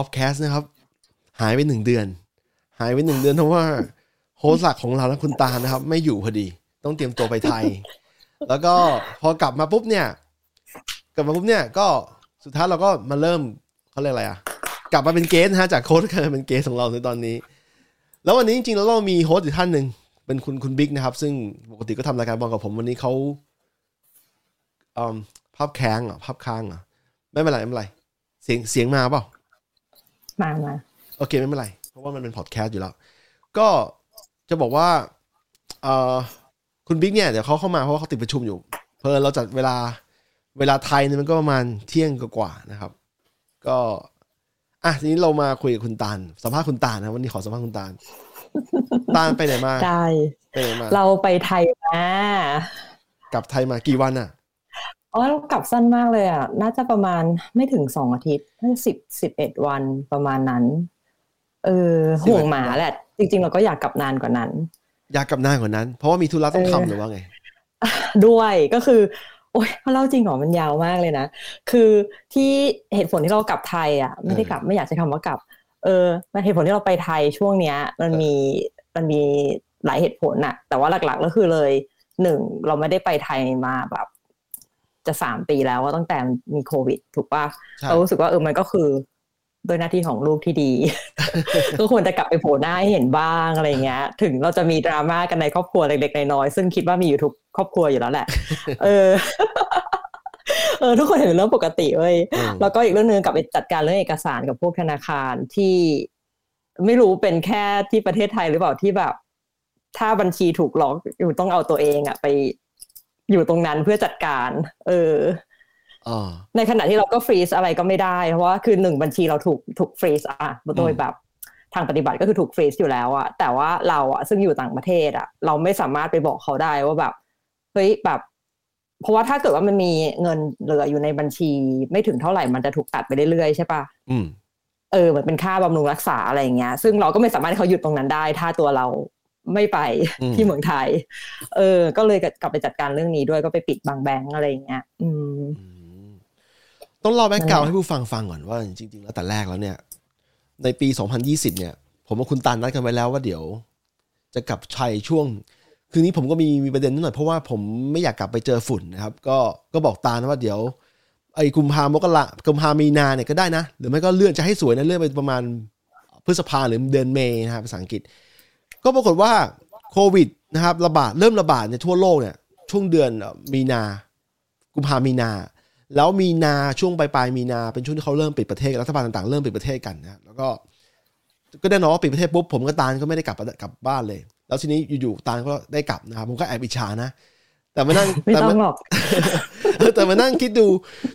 POPcast นะครับ หายไปหนึ่งเดือน หายไปหนึ่งเดือนเพราะว่า host หลักของเราและคุณตานะครับ ไม่อยู่พอดี ต้องเตรียมตัวไปไทย แล้วก็พอกลับมาปุ๊บเนี่ย กลับมาปุ๊บเนี่ยก็สุดท้ายเราก็มาเริ่มเขาเรียกอะไรอะ กลับมาเป็น guest นะฮะจาก host เคยเป็น guest ของเราในตอนนี้ แล้ววันนี้จริงๆแล้วเรามี host อีกท่านหนึ่งเป็นคุณคุณบิ๊กนะครับ ซึ่งปกติก็ทำรายการบอลกับผมวันนี้เขาอืมภาพแข้งอะภาพค้างอะไม่เป็นไรไม่เป็นไร เสียงเสียงมาเปล่า มามาโอเคไม่เป็นไร เพราะว่ามันเป็นพอดแคสต์อยู่แล้ว ก็จะบอกว่าเอ่อคุณบิ๊กเนี่ยเดี๋ยวเขาเข้ามาเพราะว่าเขาติดประชุมอยู่ เพอเราจัดเวลาเวลาไทยเนี่ยมันก็ประมาณเที่ยงกว่าๆนะครับ ก็อะทีนี้เรามาคุยกับคุณตาลสัมภาษณ์คุณตาลนะวันนี้ขอสัมภาษณ์คุณตาลตาลไปไหนมาได้ไปไหนมาเราไปไทยมากลับไทยมากี่วันอะ อ๋อเรากลับสั้นมากเลยอะ น่าจะประมาณไม่ถึงสองอาทิตย์น่าสิบสิบเอ็ดวันประมาณนั้น เออ11ห่วงหมาแหละ จริง ๆ เราก็อยากกลับนานกว่านั้น อยากกลับนานกว่านั้น เพราะว่ามีธุระต้องเออทำหรือว่าไง ด้วยก็คือ โอ๊ยเล่าจริงเหรอมันยาวมากเลยนะ คือที่เหตุผลที่เรากลับไทย อะ ไม่ได้กลับไม่อยากใช้คำว่ากลับ เออเหตุผลที่เราไปไทยช่วงเนี้ย มันมีมันมีหลายเหตุผลน่ะแต่ว่าหลักๆก็คือเลยหนึ่งเราไม่ได้ไปไทยมาแบบ จะสามปีแล้วว่าตั้งแต่มีโควิด ถูกปะใช่เรารู้สึกว่าเออมันก็คือโดยหน้าที่ของลูกที่ดี ก็ควรจะกลับไปโผล่หน้าให้เห็นบ้างอะไรเงี้ย ถึงเราจะมีดราม่ากันในครอบครัวเล็กๆน้อยๆซึ่งคิดว่ามีอยู่ทุกครอบครัวอยู่แล้วแหละ เออ เออทุกคนเห็นเป็นเรื่องปกติเว้ยอืมแล้วก็อีกเรื่องหนึงกลับไปจัดการเรื่องเอกสารกับพวกธนาคารที่ไม่รู้เป็นแค่ที่ประเทศไทยหรือเปล่าที่แบบ ถ้าบัญชีถูกล็อกอยู่ต้องเอาตัวเองอะไป อยู่ตรงนั้นเพื่อจัดการ เอออ๋อในขณะที่เราก็ฟรีซอะไรก็ไม่ได้เพราะว่าคือหนึ่งบัญชีเราถูกถูกฟรีซอะโดยแบบทางปฏิบัติก็คือถูกฟรีซอยู่แล้วอะแต่ว่าเราอะซึ่งอยู่ต่างประเทศอะเราไม่สามารถไปบอกเขาได้ว่าแบบเฮ้ยแบบ เพราะว่าถ้าเกิดว่ามันมีเงินเหลืออยู่ในบัญชีไม่ถึงเท่าไหร่มันจะถูกตัดไปเรื่อยๆใช่ปะอืมเออเหมือนเป็นค่าบำรุงรักษาอะไรอย่างเงี้ย ซึ่งเราก็ไม่สามารถให้เขาหยุดตรงนั้นได้ ถ้าตัวเรา ไม่ไปอืมที่เมืองไทย เออ ก็เลยกลับไปจัดการเรื่องนี้ด้วยก็ไปปิดบางแบงก์อะไรอย่างเงี้ย อืมอืมต้องเล่าแบ็กกราวนั่นแหละให้ผู้ฟังฟังก่อนว่าจริง ๆ แล้วแต่แรกแล้วเนี่ย ในปี 2020 เนี่ย ผมกับคุณตันนัดกันไว้แล้วว่าเดี๋ยว จะกลับชัยช่วง คืนนี้ผมก็มีมีประเด็นนิดหน่อยเพราะว่าผมไม่อยากกลับไปเจอฝุ่นนะครับ ก็ก็บอกตาลว่าเดี๋ยว ไอ้กุมภามกรากุมภามีนาเนี่ยก็ได้นะ หรือไม่ก็เลื่อนจะให้สวยนะเลื่อนไปประมาณพฤษภาหรือเดือนเมษนะครับภาษาอังกฤษ ก็ปรากฏว่าโควิดนะครับระบาดเริ่มระบาดในทั่วโลกเนี่ยช่วงเดือนเอ่อมีนา กุมภามีนา แล้วมีนาช่วงปลายปลายๆมีนา เป็นช่วงที่เขาเริ่มปิดประเทศรัฐบาลต่างๆเริ่มปิดประเทศกันนะแล้วก็ก็แน่นอนว่าปิดประเทศปุ๊บผมกับตาลก็ไม่ได้กลับกลับบ้านเลย แล้วทีนี้อยู่ๆตาลก็ได้กลับนะครับผมก็แอบอิจฉานะ แต่มานั่งไม่แต่ต้อมางหรอกเออแต่มานั่งคิดดู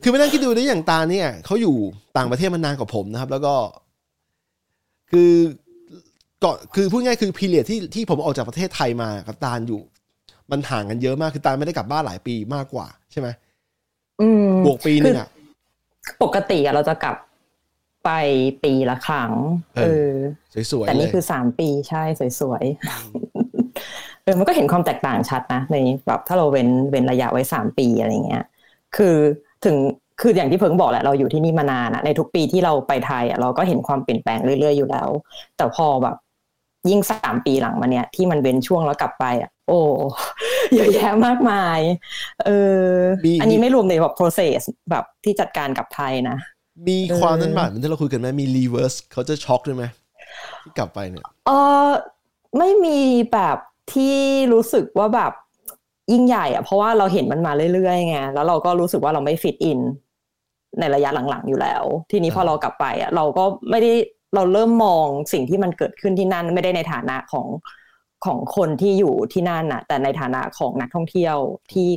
คือมานั่งคิดดูได้อย่างตาเนี่ยเขาอยู่ต่างประเทศมานานกว่าผมนะครับ แล้วก็ คือ ก่อนคือพูดง่ายคือพีเรียดที่ที่ผมออกจากประเทศไทยมากับตาลอยู่ มันห่างกันเยอะมากคือตาลไม่ได้กลับบ้านหลายปีมากกว่าใช่ไหมอืมบวกปีนึงอะปกติอะเราจะกลับไปปีละครั้ง เอเอออสวยๆแต่เลนี่ยคือสามปีใช่สวยๆเออมันก็เห็นความแตกต่างชัดนะในแบบถ้าเราเว้นเว้นระยะไว้สามปีอะไรเงี้ย คือถึงคืออย่างที่เพิ่งบอกแหละเราอยู่ที่นี่มานานอะในทุกปีที่เราไปไทยอะเราก็เห็นความเปลี่ยนแปลงเรื่อยๆอยู่แล้ว แต่พอแบบ ยิ่งสามปีหลังมาเนี่ยที่มันเว้นช่วงแล้วกลับไปอะโอ้เยอะแยะมากมายเออมีอันนี้ไม่รวมในแบบ process แบบที่จัดการกับไทยนะมีความนั้นเออบาดเหมือนที่เราคุยกันไหมมี reverse culture shock ด้วยไหมที่กลับไปเนี่ยเออไม่มีแบบที่รู้สึกว่าแบบยิ่งใหญ่อะเพราะว่าเราเห็นมันมาเรื่อยๆไงแล้วเราก็รู้สึกว่าเราไม่ fit in ในระยะหลังๆอยู่แล้ว ทีนี้พอเรากลับไปอะเราก็ไม่ได้ เราเริ่มมองสิ่งที่มันเกิดขึ้นที่นั่นไม่ได้ในฐานะของของคนที่อยู่ที่นั่นน่ะแต่ในฐานะของนักท่องเที่ยวที่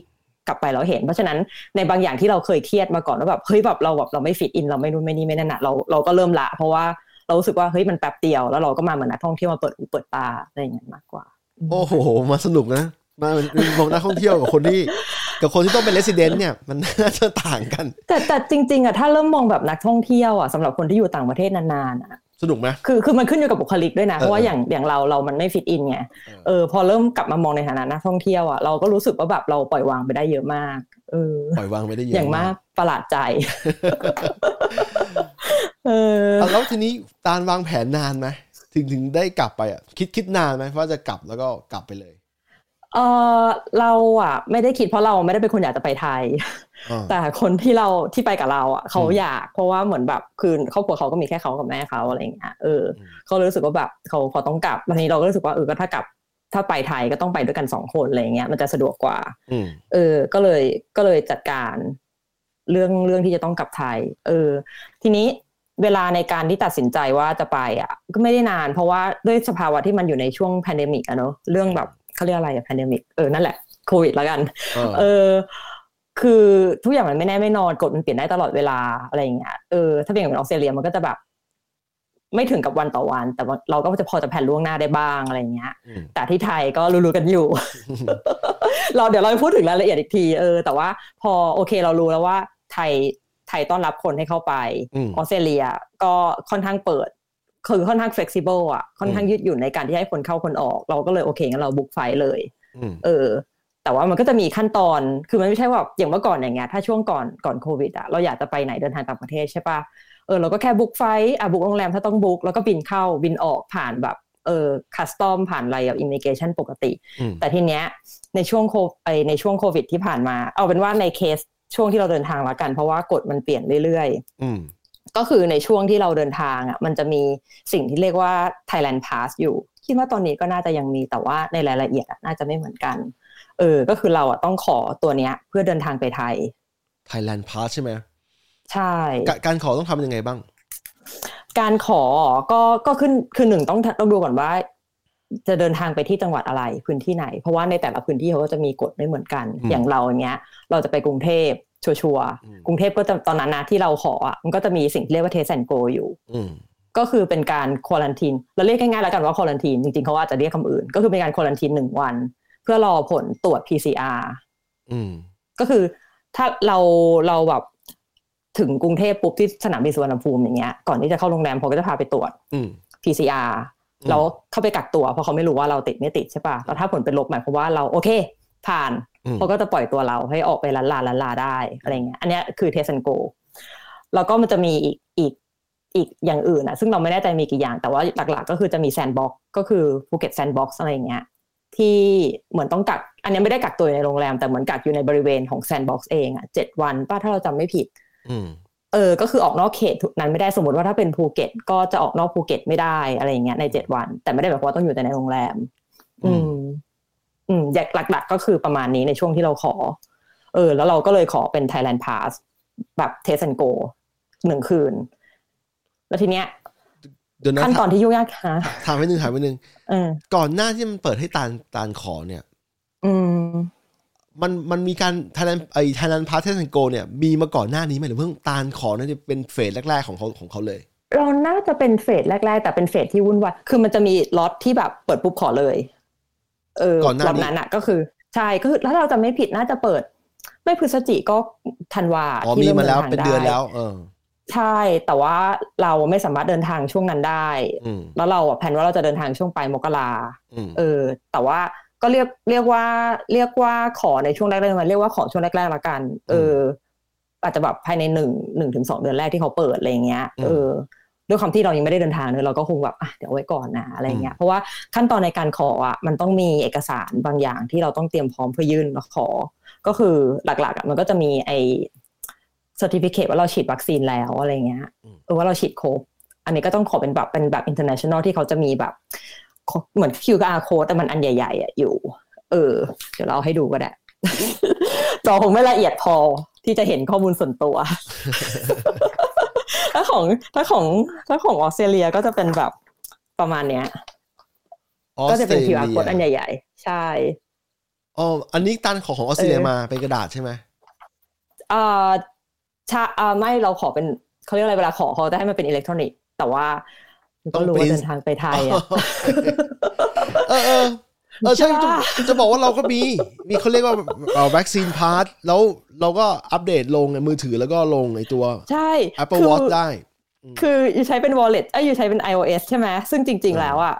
กลับไปเราเห็น เพราะฉะนั้นในบางอย่างที่เราเคยเครียดมาก่อนว่าแบบเฮ้ยแบบเราแบบเราไม่ฟิตอินเราไม่นู่นไม่นี่ไม่นั่นน่ะเราเราก็เริ่มละ เพราะว่าเรารู้สึกว่าเฮ้ยมันแป๊บเดียวแล้วเราก็มาเหมือนนักท่องเที่ยวมาเปิดหูเปิดตาอะไรอย่างเงี้ยมากกว่า โอ้โหมาสนุกนะมาบอกนักท่องเที่ยวกับคนที่กับคนที่ต้องเป็นเลส i เดนต์เนี่ยมันน่าจะต่างกัน แต่แต่จริงๆอะถ้าเริ่มมองแบบนักท่องเที่ยวอะสำหรับคนที่อยู่ต่างประเทศนานๆอะ สนุกไหมคือคือมันขึ้นอยู่กับบุคลิกด้วยนะเออเพราะว่าอย่างอย่างเราเรามันไม่ฟิตอินไงเออเออพอเริ่มกลับมามองในฐานะนักท่องเที่ยวอะเราก็รู้สึกว่าแบบเราปล่อยวางไปได้เยอะมากเออปล่อยวางไม่ได้เยอะอย่างมากประหลาดใจเออเอาแล้วทีนี้ตาลวางแผนนานไหมถึงถึงได้กลับไปอะคิดคิดนานไหมว่าจะกลับแล้วก็กลับไปเลยเออเราอะ ไม่ได้คิดเพราะเราไม่ได้เป็นคนอยากจะไปไทยอ่า แต่คนที่เราที่ไปกับเราอะเขาอืมอยาก เพราะว่าเหมือนแบบคือครอบครัวเขาก็มีแค่เขากับแม่เขาอะไรอย่างเงี้ยเอออมเขาเลยรู้สึกว่าแบบเขาเขาต้องกลับวันนี้เราก็รู้สึกว่าเออก็ถ้ากลับถ้าไปไทยก็ต้องไปด้วยกันสองคนอะไรอย่างเงี้ยมันจะสะดวกกว่าอืมเออ ก็เลยก็เลยจัดการเรื่องเรื่องที่จะต้องกลับไทย เออ ทีนี้เวลาในการที่ตัดสินใจว่าจะไปอะ ก็ไม่ได้นาน เพราะว่าด้วยสภาวะที่มันอยู่ในช่วง pandemic อะเนาะเรื่องแบบเขาเรียกอะไรอะ pandemic เออนั่นแหละโควิดแล้วกัน เออเออ คือทุกอย่างมันไม่แน่ไม่นอนกฎมันเปลี่ยนได้ตลอดเวลาอะไรอย่างเงี้ยเออถ้าเป็นอย่างเป็นออสเตรเลียมันก็จะแบบ ไม่ถึงกับวันต่อวัน แต่ว่าเราก็จะพอจะแผนล่วงหน้าได้บ้างอะไรอย่างเงี้ยอืมแต่ที่ไทยก็รู้ๆกันอยู่ เราเดี๋ยวเราไปพูดถึงรายละเอียดอีกทีเออแต่ว่าพอโอเคเรารู้แล้วว่าไทยไทยต้อนรับคนให้เข้าไปอืมออสเตรเลียก็ค่อนข้างเปิดคือค่อนข้าง flexible อะค่อนข้างยืดหยุ่นในการที่ให้คนเข้าคนออก เราก็เลยโอเคงั้นเราบุ๊กไฟล์เลยอืมเออ แต่ว่ามันก็จะมีขั้นตอน คือมันไม่ใช่ว่าอย่างเมื่อก่อนอย่างเงี้ย ถ้าช่วงก่อนก่อนโควิดอะเราอยากจะไปไหนเดินทางต่างประเทศใช่ปะเออเราก็แค่ book flight อะ book โรงแรมถ้าต้อง book แล้วก็บินเข้าบินออกผ่านแบบเออ custom ผ่านอะไรแบบ immigration ปกติอืมแต่ทีเนี้ยในช่วงโคไอในช่วงโควิดที่ผ่านมา เอาเป็นว่าในเคสช่วงที่เราเดินทางละกัน เพราะว่ากฎมันเปลี่ยนเรื่อยๆอืมก็คือในช่วงที่เราเดินทางอะมันจะมีสิ่งที่เรียกว่า Thailand Pass อยู่ คิดว่าตอนนี้ก็น่าจะยังมีแต่ว่าในรายละเอียดอะน่าจะไม่เหมือนกัน เออ ก็คือเราอะต้องขอตัวเนี้ย เพื่อเดินทางไปไทย Thailand Pass ใช่ไหมใช่กะการขอต้องทำยังไงบ้าง การขอก็ก็ขึ้นคือหนึ่งต้องต้องดูก่อนว่า จะเดินทางไปที่จังหวัดอะไรพื้นที่ไหน เพราะว่าในแต่ละพื้นที่เขาก็จะมีกฎไม่เหมือนกันอืมอย่างเราอย่างเงี้ย เราจะไปกรุงเทพชัวร์อืมๆกรุงเทพก็จะตอนนั้นนะที่เราขออะมันก็จะมีสิ่งที่เรียกว่า Test and Go อยู่อืม ก็คือเป็นการ quarantine เราเรียกง่ายๆแล้วกันว่า quarantine จริงๆเขาอาจจะเรียกคำอื่น ก็คือเป็นการ quarantine หนึ่งวัน เพื่อรอผลตรวจ PCR อืมก็คือถ้าเราเราแบบถึงกรุงเทพปุ๊บที่สนามบินสุวรรณภูมิอย่างเงี้ยก่อนที่จะเข้าโรงแรมเขาก็จะพาไปตรวจอืม PCR อืมแล้วเข้าไปกักตัวเพราะเขาไม่รู้ว่าเราติดไม่ติดใช่ปะแล้วถ้าผลเป็นลบหมายความว่าเราโอเคผ่านอืมเขาก็จะปล่อยตัวเราให้ออกไปลันลาลันลาได้อะไรเงี้ยอันเนี้ยคือเทส and go แล้วก็มันจะมีอีกอีก อีกอย่างอื่นอะซึ่งเราไม่แน่ใจมีกี่อย่าง แต่ว่าหลักๆ ก็คือจะมี Sandbox ก็คือภูเก็ต Sandbox อะไรเงี้ยที่เหมือนต้องกัก อันเนี้ยไม่ได้กักตัวอยู่ในโรงแรม แต่เหมือนกักอยู่ในบริเวณของ Sandbox เองอะเจ็ดวันปะถ้าเราจำไม่ผิดอืมเออ ก็คือออกนอกเขตนั้นไม่ได้สมมติว่าถ้าเป็นภูเก็ต ก็จะออกนอกภูเก็ตไม่ได้อะไรอย่างเงี้ยในเจ็ดวัน แต่ไม่ได้แบบว่าต้องอยู่แต่ในโรงแรม อืม อืมอย่างหลัก ๆ ก็คือประมาณนี้ในช่วงที่เราขอ เออ แล้วเราก็เลยขอเป็น Thailand Pass แบบเทส and go หนึ่งคืน แล้วทีเนี้ยเดี๋ยวนะขั้นตอนที่ยุ่งยากฮะถามไปหนึ่งถามไปหนึ่งเออก่อนหน้าที่มันเปิดให้ตาลตาลขอเนี่ย อืมมันมันมีการ Thailand ไอ้ Thailand Pass Test and Go เนี่ยมีมาก่อนหน้านี้ไหมหรือเพิ่งตาลขอนั่นจะเป็นเฟสแรก ๆของเขาของเขาเลย เราน่าจะเป็นเฟสแรก ๆ แต่เป็นเฟสที่วุ่นวายคือมันจะมีล็อตที่แบบเปิดปุ๊บขอเลย เออก่อนหน้านี้ล็อตนั้นอะก็คือ ใช่ก็คือถ้าเราจะไม่ผิดน่าจะเปิด ไม่พฤศจิก็ธันวาอ๋อที่มีริ่มาแล้วดิทงเป็นเดือนไแล้ว เออ ใช่แต่ว่าเราไม่สามารถเดินทางช่วงนั้นได้อืมแล้วเราอะแผนว่าเราจะเดินทางช่วงปลายมกราอืมเออ แต่ว่าก็เรียกเรียกว่า เรียกว่าขอในช่วงแรกๆมันเรียกว่าขอช่วงแรกๆละกัน เออ อาจจะแบบภายในหนึ่งหนึ่งถึงสองเดือนแรกที่เขาเปิดอะไรเงี้ยเออด้วยความที่เรายังไม่ได้เดินทางเนอะเราก็คงแบบอะเดี๋ยวเอาไว้ก่อนนะอะไรเงี้ยเพราะว่าขั้นตอนในการขออะมันต้องมีเอกสารบางอย่างที่เราต้องเตรียมพร้อมเพื่อยื่นมาขอ ก็คือหลักๆอะมันก็จะมีไอ certificate ว่าเราฉีดวัคซีนแล้วอะไรเงี้ยอืมเออว่าเราฉีดครบ อันนี้ก็ต้องขอเป็นแบบเป็นแบบ international ที่เขาจะมีแบบเหมือน QR code แต่มันอันใหญ่ๆอะอยู่ เออ เดี๋ยวเราเอาให้ดูก็ได้จอคงไม่ละเอียดพอที่จะเห็นข้อมูลส่วนตัว ถ้าของถ้าของถ้าของออสเตรเลียก็จะเป็นแบบประมาณเนี้ยออก็สจะเตรเป็นเลี QR ย code อันใหญ่ ๆ ใช่ อ๋อ อันนี้ตาลขอของออสเตรเลียเออมาเป็นกระดาษใช่ไหมอ่า ชาอ่าไม่เราขอเป็นเขาเรียกอะไรเวลาขอเขาจะให้มันเป็นอิเล็กทรอนิกส์แต่ว่าก็รู้ว่าเดินทางไปไทยอะเออเออเออใช่ใช่จะปะจะบอกว่าเราก็มี มีเขาเรียกว่าเอ่อวัคซีนพาร์ทแล้วเราก็อัปเดตลงในมือถือแล้วก็ลงในตัว ใช่ Apple คือ Watch ได้ คืออยู่ใช้เป็น wallet เอ้ยอยู่ใช้เป็น iOS ใช่ไหมซึ่งจริงเออๆแล้วอะ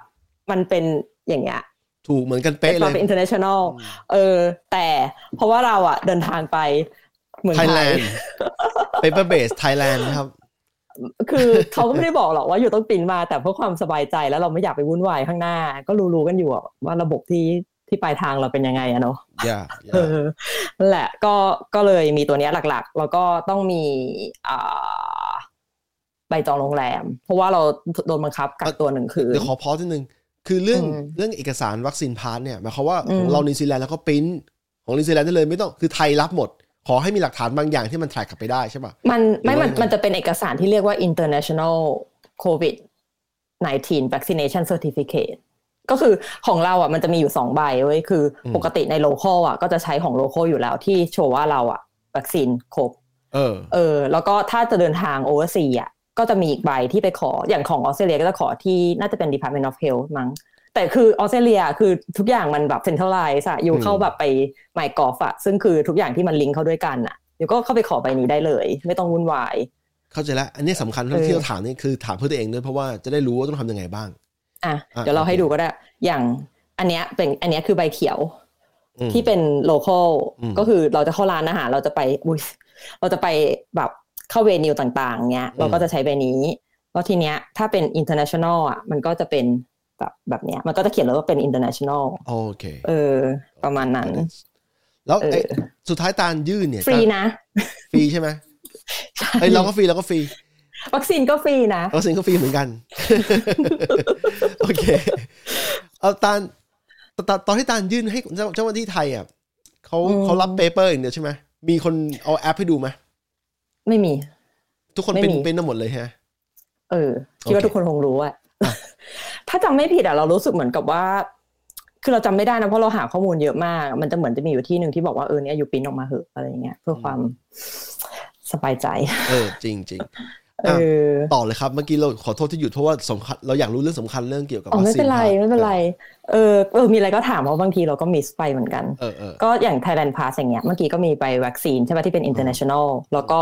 มันเป็นอย่างเงี้ยถูกเหมือนกันเป๊ะเลมันยเป็น international เออแต่เพราะว่าเราอะเดินทางไป เมืองไทยไทแลยนด์ paper base Thailand นะครับ คือเขาก็ไม่ได้บอกหรอกว่าอยู่ต้องปริ้นมาแต่เพื่อความสบายใจแล้วเราไม่อยากไปวุ่นวายข้างหน้า ก็รู้ๆกันอยู่ว่าระบบที่ที่ปลายทางเราเป็นยังไงอะเนาะอย่าเออนั่นแหละก็ก็เลยมีตัวเนี้ยหลักๆ แล้วก็ต้องมีอ่าใบจองโรงแรม เพราะว่าเราโดนบังคับกักตัวหนึ่งคืนเดี๋ยวขอพอนิดนึงคือเรื่องอืมเรื่องเอกสารวัคซีน passเนี่ยหมายความว่าอืมของเรานิวซีแลนด์แล้วก็ปริ้นของนิวซีแลนด์ได้เลยไม่ต้องคือไทยรับหมด ขอให้มีหลักฐานบางอย่างที่มัน track กลับไปได้ใช่ป่ะมันไม่มันหรือว่ามันจะเป็นเอกสารที่เรียกว่า international covid 19 vaccination certificate ก็คือของเราอะมันจะมีอยู่สองใบเว้ยคืออมปกติใน local อะก็จะใช้ของ local อยู่แล้วที่โชว์ว่าเราอะวัคซีนครบ เออ เออ แล้วก็ถ้าจะเดินทางโอเวอร์ซีอะก็จะมีอีกใบที่ไปขออย่างของออสเตรเลียก็จะขอที่น่าจะเป็น Department of Health มั้ง แต่คือออสเตรเลียคือทุกอย่างมันแบบเซ็นทรัลไลซ์อะอยู่อืมเข้าแบบไปไมกอฟอะซึ่งคือทุกอย่างที่มันลิงก์เข้าด้วยกันอะเดี๋ยวก็เข้าไปขอใบนี้ได้เลย ไม่ต้องวุ่นวาย เข้าใจแล้วอันนี้สำคัญเออที่เราถามนี่คือถามเพื่อตัวเองด้วยเพราะว่าจะได้รู้ว่าต้องทำยังไงบ้างอะอะเดี๋ยวเราโอเคให้ดูก็ได้ อย่างอันเนี้ยเป็นอันเนี้ยคือใบเขียวอืมที่เป็นโลคอลอืมก็คือเราจะเข้าร้านอาหารเราจะไปอุ้ยเราจะไปแบบเข้าเวนิวต่างๆเนี้ย เราก็จะใช้ใบนี้แล้วทีเนี้ยถ้าเป็น international อะมันก็จะเป็น แบบแบบเนี้ยมันก็จะเขียนเลยว่าเป็น international โอเคเออ ประมาณนั้น แล้วเออไอ้สุดท้ายตาลยื่นเนี่ยฟรีนะ ฟรีใช่ไหมใช่ไอ้ยเราก็ฟรีเราก็ฟรี วัคซีนก็ฟรีนะ วัคซีนก็ฟรีเหมือนกัน โอเค เอาตาลตตตอนที่ตาลยื่นให้เจ้าเจ้าหน้าที่ไทยอะเขาอืมเขารับ paper อย่างเดียวใช่ไหมมีคนเอาแอปให้ดูไหมไม่มี ทุกคนไม่เป็นมีเป็นทั้งหมดเลยฮะ เออ คิดว่าโอเคทุกคนคงรู้อะอะ ถ้าจำไม่ผิดอะเรารู้สึกเหมือนกับว่า คือเราจำไม่ได้นะเพราะเราหาข้อมูลเยอะมาก มันจะเหมือนจะมีอยู่ที่หนึ่งที่บอกว่าเออเนี่ยอยู่ปริ้นออกมาเหอะอะไรอย่างเงี้ยเพื่อความสบายใจ เออจริงจริงเออต่อเลยครับเมื่อกี้เราขอโทษที่หยุดเพราะว่าสำคัญเราอยากรู้เรื่องสำคัญเรื่องเกี่ยวกับอ๋อวัคไม่ซีนเป็นไรพาสไม่เป็นไรเออเออมีอะไรก็ถามเพราะบางทีเราก็มิสไปเหมือนกันเออเออก็อย่าง Thailand Pass อย่างเงี้ยเมื่อกี้ก็มีใบวัคซีนใช่ป่ะที่เป็น international แล้วก็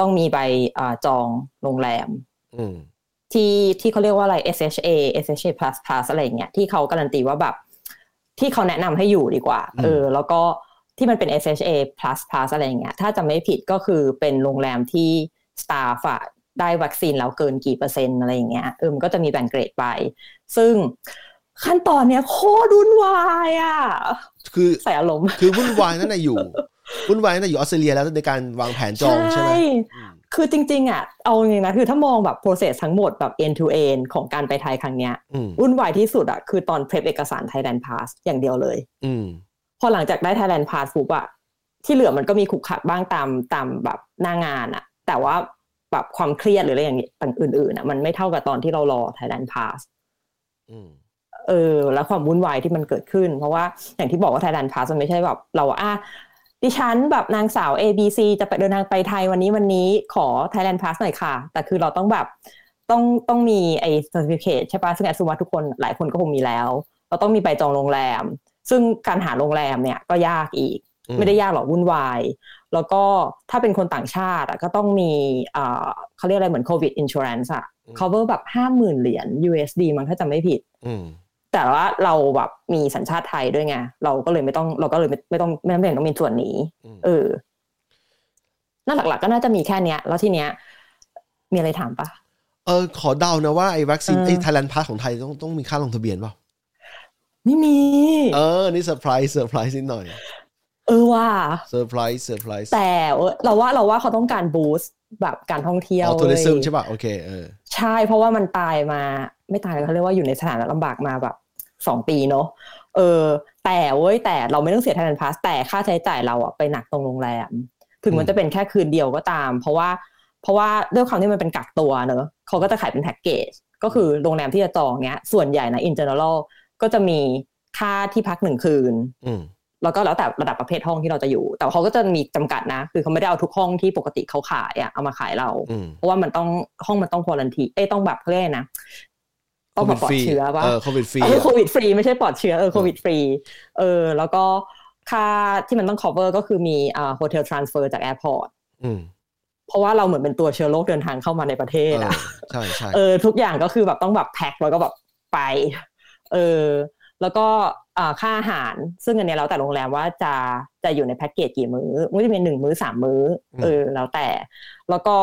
ต้องมีใบอ่าจองโรงแรมอืม ที่ที่เขาเรียกว่าอะไร SHA SHA plus plus อะไรอย่างเงี้ยที่เขาการันตีว่าแบบที่เขาแนะนำให้อยู่ดีกว่าอืมเออแล้วก็ที่มันเป็น SHA plus plus อะไรอย่างเงี้ยถ้าจะไม่ผิดก็คือเป็นโรงแรมที่ staff อะได้วัคซีนแล้วเกินกี่เปอร์เซ็นต์อะไรอย่างเงี้ยเออมันก็จะมีแบ่งเกรดไป ซึ่งขั้นตอนเนี้ยโคตรวุ่นวายอะคือใส่อารมณ์ คือวุ่นวายนั่นน่ะอยู่ วุ่นวายนั่นน่ะอยู่ออสเตรเลียแล้วในการวางแผนจองใช่ไหมอืมคือจริงๆอะเอาจริงๆนะคือถ้ามองแบบ process ทั้งหมดแบบ end to end ของการไปไทยครั้งเนี้ยอืมวุ่นวายที่สุดอะคือตอน prep เอกสาร Thailand Pass อย่างเดียวเลยอืมพอหลังจากได้ Thailand Pass ปุ๊บอะที่เหลือมันก็มีขุกขักบ้างตามตามแบบหน้างานอะ แต่ว่าแบบความเครียดหรืออะไรอย่างเงี้ยต่างอื่นๆอะมันไม่เท่ากับตอนที่เรารอ Thailand Pass อืมเออ แล้วความวุ่นวายที่มันเกิดขึ้น เพราะว่าอย่างที่บอกว่า Thailand Pass มันไม่ใช่แบบเราอะ ดิฉันแบบนางสาว A B C จะไปเดินทางไปไทยวันนี้วันนี้ขอ Thailand Pass หน่อยค่ะ แต่คือเราต้องแบบต้องต้องมีไอ้ certificate ใช่ปะซึ่งแอดซูว่าทุกคนหลายคนก็คงมีแล้ว เราต้องมีใบจองโรงแรม ซึ่งการหาโรงแรมเนี่ยก็ยากอีกอืมไม่ได้ยากหรอกวุ่นวาย แล้วก็ถ้าเป็นคนต่างชาติอะก็ต้องมีอ่าเขาเรียกอะไรเหมือน covid insurance อะ cover แบบห้าหมื่นเหรียญ USD มันถ้าจำไม่ผิดอืม แต่ว่าเราแบบมีสัญชาติไทยด้วยไงเราก็เลยไม่ต้องเราก็เลยไม่ไม่ต้องไม่จำเป็นต้องมีส่วนนี้อืมเออนั่นหลักๆ ก็น่าจะมีแค่เนี้ย แล้วทีเนี้ย มีอะไรถามปะเออขอเดานะว่าไอ้วัคซีนเออไอ้ Thailand Pass ของไทยต้องต้องมีค่าลงทะเบียนเปล่าไม่มี เออ นี่ surprise surprise นิดหน่อย เออว่า surprise surprise แต่เราว่าเราว่าเขาต้องการ boost แบบการท่องเที่ยวอ๋อทัวริซึมเว้ยใช่ป่ะ โอเคเออใช่เพราะว่ามันตายมา ไม่ตายเขาเรียกว่าอยู่ในสถานะลำบากมาแบบ สองปีเนอะเออ แต่เว้ยแต่เราไม่ต้องเสีย Thailand Pass แต่ค่าใช้จ่ายเราอะไปหนักตรงโรงแรม ถึงมันอืมจะเป็นแค่คืนเดียวก็ตาม เพราะว่าเพราะว่าด้วยความที่มันเป็นกักตัวเนอะเขาก็จะขายเป็นแพ็กเกจก็คือโรงแรมที่จะจองเนี้ย ส่วนใหญ่นะ in general ก็จะมีค่าที่พักหนึ่งคืนอืมแล้วก็แล้วแต่ระดับประเภทห้องที่เราจะอยู่ แต่เขาก็จะมีจำกัดนะ คือเขาไม่ได้เอาทุกห้องที่ปกติเขาขายอะเอามาขายเราอืมเพราะว่ามันต้องห้องมันต้องควอลันทีเอ้ยต้องแบบเขาเรียกอะไรนะ ต้องแบบปลอดเชื้อปะเออโควิดฟรีเออโควิดฟรีไม่ใช่ปลอดเชื้อเออโควิดฟรีเออแล้วก็ค่าที่มันต้อง cover ก็คือมีอ่า hotel transfer จาก airport อืมเพราะว่าเราเหมือนเป็นตัวเชื้อโรคเดินทางเข้ามาในประเทเอศออะใช่ใช่เออทุกอย่างก็คือแบบต้องแบบแพ็คแล้วก็แบบไปเออแล้วก็อ่าค่าอาหาร ซึ่งอันเนี้ยแล้วแต่โรงแรมว่าจะจะอยู่ในแพ็กเกจกี่มื้อมันจะเป็นหนึ่งมื้อสามมื้อเออแล้วแต่ แล้วก็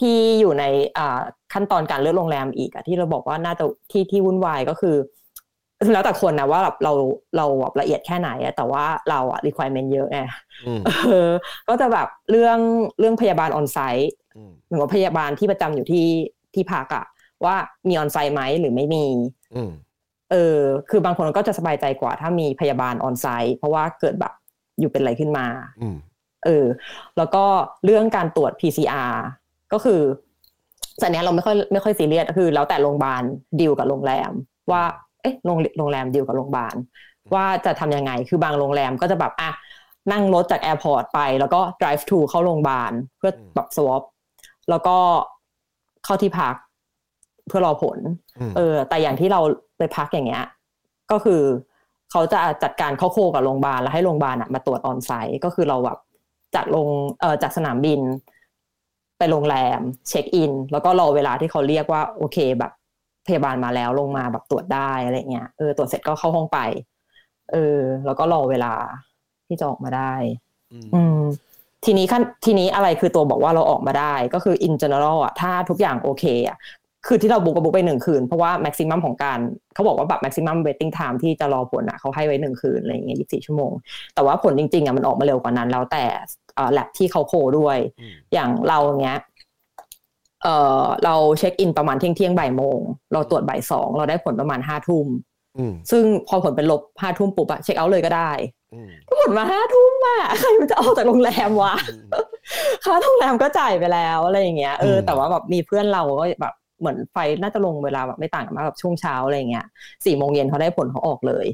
ที่อยู่ในอ่าขั้นตอนการเลือกโรงแรมอีกอะที่เราบอกว่าน่าจะที่ที่วุ่นวายก็คือแล้วแต่คนนะว่าแบบเราเราแบบละเอียดแค่ไหนอะแต่ว่าเราอะ requirement เยอะไงอืมเออก็จะแบบเรื่องเรื่องพยาบาลออนไซต์อืมหรือว่าพยาบาลที่ประจำอยู่ที่ที่พักอะว่ามีออนไซต์ไหมหรือไม่มีอืมเออ คือบางคนก็จะสบายใจกว่า ถ้ามีพยาบาลออนไซต์เพราะว่าเกิดแบบอยู่เป็นอะไรขึ้นมาอืมเออ แล้วก็เรื่องการตรวจ PCR ก็คือส่วนนี้เราไม่ค่อยไม่ค่อยซีเรียสก็คือ แล้วแต่โรงพยาบาลดีลกับโรงแรม ว่าเอ๊ะโรงโรงแรมดีลกับโรงพยาบาล ว่าจะทำยังไงคือบางโรงแรมก็จะแบบอะนั่งรถจาก airport ไป แล้วก็ drive thru เข้าโรงพยาบาลเพื่อแบบ swab แล้วก็เข้าที่พักเพื่อรอผลอืมเออ แต่อย่างที่เราไปพักอย่างเงี้ย ก็คือเขาจะจัดการเขา co กับโรงพยาบาลแล้วให้โรงพยาบาลอะมาตรวจ on-site ก็คือเราแบบจากโรงเอ่อจากสนามบิน ไปโรงแรม เช็คอิน แล้วก็รอเวลาที่เขาเรียกว่าโอเคแบบพยาบาลมาแล้วลงมาแบบตรวจได้อะไรเงี้ยเออตรวจเสร็จก็เข้าห้องไปเออแล้วก็รอเวลาที่จะออกมาได้ อืมอืมทีนี้ขั้นทีนี้อะไรคือตัวบอกว่าเราออกมาได้ก็คือ in general อะถ้าทุกอย่างโอเคอะคือที่เราบุ๊กกับบุ๊กไปหนึ่งคืน เพราะว่า maximum ของการเขาบอกว่าแบบ maximum waiting time ที่จะรอผลอะเขาให้ไว้หนึ่งคืนอะไรอย่างเงี้ยยี่สิบสี่ชั่วโมง แต่ว่าผลจริงๆอะมันออกมาเร็วกว่านั้น แล้วแต่ เอ่อ lab ที่เขาโคด้วยอืมอย่างเราเนี้ยเออเราเช็คอินประมาณเที่ยงเที่ยงบ่ายโมง เราตรวจบ่ายสองเราได้ผลประมาณห้าทุ่มอืมซึ่งพอผลเป็นลบห้าทุ่มปุ๊บอะเช็คเอาท์เลยก็ได้อืมผลมาห้าทุ่มอะใครมันจะออกจากโรงแรมวะอืมค่าโรงแรมก็จ่ายไปแล้วอะไรอย่างเงี้ยเอออืมแต่ว่าแบบมีเพื่อนเราก็แบบเหมือนไฟน่าจะลงเวลาแบบไม่ต่างกันมากแบบช่วงเช้าอะไรอย่างเงี้ยสี่โมงเย็นเขาได้ผลเขาออกเลย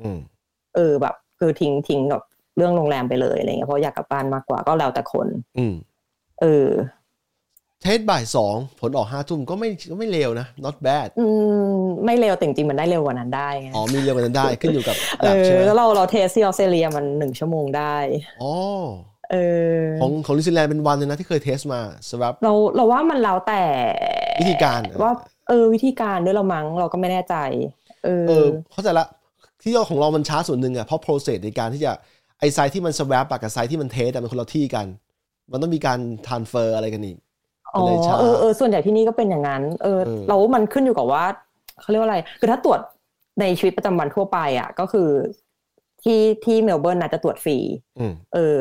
อืมเออแบบ คือทิ้งทิ้งกับ เรื่องโรงแรมไปเลยอะไรเงี้ยเพราะอยากกลับบ้านมากกว่าก็แล้วแต่คน อืมเออ test บ่ายสองผลออกห้าทุ่มก็ไม่ก็ไม่เลวนะ not bad อืมไม่เร็วแต่จริงๆมันได้เร็วกว่านั้นได้ไงอ๋อมีเร็วกว่านั้นได้ขึ้นอยู่กับเอแบบอใช่ไหมแล้วเราเรา test ที่ออสเตรเลียมันหนึ่งชั่วโมงได้อ๋อเออของของนิวซีแลนด์เป็นวันเลยนะที่เคย test มาสำหรับเราเราว่ามันแล้วแต่วิธีการว่าเออวิธีการด้วยเรามั้งเราก็ไม่แน่ใจ เออเออเข้าใจละที่เราของเรามันช้าส่วนหนึ่งอะเพราะ process ในการที่จะ ไอ site ที่มัน swab อะกับ site ที่มัน test อะมันคนละที่กัน มันต้องมีการ transfer อะไรกันอีกอ๋อเลยช้าเออเออส่วนใหญ่ที่นี่ก็เป็นอย่างนั้นเออเออเราว่ามันขึ้นอยู่กับว่าเขาเรียกว่าอะไร คือถ้าตรวจในชีวิตประจำวันทั่วไปอะ ก็คือที่ที่เมลเบิร์นน่ะจะตรวจฟรีอืมเออ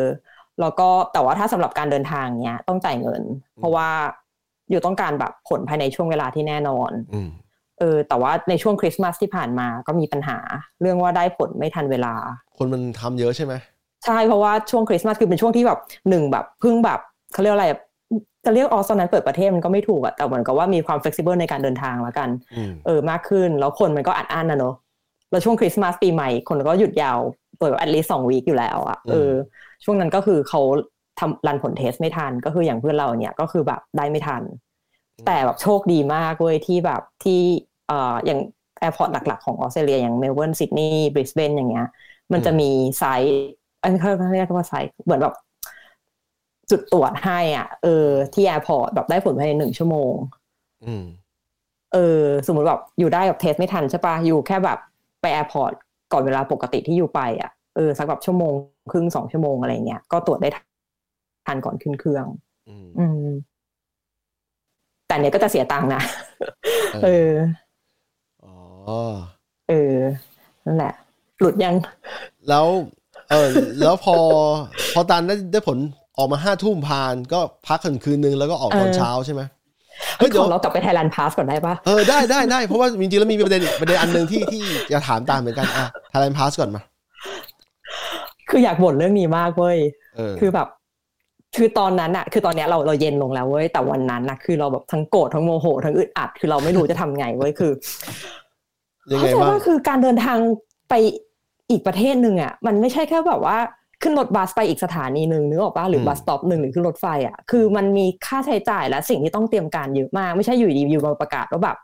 แล้วก็แต่ว่าถ้าสำหรับการเดินทางเนี้ยต้องจ่ายเงิน เพราะว่าอยู่ต้องการแบบผลภายในช่วงเวลาที่แน่นอนอืม เออแต่ว่าในช่วงคริสต์มาสที่ผ่านมาก็มีปัญหา เรื่องว่าได้ผลไม่ทันเวลา คนมันทำเยอะใช่ไหมใช่เพราะว่าช่วงคริสต์มาสคือเป็นช่วงที่แบบหนึ่งแบบเพึ่งแบบเขาเรียกว่าอะไรอะจะเรียกออสตอนนั้นเปิดประเทศมันก็ไม่ถูกอะแต่เหมือนกับว่ามีความ flexible ในการเดินทางแล้วกันอืมเออมากขึ้น แล้วคนมันก็อัดอั้นนะเนอะแล้วช่วงคริสต์มาสปีใหม่คนก็หยุดยาวเปิดแบบ at least สองวีคอยู่แล้วอะเออ ช่วงนั้นก็คือเขาทำ run ผล test ไม่ทันก็คืออย่างเพื่อนเราเนี่ยก็คือแบบได้ไม่ทัน แต่แบบโชคดีมากเว้ยที่แบบที่เอ่ออย่าง airport หลักๆของออสเตรเลียอย่างเมลเบิร์นซิดนีย์บริสเบนอย่างเงี้ย มันจะมี site อันนี้เขาเรียกว่า site เหมือนแบบจุดตรวจให้อะเออที่ airport แบบได้ผลภายในหนึ่งชั่วโมงอืมเออ สมมติแบบ you ได้แบบ test ไม่ทันใช่ปะ you แค่แบบไป airport ก่อนเวลาปกติที่ you ไปอะเออสักแบบชั่วโมงครึ่งสองชั่วโมงอะไรเงี้ยก็ตรวจได้ทันก่อนขึ้นเครื่อง อืมอืมแต่เนี้ยก็จะเสียตังค์นะเอออ๋อ เออนั่นแหละ หลุดยัง แล้ว เออ แล้วพอ พอตาลได้ได้ผลออกมาห้าทุ่มผ่าน ก็พักคืนคืนนึงแล้วก็ออกตอนเออเช้าใช่ไหมเฮ้เฮ้ยยเดี๋ยวของเรากลับไป Thailand Pass ก่อนได้ปะเออได้ได้ได้เพราะว่าจริงๆแล้วมีประเด็นประเด็นอันหนึ่งที่ที่จะถามตามเหมือนกันอะ Thailand Pass ก่อนมาคืออยากบ่นเรื่องนี้มากเว้ยเออคือแบบคือตอนนั้นอะคือตอนเนี้ยเราเราเย็นลงแล้วเว้ยแต่วันนั้นนะคือเราแบบทั้งโกรธทั้งโมโห ทั้งอึดอัด คือเราไม่รู้จะทำไงเว้ยคือ ยังไงเข้าใจบ้างว่าคือการเดินทางไปอีกประเทศหนึ่งอะมันไม่ใช่แค่แบบว่าขึ้นรถบัสไปอีกสถานีหนึ่งนึกออกปะหรือ bus stop หนึ่งหรือขึ้นรถไฟอะคือมันมีค่าใช้จ่ายและสิ่งที่ต้องเตรียมการเยอะมาก ไม่ใช่อยู่ดีอยู่มาประกาศว่าแบบ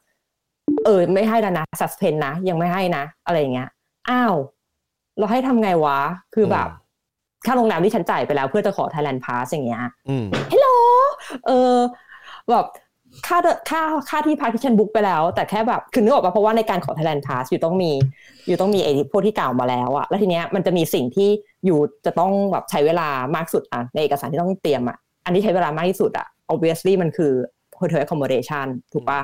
เออไม่ให้แล้วนะ suspend นะยังไม่ให้นะ อะไรอย่างเงี้ยอ้าว เราให้ทำไงวะ คือแบบค่าโรงแรมที่ฉันจ่ายไปแล้วเพื่อจะขอ Thailand Pass อย่างเงี้ยอืมฮัลโหลเออแบบ ค่าเดค่าค่าที่พักที่ฉันบุ๊กไปแล้ว แต่แค่แบบคือนึกออกปะเพราะว่าในการขอ Thailand Pass อยู่ต้องมีอยู่ต้องมีไอ้พวกที่กล่าวมาแล้วอะแล้วทีเนี้ยมันจะมีสิ่งที่อยู่จะต้องแบบใช้เวลามากสุดอะในเอกสารที่ต้องเตรียมอะอันที่ใช้เวลามากที่สุดอะ obviously มันคือ hotel accommodation ถูกปะ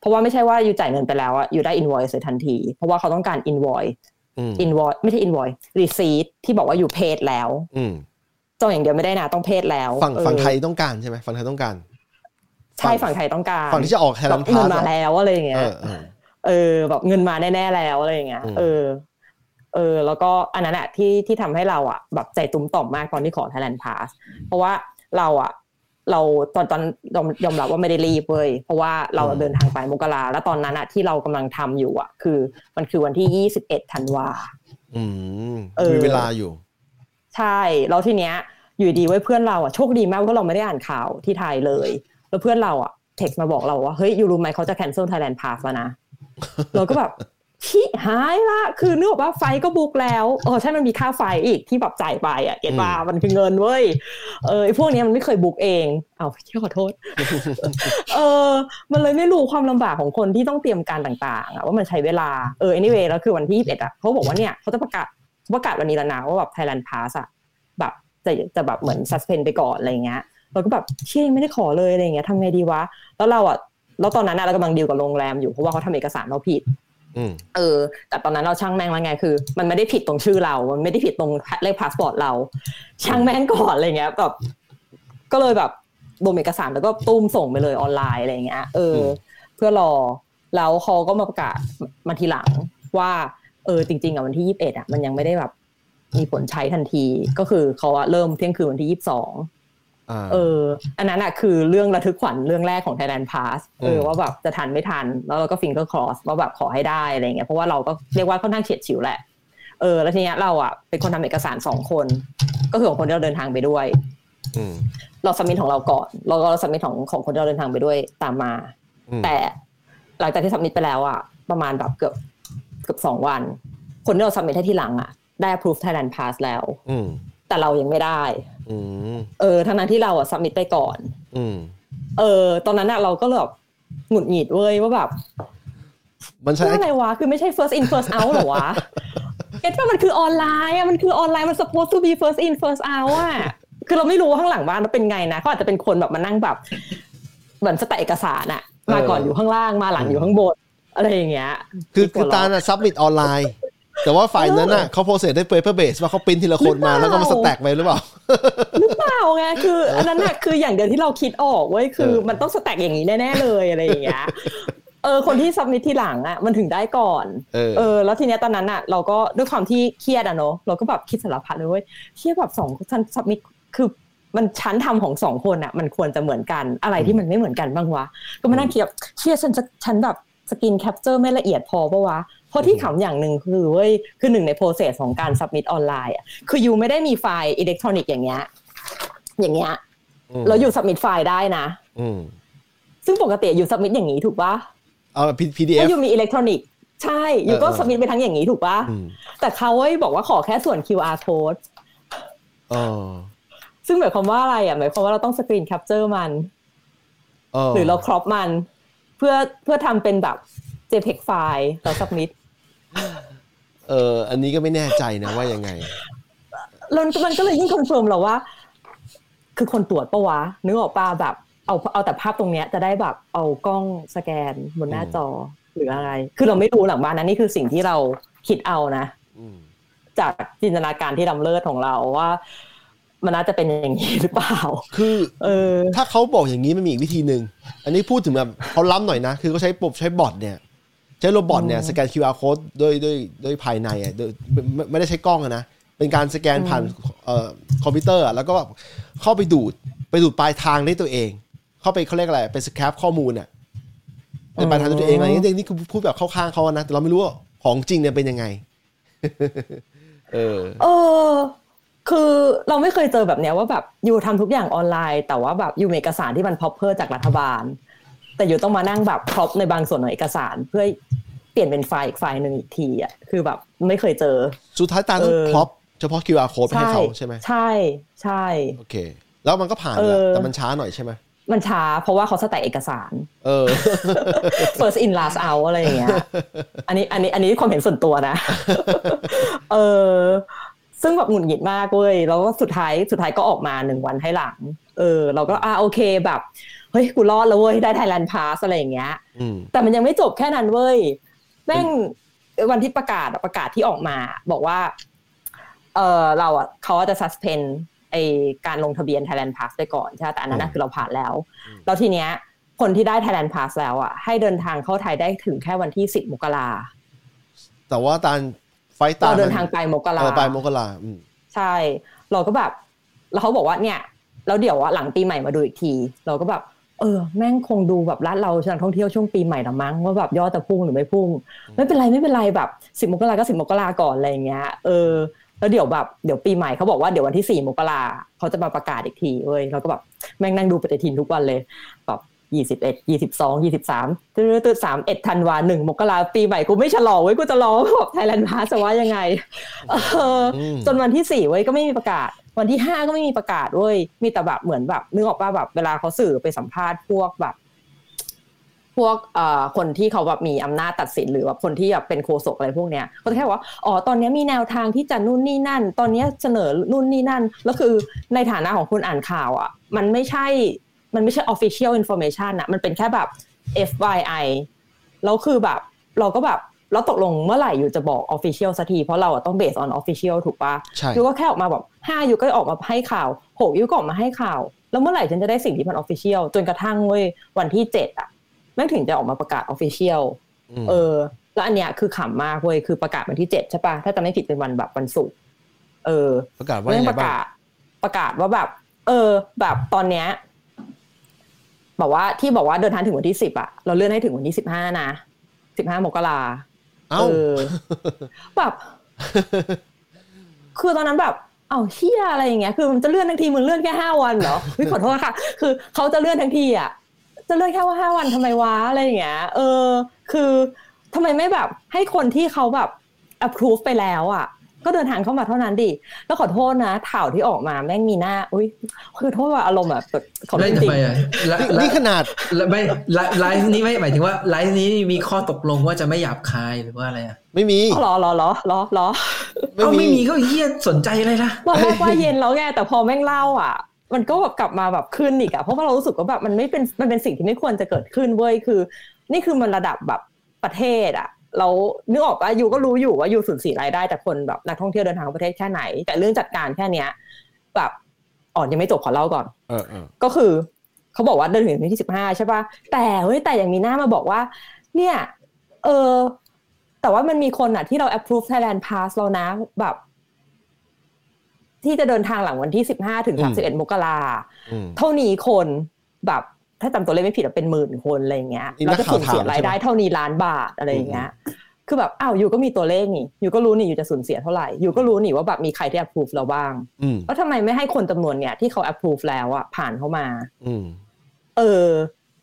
เพราะว่าไม่ใช่ว่าอยู่จ่ายเงินไปแล้วอะอยู่ได้ invoice เลยทันที เพราะว่าเขาต้องการ invoice อืม invoice ไม่ใช่ invoice receipt ที่บอกว่าอยู่ paid แล้วอืมจองอย่างเดียวไม่ได้นะต้อง paid แล้ว ฝั่งเออฝั่งไทยต้องการใช่ไหมฝั่งไทยต้องการ ใช่ฝั่งไทยต้องการฝั่งที่จะออกไทยแบแลบนด์เงิพานสมาแล้วอะไรอย่างเงี้เอยอเออเออแบบเงินมาแน่ๆแล้วอะไรอย่างเงี้ยอืมเออ เออ แล้วก็อันนั้นแหละที่ที่ทำให้เราอะ แบบใจตุ้มต่อมมากตอนที่ขอ Thailand Pass เพราะว่าเราอะ เราตอนตอนยอมยอมรับว่าไม่ได้รีบเว้ยเพราะว่าเราเดินทางไปมกราแล้วตอนนั้นอะที่เรากำลังทำอยู่อะ คือ มันคือวันที่ยี่สิบเอ็ดธันวาอืมเออมีเวลาอยู่ ใช่ แล้วทีเนี้ย อยู่ดีไว้ยเพื่อนเราอะโชคดีมากเพราะเราไม่ได้อ่านข่าวที่ไทยเลย แล้วเพื่อนเราอะเท็กซ์มาบอกเราว่าเฮ้ยยูรู้ไหมเขาจะ cancel Thailand Pass แล้วนะเราก็แบบชิหายละคือนึกออกว่าไฟก็บุ๊กแล้วเออใช่มันมีค่าไฟอีกที่แบบจ่ายไปอะเก็ตว่าอืมมันคือเงินเว้ยเออไอพวกเนี้ยมันไม่เคยบุ๊กเองเอาพี่ขอโทษเออมันเลยไม่รู้ความลำบากของคนที่ต้องเตรียมการต่างๆอะว่ามันใช้เวลาเออ anyway แล้วคือวันที่21อะเขาบอกว่าเนี่ยเขาจะประกาศประกาศวันนี้แล้วนะว่าแบบ Thailand Pass อะแบบจะจะแบบเหมือน suspend ไปก่อนอะไรเงี้ย เราก็แบบเชี่ยยังไม่ได้ขอเลยอะไรเงี้ยทำไงดีวะ แล้วเราอะแล้วตอนนั้นน่ะเรากำลังดีลกับโรงแรมอยู่เพราะว่าเขาทำเอกสารเราผิดอืมเออ แต่ตอนนั้นเราช่างแม่งแล้วไงคือ มันไม่ได้ผิดตรงชื่อเรา มันไม่ได้ผิดตรงเลขพาสปอร์ตเรา ช่างแม่งก่อนอะไรเงี้ยแบบก็เลยแบบรวมเอกสารแล้วก็ตุ้มส่งไปเลยออนไลน์อะไรเงี้ยเอออืมเพื่อรอแล้วเขาก็มาประกาศมาทีหลังว่าเออจริงๆอะวันที่ยี่สิบเอ็ดอะมันยังไม่ได้แบบมีผลใช้ทันทีก็คือเขาอะเริ่มเที่ยงคืนวันที่ยี่สิบสองอ่า เออ อันนั้นอะคือเรื่องระทึกขวัญเรื่องแรกของ Thailand Pass เอออืมว่าแบบจะทันไม่ทัน แล้วเราก็ finger cross ว่าแบบขอให้ได้อะไรเงี้ยเพราะว่าเราก็เรียกว่าค่อนข้างเฉียดฉิวแหละเออแล้วทีเนี้ยเราอะเป็นคนทำเอกสารสองคน ก็คือของคนที่เราเดินทางไปด้วยอืมเราสมิธของเราก่อนแล้วก็สมิธของของคนที่เราเดินทางไปด้วยตามมาอืมแต่หลังจากที่สมิธไปแล้วอะประมาณแบบเกือบเกือบสองวัน คนที่เราสมิธให้ที่หลังอะได้ approve Thailand Pass แล้วอืมแต่เรายังไม่ได้อืม เออทั้งนั้นที่เราอะสมิธไปก่อน อืมเออ ตอนนั้นอะเราก็เลยแบบหงุดหงิดเว้ยว่าแบบมันใช้เรื่องอะไรวะ คือไม่ใช่ first in first out เหรอวะ get ว่ามันคือออนไลน์อะมันคือออนไลน์มัน supposed to be first in first out อะคือเราไม่รู้ว่าข้างหลังบ้านมันเป็นไงนะเขาอาจจะเป็นคนแบบมานั่งแบบเหมือน stack เอกสารอะมาก่อนอยู่ข้างล่างมาหลังอยู่ข้างบนอะไรอย่างเงี้ย คือคือตาลน่ะ submit ออนไลน์ แต่ว่าฝ่ายนั้นน่ะเขา process ได้ paper base ว่าเขาปริ้นทีละคนมาหรือเปล่าแล้วก็มา stack ไปหรือเปล่าหรือเปล่าไงคือ อันนั้นน่ะคืออย่างเดียวที่เราคิดออกเว้ยคือเออมันต้อง stack อย่างนี้แน่ๆเลยอะไรอย่างเงี้ยเออคนที่ submit ทีหลังอะมันถึงได้ก่อนเออเออแล้วทีเนี้ยตอนนั้นอะ เราก็ด้วยความที่เครียดอะเนาะเราก็แบบคิดสารพัดเลยเว้ยเครียดแบบสองชั้น submit คือมันชั้นทำของสองคนอะ มันควรจะเหมือนกันอะไรที่มันไม่เหมือนกันบ้างวะก็มานั่งคิดแบบเครียดฉันจะฉันแบบ screen capture ไม่ละเอียดพอปะวะ เพราะที่ขำอย่างหนึ่งคือเว้ยคือหนึ่งใน process ของการ submit ออนไลน์อะคือ you ไม่ได้มีไฟล์อิเล็กทรอนิกส์อย่างเงี้ยอย่างเงี้ยอืมแล้ว you submit ไฟล์ได้นะอืมซึ่งปกติ you submit อย่างนี้ถูกปะเอา PDF ถ้า you มีอิเล็กทรอนิกส์ใช่ you ก็เออเออ submit ไปทั้งอย่างนี้ถูกปะอืมแต่เขาเว้ยบอกว่าขอแค่ส่วน QR code อ๋อซึ่งหมายความว่าอะไรอะหมายความว่าเราต้อง screen capture มันหรือเรา crop มัน เพื่อเพื่อทำเป็นแบบ JPEG ไฟล์แล้ว submit เอออันนี้ก็ไม่แน่ใจนะว่ายังไงแล้วมันก็เลยยิ่ง confirm เราว่า คือคนตรวจปะวะนึกออกปะแบบ เอาเอาแต่ภาพตรงเนี้ยจะได้แบบเอากล้องสแกนบนหน้าจอหรืออะไร คือเราไม่รู้หลังบ้านนะนี่คือสิ่งที่เราคิดเอานะอืมจากจินตนาการที่ลำเลิศของเราว่า มันน่าจะเป็นอย่างนี้หรือเปล่า คือ เออ ถ้าเขาบอกอย่างนี้มันมีอีกวิธีหนึ่งอันนี้พูดถึงแบบเขาล้ำหน่อยนะคือเขาใช้บบใช้ bot เนี่ย ใช้ robot เนี่ยสแกน QR code ด้วยด้วยด้วยภายในอะโดยไม่ไม่ได้ใช้กล้องอะนะ เป็นการสแกนผ่านเอ่อคอมพิวเตอร์อะแล้วก็เข้าไปดูดไปดูดปลายทางได้ตัวเอง เข้าไปเขาเรียกอะไรเป็น scrape ข้อมูลอะเป็นปลายทางด้วยตัวเองอะไรอย่างเงี้ยนี่คือพูดแบบเข้าข้างเขาอะนะแต่เราไม่รู้ว่าของจริงเนี่ยเป็นยังไง เออ เออ คือเราไม่เคยเจอแบบเนี้ยว่าแบบอยู่ทำทุกอย่างออนไลน์ แต่ว่าแบบอยู่มีเอกสารที่มัน proper จากรัฐบาล แต่อยู่ต้องมานั่งแบบ crop ในบางส่วนของเอกสาร เพื่อเปลี่ยนเป็นไฟล์อีกไฟล์หนึ่งอีกทีอะคือแบบไม่เคยเจอ สุดท้ายตาต้องเออ cropเฉพาะ QR code ไปให้เขาใช่ไหมใช่ใช่โอเค แล้วมันก็ผ่านแหละเออแต่มันช้าหน่อยใช่ไหมมันช้าเพราะว่าเขา stack เอกสาร เออ first in last out อะไรอย่างเงี้ย อันนี้อันนี้อันนี้ความเห็นส่วนตัวนะ เออ ซึ่งแบบหงุดหงิดมากเว้ย แล้วก็สุดท้ายสุดท้ายก็ออกมาหนึ่งวันให้หลัง เออ เราก็อ่าโอเคแบบ เฮ้ยกูรอดแล้วเว้ยได้ไทยแลนด์พาสอะไรอย่างเงี้ยอืมแต่มันยังไม่จบแค่นั้นเว้ยแม่งวันที่ประกาศอะประกาศที่ออกมา บอกว่า เออเราอะเขาจะ suspend ไอการลงทะเบียน Thailand Pass ไปก่อนใช่ไหมแต่อันนั้นนะคือเราผ่านแล้ว แล้วทีเนี้ย คนที่ได้ Thailand Pass แล้วอะให้เดินทางเข้าไทยได้ถึงแค่วันที่10มกราแต่ว่าตานไฟตาเราเดินทางไปมกราเออไปมกราอืมใช่ เราก็แบบ แล้วเขาบอกว่าเนี่ย แล้วเดี๋ยวว่าหลังปีใหม่มาดูอีกที เราก็แบบ เออแม่งคงดูแบบร้านเรานักท่องเที่ยวช่วงปีใหม่ละมั้งว่าแบบยอดจะพุ่งหรือไม่พุ่ง ไม่เป็นไรไม่เป็นไรแบบสิบมกราก็สิบมกราก่อนอะไรอย่างเงี้ยเออแล้วเดี๋ยวแบบเดี๋ยวปีใหม่เขาบอกว่าเดี๋ยววันที่สี่มกราเขาจะมาประกาศอีกทีเว้ยเราก็แบบแม่งนั่งดูปฏิทินทุกวันเลยแบบยี่สิบเอ็ดยี่สิบสองยี่สิบสามตื้อตื้อสามเอ็ดธันวาหนึ่งมกราปีใหม่กูไม่ฉลองเว้ยกูจะรอแบบไทยแลนด์พาสว่ายังไงเออมจนวันที่สี่เว้ยก็ไม่มีประกาศ วันที่ห้าก็ไม่มีประกาศเว้ยมีแต่แบบเหมือนแบบนึกออกป่ะแบบเวลาเขาสื่อไปสัมภาษณ์พวกแบบ พวกเอ่อคนที่เขาแบบมีอำนาจตัดสินหรือว่าคนที่แบบเป็นโฆษกอะไรพวกเนี้ยก็จะแค่ว่าอ๋อตอนนี้มีแนวทางที่จะนู่นนี่นั่น ตอนนี้เสนอนู่นนี่นั่นแล้วคือในฐานะของคุณอ่านข่าวอะ มันไม่ใช่มันไม่ใช่ official information อะมันเป็นแค่แบบ FYI แล้วคือแบบ เราก็แบบ แล้วตกลงเมื่อไหร่อยู่จะบอก official สักที เพราะเราอะต้อง based on official ถูกปะใช่ยูก็แค่ออกมาแบบห้ายูก็ออกมาให้ข่าวหกยูก็ออกมาให้ข่าว แล้วเมื่อไหร่ฉันจะได้สิ่งที่มัน official จนกระทั่งเว้ยวันที่เจ็ดอะแม่งถึงจะออกมาประกาศ official มเออ แล้วอันเนี้ยคือขำมากเว้ยคือประกาศวันที่เจ็ดใช่ปะถ้าจะไม่ผิดเป็นวันแบบวันศุกร์เออ ประกาศว่าเรื่ยัองงไงประบ้างกาศประกาศว่าแบบ เออ แบบตอนเนี้ยบอกว่าที่บอกว่าเดินทางถึงวันที่สิบอะเราเลื่อนให้ถึงวันที่สิบห้านะสิบห้ามกรา เอ้าเออแบบคือตอนนั้นแบบเอ้าเฮียอะไรอย่างเงี้ยคือมันจะเลื่อนทั้งทีมึงเลื่อนแค่ห้าวันเหรอเฮ้ยขอโทษค่ะ คือเขาจะเลื่อนทั้งทีอะจะเลื่อนแค่ว่าห้าวันทำไมวะอะไรอย่างเงี้ยเออ คือทำไมไม่แบบให้คนที่เขาแบบ approve ไปแล้วอะ ก็เดินทางเข้ามาเท่านั้นดิ แล้วขอโทษนะข่าวที่ออกมาแม่งมีหน้า อุ้ยขอโทษว่าอารมณ์แบบขอโทไม่ษจทำริงไมอะไลนี่ไลนี่ขนาดไม่ไลไลฟ์นี้ไม่หมายถึงว่าไลฟ์นี้มีข้อตกลงว่าจะไม่หยาบคายหรือว่าอะไรอะไม่มีๆรอรอรอรอรอเอ้าไม่มีก็เฮียสนใจอะไรล่ะตอนแรกว่าเย็นแล้วไงแต่พอแม่งเล่าอะ มันก็แบบกลับมาแบบขึ้นอีกอะเพราะว่าเรารู้สึกว่าแบบมันไม่เป็นมันเป็นสิ่งที่ไม่ควรจะเกิดขึ้นเว้ยคือ นี่คือมันระดับแบบประเทศอะ เรานึกออกว่ายูก็รู้อยู่ว่ายูสูญเสียรายได้จากคนแบบนักท่องเที่ยวเดินทางเข้าประเทศแค่ไหน แต่เรื่องจัดการแค่เนี้ยแบบอ่อนยังไม่จบขอเล่าก่อนเออเออก็คือเขาบอกว่าเดินถึงวันที่สิบห้าใช่ป่ะแต่เฮ้ยแต่อย่างมีหน้ามาบอกว่า เนี่ย เออแต่ว่ามันมีคนอะที่เรา approve Thailand Pass แล้วนะแบบ ที่จะเดินทางหลังวันที่สิบห้าถึงสามสิบเอ็ดมกราอืมเท่านี้คนแบบ ถ้าจำตัวเลขไม่ผิดอะเป็นหมื่นคนอะไรอย่างเงี้ยนี่เรานักจะข่าวสูญเสียถามรายได้ใช่ไหมเท่านี้ล้านบาทอะไรอย่างเงี้ยคือแบบอ้าวอยู่ก็มีตัวเลขนี่อยู่ก็รู้นี่อยู่จะสูญเสียเท่าไหร่อยู่ก็รู้นี่ว่าแบบมีใครที่ approve เราบ้างอืมแล้วทำไมไม่ให้คนจำนวนเนี่ยที่เขา approve แล้วอะผ่านเข้ามา อืมเออ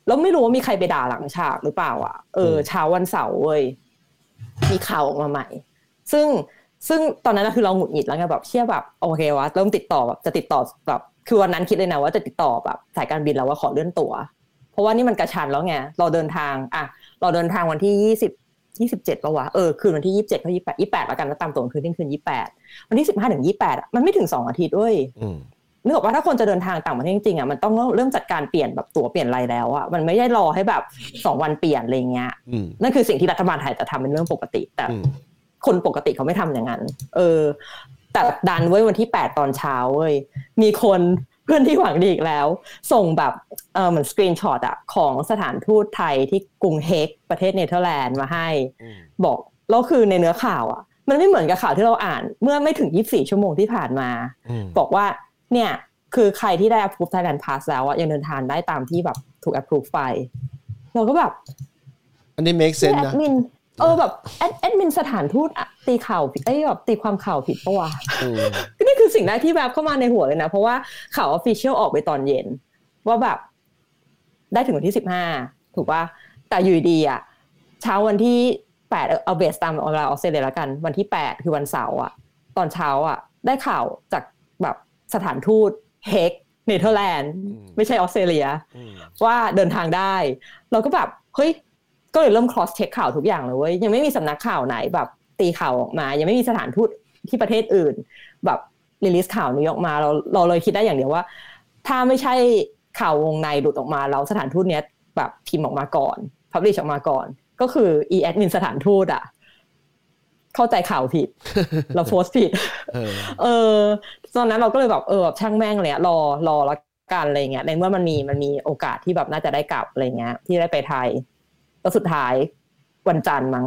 แล้วไม่รู้ว่ามีใครไปด่าหลังฉากหรือเปล่าอะเอออืมเช้าวันเสาร์เว้ยมีข่าวออกมาใหม่ ซึ่งซึ่งตอนนั้นนะคือเราหงุดหงิดแล้วไงแบบเชื่อแบบโอเควะเริ่มติดต่อแบบจะติดต่อแบบ คือวันนั้นคิดเลยนะว่าจะติดต่อแบบสายการบินแล้วว่าขอเลื่อนตั๋ว เพราะว่านี่มันกระชันแล้วไงเราเดินทางอะเราเดินทางวันที่ยี่สิบยี่สิบเจ็ดปะวะเออคืนวันที่ยี่สิบเจ็ดเขายี่แปดยี่แปดแล้วกันแล้วตามตัวคืนที่คืนยี่แปดวันที่สิบห้าถึงยี่แปดมันไม่ถึงสองอาทิตย์เว้ยอืมนึกออกว่าถ้าคนจะเดินทางต่างประเทศจริงๆอะมันต้องเริ่มจัดการเปลี่ยนแบบตั๋วเปลี่ยนอะไรแล้วอะมันไม่ได้รอให้แบบสองวันเปลี่ยนอะไรเงี้ยอืมนั่นคือสิ่งที่รัฐบาลไทยจะทำเป็นเรื่องปกติ แต่อืมคนปกติเขาไม่ทำอย่างนั้น เออ แต่ดันไว้ยวันที่แปดตอนเช้าเว้ยมีคนเพื่อนที่หวังดีอีกแล้ว ส่งแบบเออเหมือน screenshot อะของสถานทูตไทยที่กรุงเฮกประเทศเนเธอร์แลนด์มาให้อืมบอกแล้วคือในเนื้อข่าวอะมันไม่เหมือนกับข่าวที่เราอ่านเมื่อไม่ถึง 24 ชั่วโมงที่ผ่านมาอืมบอกว่าเนี่ยคือใครที่ได้ approve Thailand Pass แล้วอะยังเดินทางได้ตามที่แบบถูก approve ไปเราก็แบบ อันนี้ make sense นะ แอดมิน เออแบบแอดแอดมินสถานทูตอะตีข่าวผิดไอ้ยแบบตีความข่าวผิดปะวะอืมนี่คือสิ่งแรกที่แบบเข้ามาในหัวเลยนะ เพราะว่าข่าว official ออกไปตอนเย็น ว่าแบบ ได้ถึงวันที่สิบห้าถูกป่ะแต่อยู่ดีๆอะเช้าวันที่แปดเอา base ตามเวลาออสเตรเลียแล้วกัน วันที่แปดคือวันเสาร์อะตอนเช้าอะได้ข่าวจากแบบสถานทูตเฮกเนเธอร์แลนด์ไม่ใช่ออสเตรเลียอืมว่าเดินทางได้ เราก็แบบ เฮ้ย ก็เลยเริ่ม cross check ข่าวทุกอย่างเลยเว้ยยังไม่มีสำนักข่าวไหนแบบตีข่าวออกมา ยังไม่มีสถานทูตที่ประเทศอื่น แบบรีลิสข่าวนี้ออกมาเราเราเลยคิดได้อย่างเดียวว่า ถ้าไม่ใช่ข่าววงในหลุดออกมาแล้วสถานทูตเนี้ยแบบพิมพ์ออกมาก่อนพับลิชออกมาก่อน ก็คืออีแอดมินสถานทูตอะ เข้าใจข่าวผิด เราโพสต์ผิดเออเออตอนนั้นเราก็เลยแบบเออแบบช่างแม่งเลยอะรอรอแล้วกันอะไรเงี้ยในเมื่อมันมีมันมีโอกาสที่แบบน่าจะได้กลับอะไรเงี้ย ที่ได้ไปไทย แล้วสุดท้ายวันจันทร์มั้ง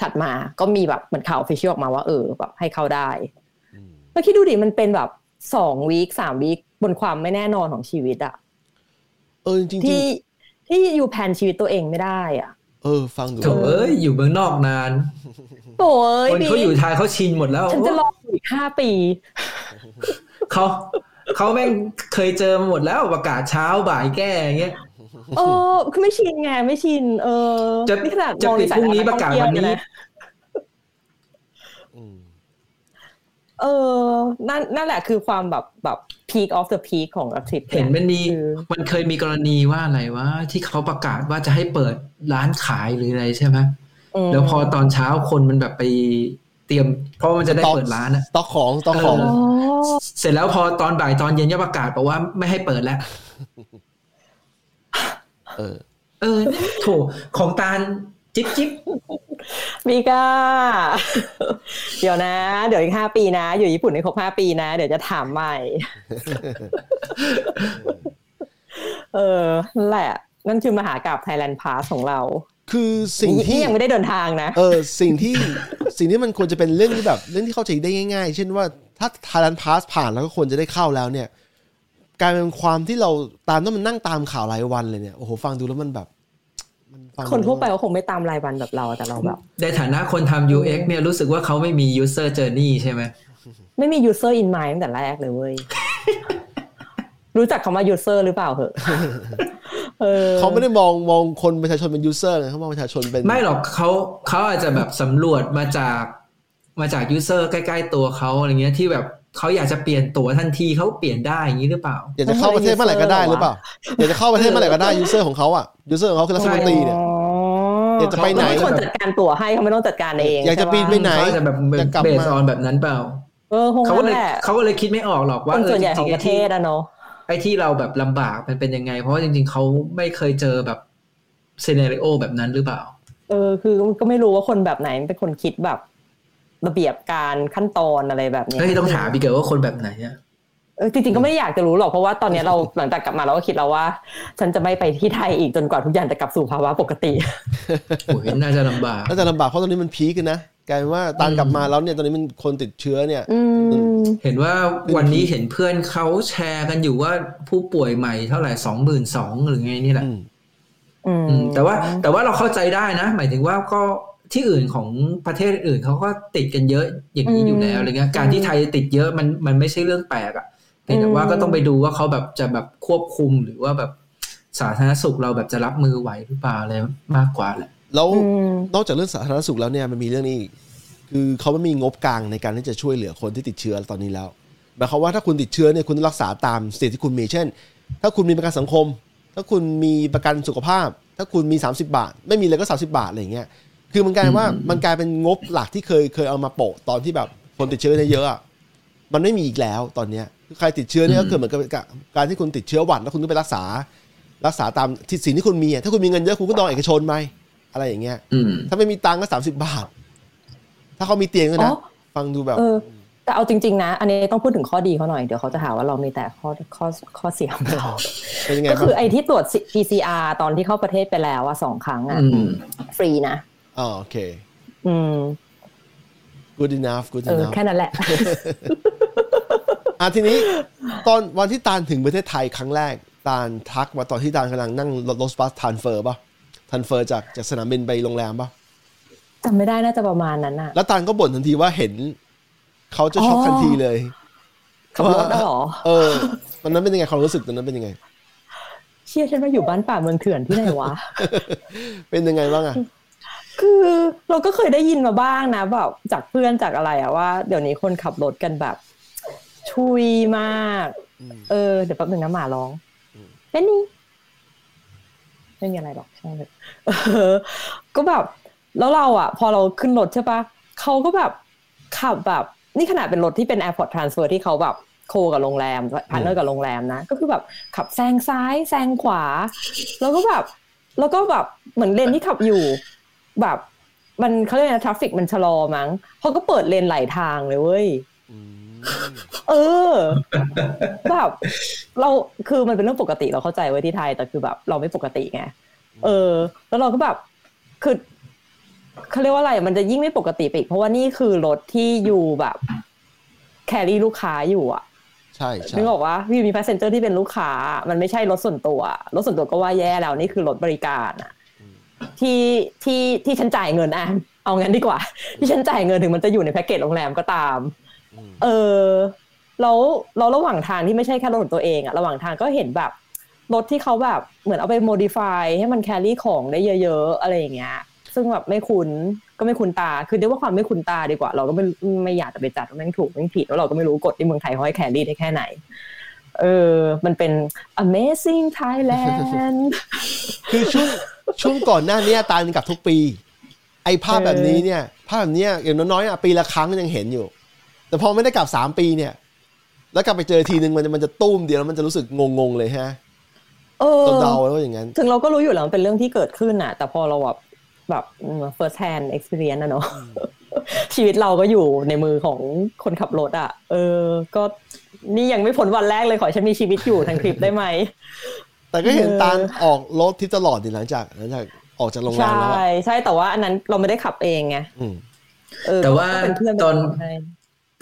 ถัดมาก็มีแบบเหมือนข่าวออฟฟิเชียลออกมาว่า เออแบบให้เข้าได้อืมแล้วคิดดูดิมันเป็นแบบสองวีคสามวีคบนความไม่แน่นอนของชีวิตอะเออจริงที่ที่อยู่แผนชีวิตตัวเองไม่ได้อะๆเออ ฟังดูโถเอ้ยอยู่เมืองนอกนานโอ้ยคนเขาอยู่ไทยเขาชินหมดแล้วฉันจะรออีกห้าปีเขาเขาแม่งเคยเจอมาหมดแล้วประกาศเช้าบ่ายแก้อย่างเงี้ย เออคือไม่ชินไงไม่ชิน เออจะนี่ขนาดจะมองปิดในสายพรุ่งนี้ตาประกาศท่องวันเที่ยนี้เยะอืมเออนั่นนั่นแหละคือความแบบแบบ peak of the peak ของทริปเห็นมันมีคือมันเคยมีกรณีว่าอะไรว่าที่เขาประกาศว่าจะให้เปิดร้านขายหรืออะไรใช่ไหมมแล้วพอตอนเช้าคนมันแบบไปเตรียม เพราะมันจะได้เปิดร้านอะสต็อกของสต็อกของเออ๋อเสร็จแล้วพอตอนบ่ายตอนเย็นจะประกาศบอกว่าไม่ให้เปิดแล้ว เออ เออโถของตาลจิ๊บจิ๊บมีก้า เดี๋ยวนะ เดี๋ยวอีกห้าปีนะ อยู่ญี่ปุ่นให้ครบห้าปีนะ เดี๋ยวจะถามใหม่ เออนั่นแหละ นั่นคือมหากราบไทยแลนด์พาสของเรา คือสิ่งที่นี่ยังไม่ได้เดินทางนะ เออ สิ่งที่สิ่งที่มันควรจะเป็นเรื่องที่แบบ เรื่องที่เข้าใจได้ง่าย ๆ เช่นว่าถ้า Thailand Pass ผ่านแล้วก็ควรจะได้เข้าแล้วเนี่ย กลายเป็นความที่เราตามต้องมันนั่งตามข่าวรายวันเลยเนี่ยโอ้โหฟังดูแล้วมันแบบมันฟังดูคนทั่วไปก็คงไม่ตามรายวันแบบเราแต่เราแบบในฐานะคนทำ UX เนี่ยรู้สึกว่าเขาไม่มี user journey ใช่ไหมไม่มี user in mind ตั้งแต่แรกเลยเว้ยรู้จักคำว่า user หรือเปล่าเหอะเออเขาไม่ได้มองมองคนประชาชนเป็นยูเซอร์ไงเขามองประชาชนเป็นไม่หรอกเขาเขาอาจจะแบบสำรวจมาจากมาจาก user ใกล้ ๆ ตัวเขาอะไรเงี้ยที่แบบ เขาอยากจะเปลี่ยนตัวทันทีเขาเปลี่ยนได้อย่างนี้หรือเปล่าอยากจะเข้าประเทศเมื่อไหร่ก็ได้หรือเปล่าอยากจะเข้าประเทศเมื่อไหร่ก็ได้ยูเซอร์ของเขาอะยูเซอร์ของเขาคือรัฐมนตรีเนี่ยอ๋ออยากจะไปไหนเขาเป็นคนจัดการตั๋วให้เขาไม่ต้องจัดการเองอยากจะใช่ปบินไปไหนเขาอาจจะแบบจะกลับเบสมาออนแบบนั้นเปล่าเออคงเขาก็นั่นเลยแหละเขาก็เลยคิดไม่ออกหรอกคว่านเออส่วนจใหญ่ขริองงๆปไอ้ระเทที่ศอะเนาะไอ้ที่เราแบบลำบากมันเป็นยังไง เพราะว่าจริง ๆเขาไม่เคยเจอแบบซีเนริโอแบบนั้นหรือเปล่า เออคือก็ไม่รู้ว่าคนแบบไหนเป็นคนคิดแบบ ระเบียบการขั้นตอนอะไรแบบเนี้ยเฮ้ยต้องถามพี่เกิดว่าคนแบบไหนอะเออจริงๆก็ไม่ได้อยากจะรู้หรอกเพราะว่าตอนเนี้ยเราหลังจากกลับมาเราก็คิดแล้วว่า ฉันจะไม่ไปที่ไทยอีกจนกว่าทุกอย่างจะกลับสู่ภาวะปกติโอ้ยน่าจะลำบากน่าจะลำบากเพราะตอนนี้มันพีคกันนะกลายเป็นว่าตานกลับมาแล้วเนี่ยตอนนี้มันคนติดเชื้อเนี่ยอืมเห็นว่าวันนี้เห็นเพื่อนเขาแชร์กันอยู่ว่าผู้ป่วยใหม่เท่าไหร่สองหมื่นสองหรือไงนี่แหละอืมอืมอืมแต่ว่าแต่ว่าเราเข้าใจได้นะ หมายถึงว่าก็ ที่อื่นของประเทศอื่นเขาก็ติดกันเยอะอย่างนี้อยู่แล้วอะไรเงี้ยการที่ไทยติดเยอะมันมันไม่ใช่เรื่องแปลกอะเพียงแต่ว่าก็ต้องไปดูว่าเขาแบบจะแบบควบคุมหรือว่าแบบสาธารณสุขเราแบบจะรับมือไหวหรือเปล่าอะไรมากกว่าแหละแล้วอืมนอกจากเรื่องสาธารณสุขแล้วเนี่ยมันมีเรื่องนี้อีกคือเขาไม่มีงบกลางในการที่จะช่วยเหลือคนที่ติดเชื้อตอนนี้แล้วหมายความว่าถ้าคุณติดเชื้อเนี่ยคุณต้องรักษาตามสเตทที่คุณมีเช่น ถ้าคุณมีประกันสังคม ถ้าคุณมีประกันสุขภาพ ถ้าคุณมี 30 บาท ไม่มีเลยก็ 30 บาทอะไรอย่างเงี้ย คือมันกลายเป็นว่าอืมมันกลายเป็นงบหลักที่เคยเคยเอามาโปะตอนที่แบบคนติดเชื้อเยอะๆอะมันไม่มีอีกแล้วตอนเนี้ยคือใครติดเชื้อเนี่ยก็คือเหมือนกับการที่คุณติดเชื้อหวัดแล้วคุณต้องไปรักษา รักษาตามที่สิ่งที่คุณมีอะถ้าคุณมีเงินเยอะคุณก็ต้องเอาเอกชนไปอะไรอย่างเงี้ยอืมถ้าไม่มีตังค์ก็สามสิบาท ถ้าเขามีเตียงด้วยนะอ๋อฟังดูแบบเออแต่เอาจริงๆนะ อันนี้ต้องพูดถึงข้อดีเขาหน่อย เดี๋ยวเขาจะหาว่าเรามีแต่ข้อข้อข้อเสียของเราเป็นยังไงก็บ้าคืงอไอ้ที่ตรวจ PCR ตอนที่เข้าประเทศไปแล้วอะสองครั้งอะอืมฟรีนะ อ๋อโอเค อืม good enough good เออ enough แค่นั้นแหละอะทีนี้ตอนวันที่ตาลถึงประเทศไทยครั้งแรก ตาลทักมาตอนที่ตาลกำลังนั่งรถรถบัสทานเฟอร์ป่ะทานเฟอร์จากจากสนามบินไปโรงแรมป่ะจำไม่ได้น่าจะประมาณนั้นอะแล้วตาลก็บ่นทันทีว่าเห็น เขาจะช็อกอ๋อทันทีเลยขับรถได้เหรอ เออตอนนั้นเป็นยังไงความรู้สึกตอนนั้นเป็นยังไง เชี่ยฉันมาอยู่บ้านป่าเมืองเถื่อนที่ไหนวะ เป็นยังไงบ้างอะ คือเราก็เคยได้ยินมาบ้างนะแบบจากเพื่อนจากอะไรอะว่าเดี๋ยวนี้คนขับรถกันแบบ ชุยมากอืมเออเดี๋ยวแป๊บหนึ่งนะหมาร้องแม่นี่ไม่มีอะไรหรอกใช่างเลยเออก็แบบ แล้วเราอะพอเราขึ้นรถใช่ปะเขาก็แบบขขับแบบ นี่ขนาดเป็นรถที่เป็น Airport Transfer ที่เขาแบบ co กับโรงแรม partner กับโรงแรมนะ ก็คือแบบขับแซงซ้ายแซงขวา แล้วก็แบบ แล้วก็แบบเหมือนเลนที่ขับอยู่ แบบมันเขาเรียกนะ traffic มันชะลอมั้งเขาก็เปิดเลนไหลทางเลยเว้ยอืมเออแบบเราคือมันเป็นเรื่องปกติเราเข้าใจไว้ที่ไทยแต่คือแบบ เราไม่ปกติไงเออ แล้วเราก็แบบคือเขาเรียกว่าอะไร มันจะยิ่งไม่ปกติไปอีกเพราะว่านี่คือรถที่อยู่แบบ carry ลูกค้าอยู่อะใช่ใช่นึกออกว่าพี่มี passenger ที่เป็นลูกค้า มันไม่ใช่รถส่วนตัว รถส่วนตัวก็ว่าแย่แล้วนี่คือรถบริการอะ ที่ที่ที่ฉันจ่ายเงินอะเอางั้นดีกว่า ที่ฉันจ่ายเงินถึงมันจะอยู่ในแพ็กเกจโรงแรมก็ตามอืมเออแล้วเราระหว่างทางที่ไม่ใช่แค่รถของตัวเองอะระหว่างทางก็เห็นแบบรถที่เขาแบบเหมือนเอาไปโมดิฟายให้มันแครี่ของได้เยอะๆอะไรอย่างเงี้ย ซึ่งแบบไม่คุ้นก็ไม่คุ้นตา คือเรียกว่าความไม่คุ้นตาดีกว่า เราก็ไม่ไม่อยากจะไปจัดว่าแม่งถูกแม่งผิดแล้วเราก็ไม่รู้กฎที่เมืองไทยเขาให้แครี่ได้แค่ไหน เออ มันเป็น amazing Thailand คือช่วงช่วงก่อนหน้าเนี้ยตาลกลับทุกปี ไอ้ภาพเออแบบนี้เนี่ย ภาพแบบเนี้ยอย่างน้อยๆอะปีละครั้งยังเห็นอยู่ แต่พอไม่ได้กลับสามปีเนี่ย แล้วกลับไปเจอทีนึงมันจะมันจะตุ้มเดียวแล้วมันจะรู้สึกงงๆเลยฮะเออเดาๆไว้ว่าอย่างนั้น ถึงเราก็รู้อยู่แล้วมันเป็นเรื่องที่เกิดขึ้นน่ะ แต่พอเราแบบแบบ first hand experience นะเนาะชีวิตเราก็อยู่ในมือของคนขับรถอะ เออ ก็ นี่ยังไม่พ้นวันแรกเลยขอให้ฉันมีชีวิตอยู่ทั้งทริปได้ไหม แต่ก็เห็นเออตาลออกรถที่ตลอดดิหลังจากหลังจากออกจากโรงแรใช่มแล้วอะใช่แต่ว่าอันนั้นเราไม่ได้ขับเองไงอืมเออแต่ว่าก็เป็นเพื่อนตอนเป็นคให้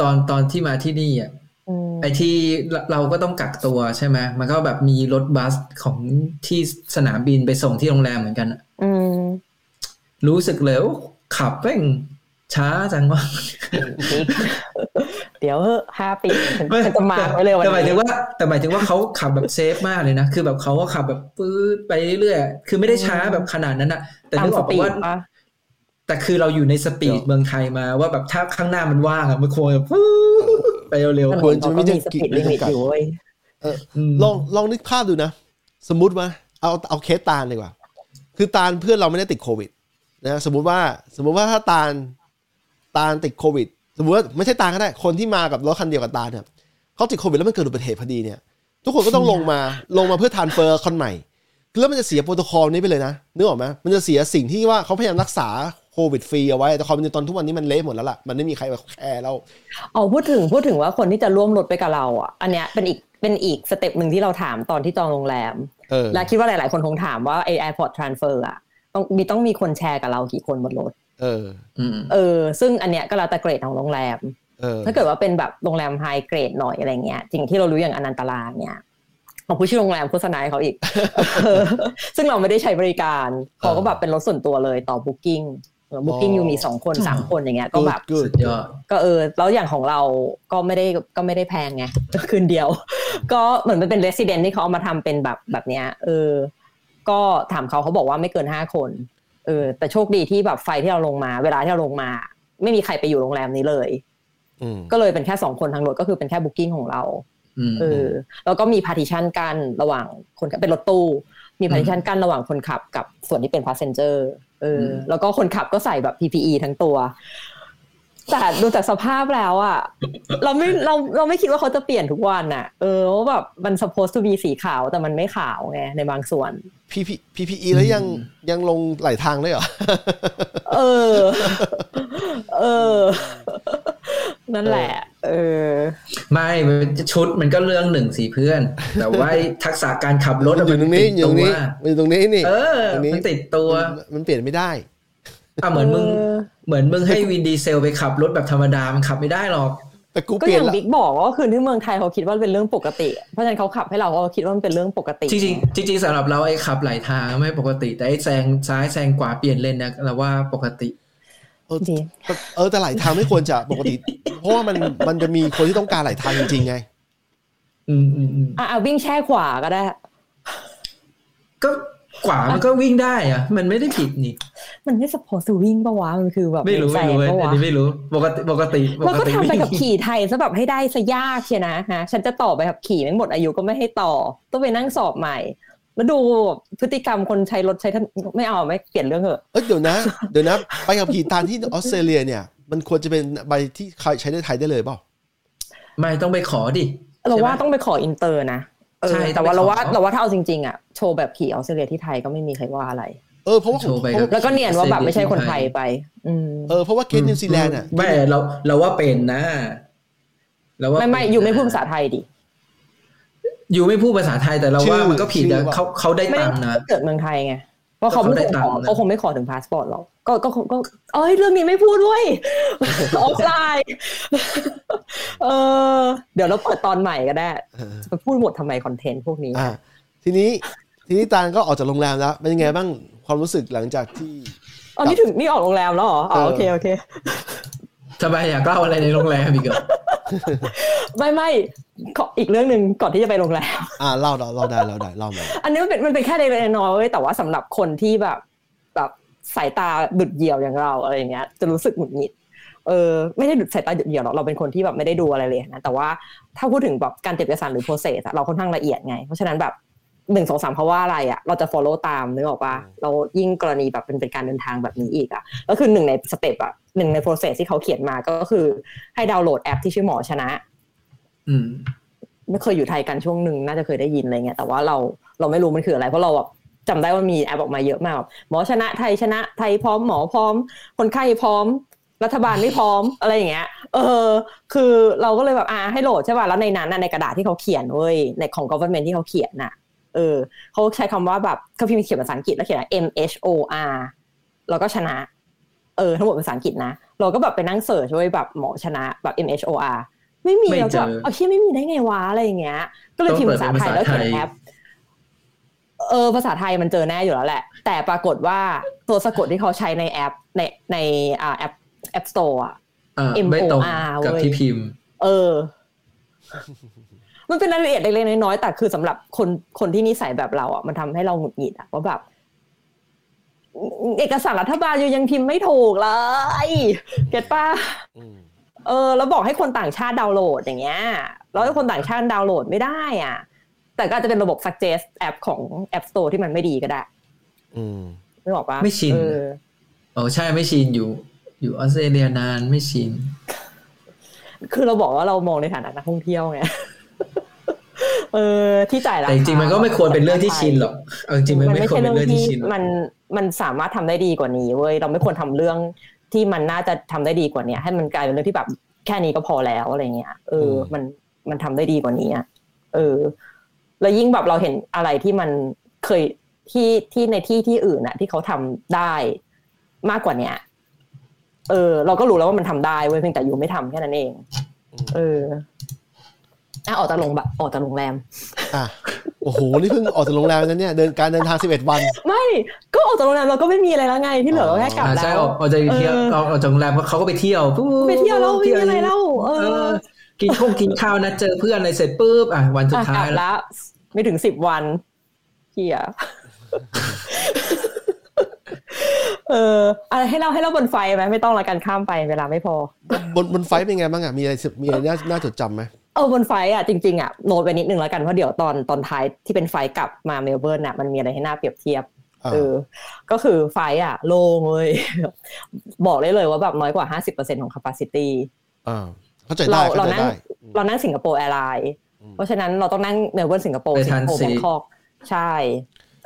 ตอนตอนที่มาที่นี่อะอืมไอ้ที่เราเราก็ต้องกักตัวใช่ไหมมันก็แบบมีรถบัสของที่สนามบินไปส่งที่โรงแรมเหมือนกันอะอืมรู้สึกเลยว่าขับแม่ง ช้าจังวะเดี๋ยวเฮ้ห้าปีฉันจะมาร์คไว้เลยวันแต่หมายถึนี้งว่า แต่หมายถึงว่าเขาขับแบบเซฟมากเลยนะ คือแบบเขาก็ขับแบบปื๊ดไปเรื่อยๆ คือไม่ได้ช้าแบบขนาดนั้นอะแต่ตามนึกอสอกปีปะดว่าปะแต่คือเราอยู่ในสปีดเมืองไทยมาว่าแบบถ้าข้างหน้ามันว่างอะมันควรแบบปื๊ดไปเร็วควรจะเราไม่ก็ได้มีสปีดลิมิตอยู่เว้ยๆมลองลองนึกภาพดูนะ สมมุติว่าเอาเอาเคสตาลดีกว่า คือตาลเพื่อนเราไม่ได้ติดโควิดนะสมมุติว่า สมมุติว่าถ้าตาล ตาลติดโควิดสมมติว่าไม่ใช่ตาลก็ได้ คนที่มากับรถคันเดียวกับตาลเนี่ยเขาติดโควิดแล้วมันเกิดอุบัติเหตุพอดีเนี่ย ทุกคนก็ต้องลงมาลงมาเพื่อ transfer คนใหม่แล้วมันจะเสียโปรโตคอลนี้ไปเลยนะนึกออกไหมมันจะเสียสิ่งที่ว่าเขาพยายามรักษาโควิดฟรีเอาไว้ แต่ความเป็นจริงตอนทุกวันนี้มันเละหมดแล้วล่ะ มันไม่มีใครมาแคร์แล้วอ๋อพูดถึงพูดถึงว่าคนที่จะร่วมรถไปกับเราอะอันเนี้ยเป็นอีกเป็นอีก step หนึ่งที่เราถามตอนที่จองโรงแรมเออและคิดว่าหลาย ๆ คนคงถามว่าไอ airport transfer อะต้องมีต้องมีคนแชร์กับเรากี่คนบนรถ เอออืมเออ ซึ่งอันเนี้ยก็แล้วแต่เกรดของโรงแรมเออถ้าเกิดว่าเป็นแบบโรงแรม high grade หน่อยอะไรเงี้ยสิ่งที่เรารู้อย่างอนันตราเนี่ยเอ้า พูดชื่อโรงแรมโฆษณาให้เขาอีกเออซึ่งเราไม่ได้ใช้บริการเขาก็แบบเป็นรถส่วนตัวเลยต่อ booking booking อยู่มีสองคนสามคนอย่างเงี้ยก็แบบ Good สุดยอดก็เออแล้วอย่างของเราก็ไม่ได้ก็ไม่ได้แพงไงคืนเดียว ก็เหมือนมันเป็น residence ที่เขาเอามาทำเป็นแบบแบบเนี้ยเออ ก็ถามเขาเขาบอกว่าไม่เกินห้าคน เออแต่โชคดีที่แบบไฟที่เราลงมา เวลาที่เราลงมา ไม่มีใครไปอยู่โรงแรมนี้เลยอืมก็เลยเป็นแค่สองคนทั้งรถก็คือเป็นแค่ booking ของเราอืมเออแล้วก็มี partition กันระหว่างคนขับเป็นรถตู้ มี partition กันระหว่างคนขับกับส่วนที่เป็น passenger เอออมแล้วก็คนขับก็ใส่แบบ PPE ทั้งตัว แต่ดูจากสภาพแล้วอะเราไม่เราเราไม่คิดว่าเขาจะเปลี่ยนทุกวันอะเออว่าแบบมัน supposed to be สีขาวแต่มันไม่ขาวไงในบางส่วนพีพีพีพีอีแล้วยังยังลงไหลทางได้เหรอ เออ เออ นั่นแหละ เออ ไม่ชุดมันก็เรื่องหนึ่งสิเพื่อน แต่ว่าทักษะการขับรถมันอยู่ตรงนี้อยู่ตรงนี้มัมันอยู่ตรงนี้นี่เออตรงนี้มันติดตัวมันมันเปลี่ยนไม่ได้ อะเหมือนมึงเออเหมือนมึงให้วินดีเซลไปขับรถแบบธรรมดา มันขับไม่ได้หรอก แต่กูก็เปลี่อยนย่างละบิ๊กบอกว่าคืนที่เมืองไทยเขาคิดว่าเป็นเรื่องปกติ เพราะฉะนั้นเขาขับให้เราเขาคิดว่ามันเป็นเรื่องปกติจริงๆจริงๆสำหรับเราไอ้ขับหลายทางไม่ปกติ แต่ไอ้แซงซ้ายแซงขวาเปลี่ยนเลนเนี่ยเราว่าปกติ เออดีเออแต่ไหลทางไม่ควรจะปกติ เพราะว่ามันมันจะมีคนที่ต้องการไหลทางจริงๆไง อืมอืมอืมอะเอาวิ่งแช่ขวาก็ได้ ก็ขวามันก็วิ่งได้อะมันไม่ได้ผิดนี่ มันไม่ supposed to วิ่งปะวะมันคือแบบไม่รู้แซไม่งรู้เว้ยปะอันวะนี้ไม่รู้ปกติปกติปแล้วกก็ติทำไปวิ่งกับขี่ไทยซะแบบให้ได้ซะยากเชียนะฮะฉันจะต่อไปกับขี่ไม่หมดอายุก็ไม่ให้ต่อ ต้องไปนั่งสอบใหม่แล้วดูพฤติกรรมคนใช้รถใช้ถนนไม่เอาไม่เปลี่ยนเรื่องเหอะเอ้ยเดี๋ยวนะ เดี๋ยวนะ ใบขับขี่ตามที่ออสเตรเลียเนี่ย มันควรจะเป็นใบที่ใช้ในไทยได้เลยเปล่าไม่ต้องไปขอดิเราว่าใช่ไหมต้องไปขออินเตอร์นะเออใช่แต่ว่าต้องไปขอเราว่าเราว่าถ้าเอาจริงๆอะโชว์ใบขับขี่ออสเตรเลียที่ไทยก็ไม่มีใครว่าอะไร เออเพราะว่าโชว์ไปเพราะแล้วก็เนียนว่าแบบไม่ใช่คนไทยไปอืมเออเพราะว่าเคสนิวซีแลนด์อะไม่เราเราว่าเป็นนะเราว่าไม่ไม่เป็นอยู่ไม่นะพูดภาษาไทยดิอยู่ไม่พูดภาษาไทยแต่เราว่ามันก็ผิดชื่นะอว่าเขาเขาได้ไม่ตัได้งค์นะเกิดเมืองไทยไงเพราะเขาไม่ก็เขาได้คงตัขงอค์นะเขาคงไม่ขอถึงพาสปอร์ตหรอกก็ก็ก็เอ้ยเรื่องนี้ไม่พูดด้วยออฟไลน์เออ เดี๋ยวเราเปิดตอนใหม่ก็ได้เออจะไปพูดหมดทำไมคอนเทนต์พวกนี้อ่าทีนี้ทีนี้ตาลก็ออกจากโรงแรมแล้วเป็นยังไงบ้าง ความรู้สึกหลังจากที่อ๋อนี่ถึงนี่ออกโรงแรมแล้วเหรออ๋อเออโอเคโอเคทำไมอยากเล่าอะไรในโรงแรมอีกเหรอไม่ไม่ขออีกเรื่องหนึ่งก่อนที่จะไปโรงแรมอ่าเล่าเล่าเล่าได้เล่าได้เล่ามาอันนี้มันเป็นมันเป็นแค่เล็กๆน้อยๆเว้ยแต่ว่าสำหรับคนที่แบบแบบสายตาดุดเหี่ยวอย่างเราอะไรอย่างเงี้ย จะรู้สึกหงุดหงิดเออไม่ได้ดุดสายตาดุดเหี่ยวหรอกเราเป็นคนที่แบบไม่ได้ดูอะไรเลยนะแต่ว่าถ้าพูดถึงแบบการเก็บเอกสารหรือ process อะเราค่อนข้างละเอียดไง เพราะฉะนั้นแบบ หนึ่งสองสามเขาว่าอะไรอะเราจะ follow ตามนึกออกปะเรายิ่งกรณีแบบเป็นเป็นการเดินทางแบบนี้อีกอะก็คือหนึ่งในสเต็ปอะหนึ่งใน process ที่เขาเขียนมาก็คือให้ดาวน์โหลดแอปที่ชื่อหมอชนะ อืมไม่เคยอยู่ไทยกันช่วงหนึ่งน่าจะเคยได้ยินอะไรเงี้ยแต่ว่าเราเราไม่รู้มันคืออะไร เพราะเราแบบจำได้ว่ามีแอปออกมาเยอะมากแบบหมอชนะไทยชนะไทยพร้อมหมอพร้อม คนไข้พร้อม รัฐบาลไม่พร้อมอะไรอย่างเงี้ย เออ คือเราก็เลยแบบอ่าให้โหลดใช่ป่ะแล้วในนั้นน่ะในกระดาษที่เขาเขียนเว้ยในของ government ที่เขาเขียนน่ะ เออเขาใช้คำว่าแบบเขาพิมพ์เขียนภาษาอังกฤษแล้วเขียนว่า M H O R แล้วก็ชนะ เออทั้งหมดเป็นภาษาอังกฤษนะ เราก็แบบไปนั่ง search เว้ยแบบหมอชนะแบบ M H O R ไม่มีไม่แล้วเจก็อเอาเชี่ยไม่มีได้ไงวะอะไรอย่างเงี้ย ก็เลยพิมพ์ภาษาไทยแล้วเขียนแอปเออภาษาไทยมันเจอแน่อยู่แล้วแหละ แต่ปรากฏว่าตัวสะกดที่เขาใช้ในแอปในในอ่าแอป App Store อะอ่า M O R ไม่ตรงกับเว้ยที่พิมพ์ เออ มันเป็นรายละเอียดเล็กๆน้อยๆแต่คือสำหรับคนคนที่นิสัยแบบเราอะมันทำให้เราหงุดหงิดอะว่าแบบเอกสารรัฐบาลอยู่ยังพิมพ์ไม่ถูกเลยเก็ตป้าอืมเออ แล้วบอกให้คนต่างชาติดาวน์โหลดอย่างเงี้ยแล้วให้คนต่างชาติดาวน์โหลดไม่ได้อะ แต่ก็อาจจะเป็นระบบ suggest แอปของ App Store ที่มันไม่ดีก็ได้ อืมไม่บอกว่าไม่ชินเออโอ้ใช่ไม่ชินอยู่ อยู่ออสเตรเลียนานไม่ชิน คือเราบอกว่าเรามองในฐานะนักท่องเที่ยวไง เออที่จ่ายราแต่คาจริงๆมันก็ไม่ควรเป็นเรื่องที่ชินหรอกเอาจริงๆมันมันไม่ไม่ควรใช่เป็นเรื่องเรื่องที่ที่ชินหรอกมันมันสามารถทำได้ดีกว่านี้เว้ยเราไม่ควรทำเรื่องที่มันน่าจะทำได้ดีกว่านี้ให้มันกลายเป็นเรื่องที่แบบแค่นี้ก็พอแล้วอะไรเงี้ยเอออมมันมันทำได้ดีกว่านี้อะเออ แล้วยิ่งแบบเราเห็นอะไรที่มันเคยที่ที่ในที่ที่อื่นอะที่เขาทำได้มากกว่าเนี้ยเออ เราก็รู้แล้วว่ามันทำได้เว้ยเพียงแต่อยู่ไม่ทำแค่นั้นเอง เออ อะออกจากโรงแบบออกจากโรงแรมอะโอ้โหนี่เพิ่งออกจากโรงแรมนั้นเนี่ยเดินการเดินทางสิบเอ็ดวัน ไม่ก็ออกจากโรงแรมเราก็ไม่มีอะไรแล้วไงที่เหลือเราแค่กลับอ่าแล้ใช่วออกออกจากเที่ยวเออออกออกจากโรงแรมเขาก็ไปเที่ยวปุ๊บไปเที่ยวแล้วไม่มีอะไรแล้วเออเออกินข้งกินข้าวนะเจอเพื่อนอะไรเสร็จปุ๊บอะวันสุดอะท้ากลัยบแล้วไม่ถึงสิบวันเฮียเอออะไรให้เราให้เราบนไฟไหมไม่ต้องละกันข้ามไปเวลาไม่พอบนบนไฟล์เป็นไงบ้างอะมีอะไรมีอะไรน่าน่าจดจำไหม เออบนไฟอะจริงๆอะโน้ตไปนิดนึงแล้วกันเพราะเดี๋ยวตอนตอนท้ายที่เป็นไฟกลับมาเมลเบิร์นอะมันมีอะไรให้น่าเปรียบเทียบอ่าเออก็คือไฟอะ โล่งเลยบอกได้เลยว่าแบบน้อยกว่าห้าสิบเปอร์เซ็นของ capacity อ่าเข้าใจได้เราเข้าใจเรานั่งได้เรานั่ง Singapore Airlines อืมเพราะฉะนั้นเราต้องนั่งเมลเบิร์นสิงคโปร์ไปสิงคโปร์ Bangkok ใช่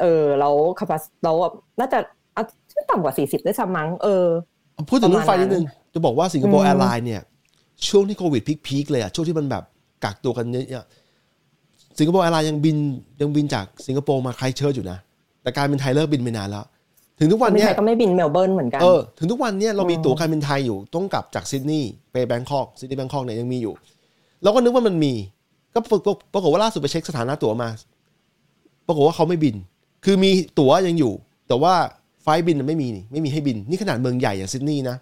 เออแล้ว capa เราน่าจะเอาไม่ต่ำกว่าสี่สิบด้วยซ้ำมั้งเออพูดถึงเรื่อง flight ประมาณนิดนึงจะบอกว่า Singapore Airlines เนี่ยช่วงที่โควิด peak ๆเลยอะช่วงที่มันแบบ กักตัวกันเยอะๆ Singapore Airlines ยังบินยังบินจากสิงคโปร์มาไครสต์เชิร์ชอยู่นะ แต่การบินไทยเลิกบินไปนานแล้ว ถึงทุกวันไม่เนี้ยใช่ก็ไม่บินเมลเบิร์นเหมือนกันเออถึงทุกวันเนี้ยเรามีอืมตั๋วการบินไทยอยู่ต้องกลับจากซิดนีย์ไป Bangkok ซิดนีย์ Bangkok เนี่ยยังมีอยู่เราก็นึกว่ามันมี ก็ปรากฏปรากฏว่าล่าสุดไปเช็คสถานะตั๋วมา ปรากฏว่าเขาไม่บิน คือมีตั๋วยังอยู่ แต่ว่า flight บินไม่มีนี่ไม่มีให้บิน นี่ขนาดเมืองใหญ่อย่างซิดนีย์นะ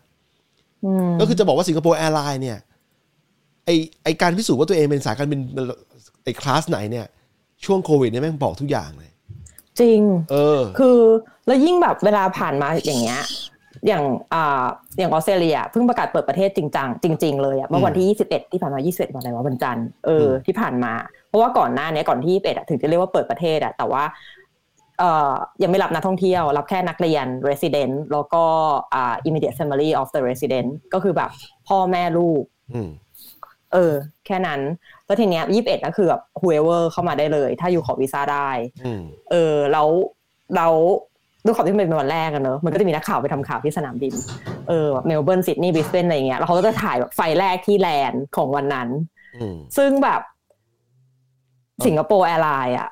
อืมก็คือจะบอกว่า Singapore Airlines เนี่ยไอไอการพิสูจน์ว่าตัวเองเป็นสายการบินไอคลาสไหนเนี่ย ช่วงโควิดเนี่ยแม่งบอกทุกอย่างเลย จริง เออ คือแล้วยิ่งแบบเวลาผ่านมาอย่างเงี้ยอย่างอ่าอย่างออสเตรเลียเพิ่งประกาศเปิดประเทศจริงจังจริง ๆ เลยอะเมื่อวันที่ 21 ที่ผ่านมา 21 วันอะไรวะวันจันทร์เอออมที่ผ่านมา เพราะว่าก่อนหน้าเนี้ยก่อนที่21อะถึงจะเรียกว่าเปิดประเทศอะแต่ว่าเอ่อยังไม่รับนักท่องเที่ยวรับแค่นักเรียน resident แล้วก็อ่า immediate family of the resident ก็คือแบบพ่อแม่ลูกอืม เออ แค่นั้นแล้วทีเนี้ยยี่สิบเอ็ดก็คือแบบ whoever เข้ามาได้เลย ถ้าอยู่ขอวีซ่าได้อืมเออแล้วแล้วด้วยความที่มันเป็นวันแรกอะเนอะมันก็จะมีนักข่าวไปทำข่าวที่สนามบิน เออเมลเบิร์นซิดนีย์บริสเบนอะไรเงี้ย แล้วเขาก็จะถ่ายแบบไฟแรกที่ land ของวันนั้นอืมซึ่งแบบ Singapore Airlines อะ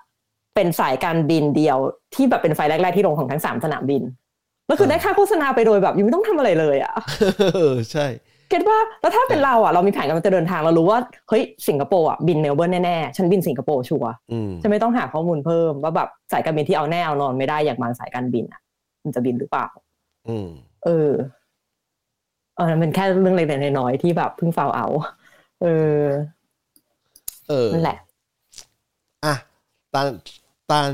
เป็นสายการบินเดียวที่แบบเป็น flight แรก ๆ ที่ลงของทั้งสามสนามบิน แล้วคือได้ค่าโฆษณาไปโดยแบบยังไม่ต้องทำอะไรเลยอะเออใช่ get ว่าแล้วถ้าเป็นเราอะเรามีแผนกำลังจะเดินทางเรารู้ว่าเฮ้ยสิงคโปร์อะบินเมลเบิร์นแน่ๆฉันบินสิงคโปร์ชัวร์อืมฉันไม่ต้องหาข้อมูลเพิ่มว่าแบบสายการบินที่เอาแน่เอานอนไม่ได้อย่างบางสายการบินอะ มันจะบินหรือเปล่าอืมเออเออมันเป็นแค่เรื่องเล็กๆน้อยๆที่แบบเพิ่งฟาวเอา เออ เออนั่นแหละ อะตานตาน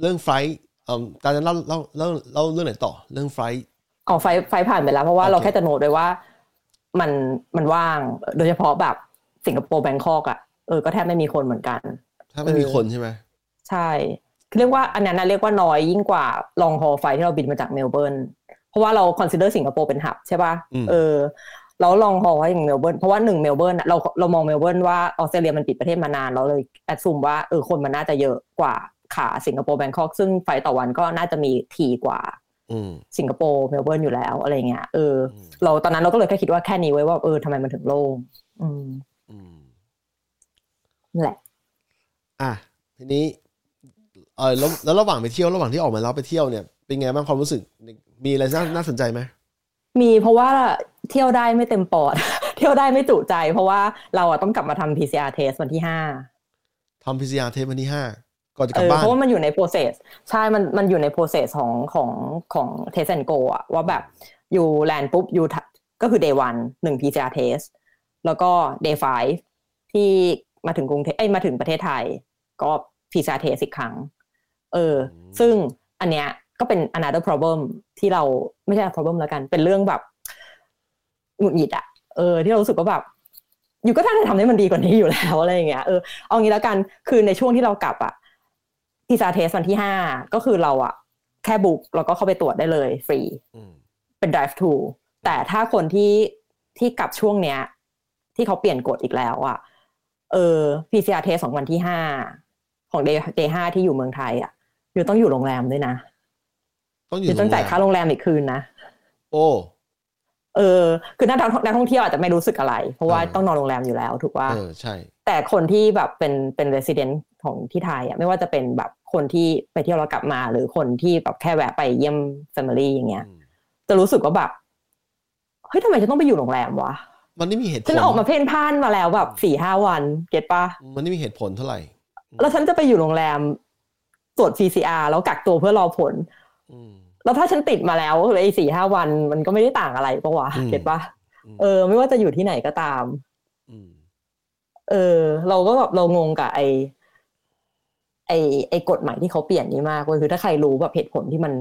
เรื่องไฟล์เอ่อตานนั้นเล่าเล่าเล่าเล่าเรื่องไหนต่อ เรื่องไฟล์ออกไฟไฟผ่านไปแล้วเพราะว่าโอเคเราแค่จะโน้ตไว้ว่า มันมันว่าง โดยเฉพาะแบบสิงคโปร์แบงคอกอะเออก็แทบไม่มีคนเหมือนกัน ถ้าไม่มีคนใช่ไหมใช่เรียกว่าอันนั้นนะเรียกว่าน้อยยิ่งกว่า long haul flight ที่เราบินมาจากเมลเบิร์นเพราะว่าเรา consider สิงคโปร์เป็น hub ใช่ป่ะเออแล้ว long haul ว่าอย่างเมลเบิร์นเพราะว่าหนึ่งเมลเบิร์นอะเราเรามองเมลเบิร์นว่าออสเตรเลียมันปิดประเทศมานานเราเลย assume ว่าเออคนมันน่าจะเยอะกว่าขาสิงคโปร์ Bangkok ซึ่ง flight ต่อวันก็น่าจะมีถี่กว่าอืม สิงคโปร์เมลเบิร์นอยู่แล้วอะไรเงี้ยเอออืมเราตอนนั้นเราก็เลยแค่คิดว่าแค่นี้ไว้ว่าเออทำไมมันถึงโล่งอืมอืมนั่นแหละ อะทีนี้เออแล้วแล้วระหว่างไปเที่ยวระหว่างที่ออกมาแล้วไปเที่ยวเนี่ยเป็นไงบ้างความรู้สึกมีอะไรน่าน่าสนใจไหมมีเพราะว่าเที่ยวได้ไม่เต็มปอด เที่ยวได้ไม่จุใจ เพราะว่าเราอะต้องกลับมาทำ PCR test วันที่ห้าทำ PCR เทปวันที่ห้า ก่อนจะกเอลับอบ้านเพราะว่ามันอยู่ใน process ใช่มันมันอยู่ใน process ของของของ test and go อะว่าแบบอยู่แลนด์ปุ๊บอยู่ทะก็คือ day one หนึ่ง PCR test แล้วก็ day five ที่มาถึงกรุงเทพเอ้ยมาถึงประเทศไทย ก็ PCR test อีกครั้ง เออ ซึ่งอันเนี้ยก็เป็น another problem ที่เราไม่ใช่ problem แล้วกัน เป็นเรื่องแบบหงุดหงิดอะเออ ที่เรารู้สึกว่าแบบ อยู่ก็ท่านจะทำให้มันดีกว่านี้อยู่แล้วอะไรอย่างเงี้ยเออเอางี้แล้วกันคือในช่วงที่เรากลับอะ พีซาเทสวันที่ห้าก็คือเราอะแค่บุกแล้วก็เข้าไปตรวจได้เลยฟรีอืมเป็น drive thru แต่ถ้าคนที่ที่กลับช่วงเนี้ย ที่เขาเปลี่ยนกฎอีกแล้วอะเออ PCR test ของวันที่ห้าของ day day ห้าที่อยู่เมืองไทยอะอยู่ต้องอยู่โรงแรมด้วยนะต้องออยู่ยู่ต้องจ่ายค่าโรงแรมอีกคืนนะโอ้เออ คือนักท่องนักท่องเที่ยวอาจจะไม่รู้สึกอะไร เพราะว่าเออต้องนอนโรงแรมอยู่แล้ว ถูกว่าเออใช่ แต่คนที่แบบเป็นเป็น resident ของที่ไทยอะไม่ว่าจะเป็นแบบ คนที่ไปเที่ยวแล้วกลับมา หรือคนที่แบบแค่แวะไปเยี่ยม family อย่างเงี้ยอืมจะรู้สึกว่าแบบเฮ้ยทำไมจะต้องไปอยู่โรงแรมวะมันไม่มีเหตุผฉันลออกมาเพ่นพ่านมาแล้วแบบสี่ห้าวัน เก็ตปะมันไม่มีเหตุผลเท่าไหร่ แล้วฉันจะไปอยู่โรงแรมตรวจ PCR แล้วกักตัวเพื่อรอผลอืมแล้วถ้าฉันติดมาแล้วเลยไอ้สี่ห้าวันมันก็ไม่ได้ต่างอะไรปะวะอืมเก็ตปะอืมเออ ไม่ว่าจะอยู่ที่ไหนก็ตามอืมเออ เราก็แบบเรางงกับไอ ไอไอกฎหมายที่เขาเปลี่ยนนี้มากเลยคือถ้าใครรู้แบบเหตุผลที่มัน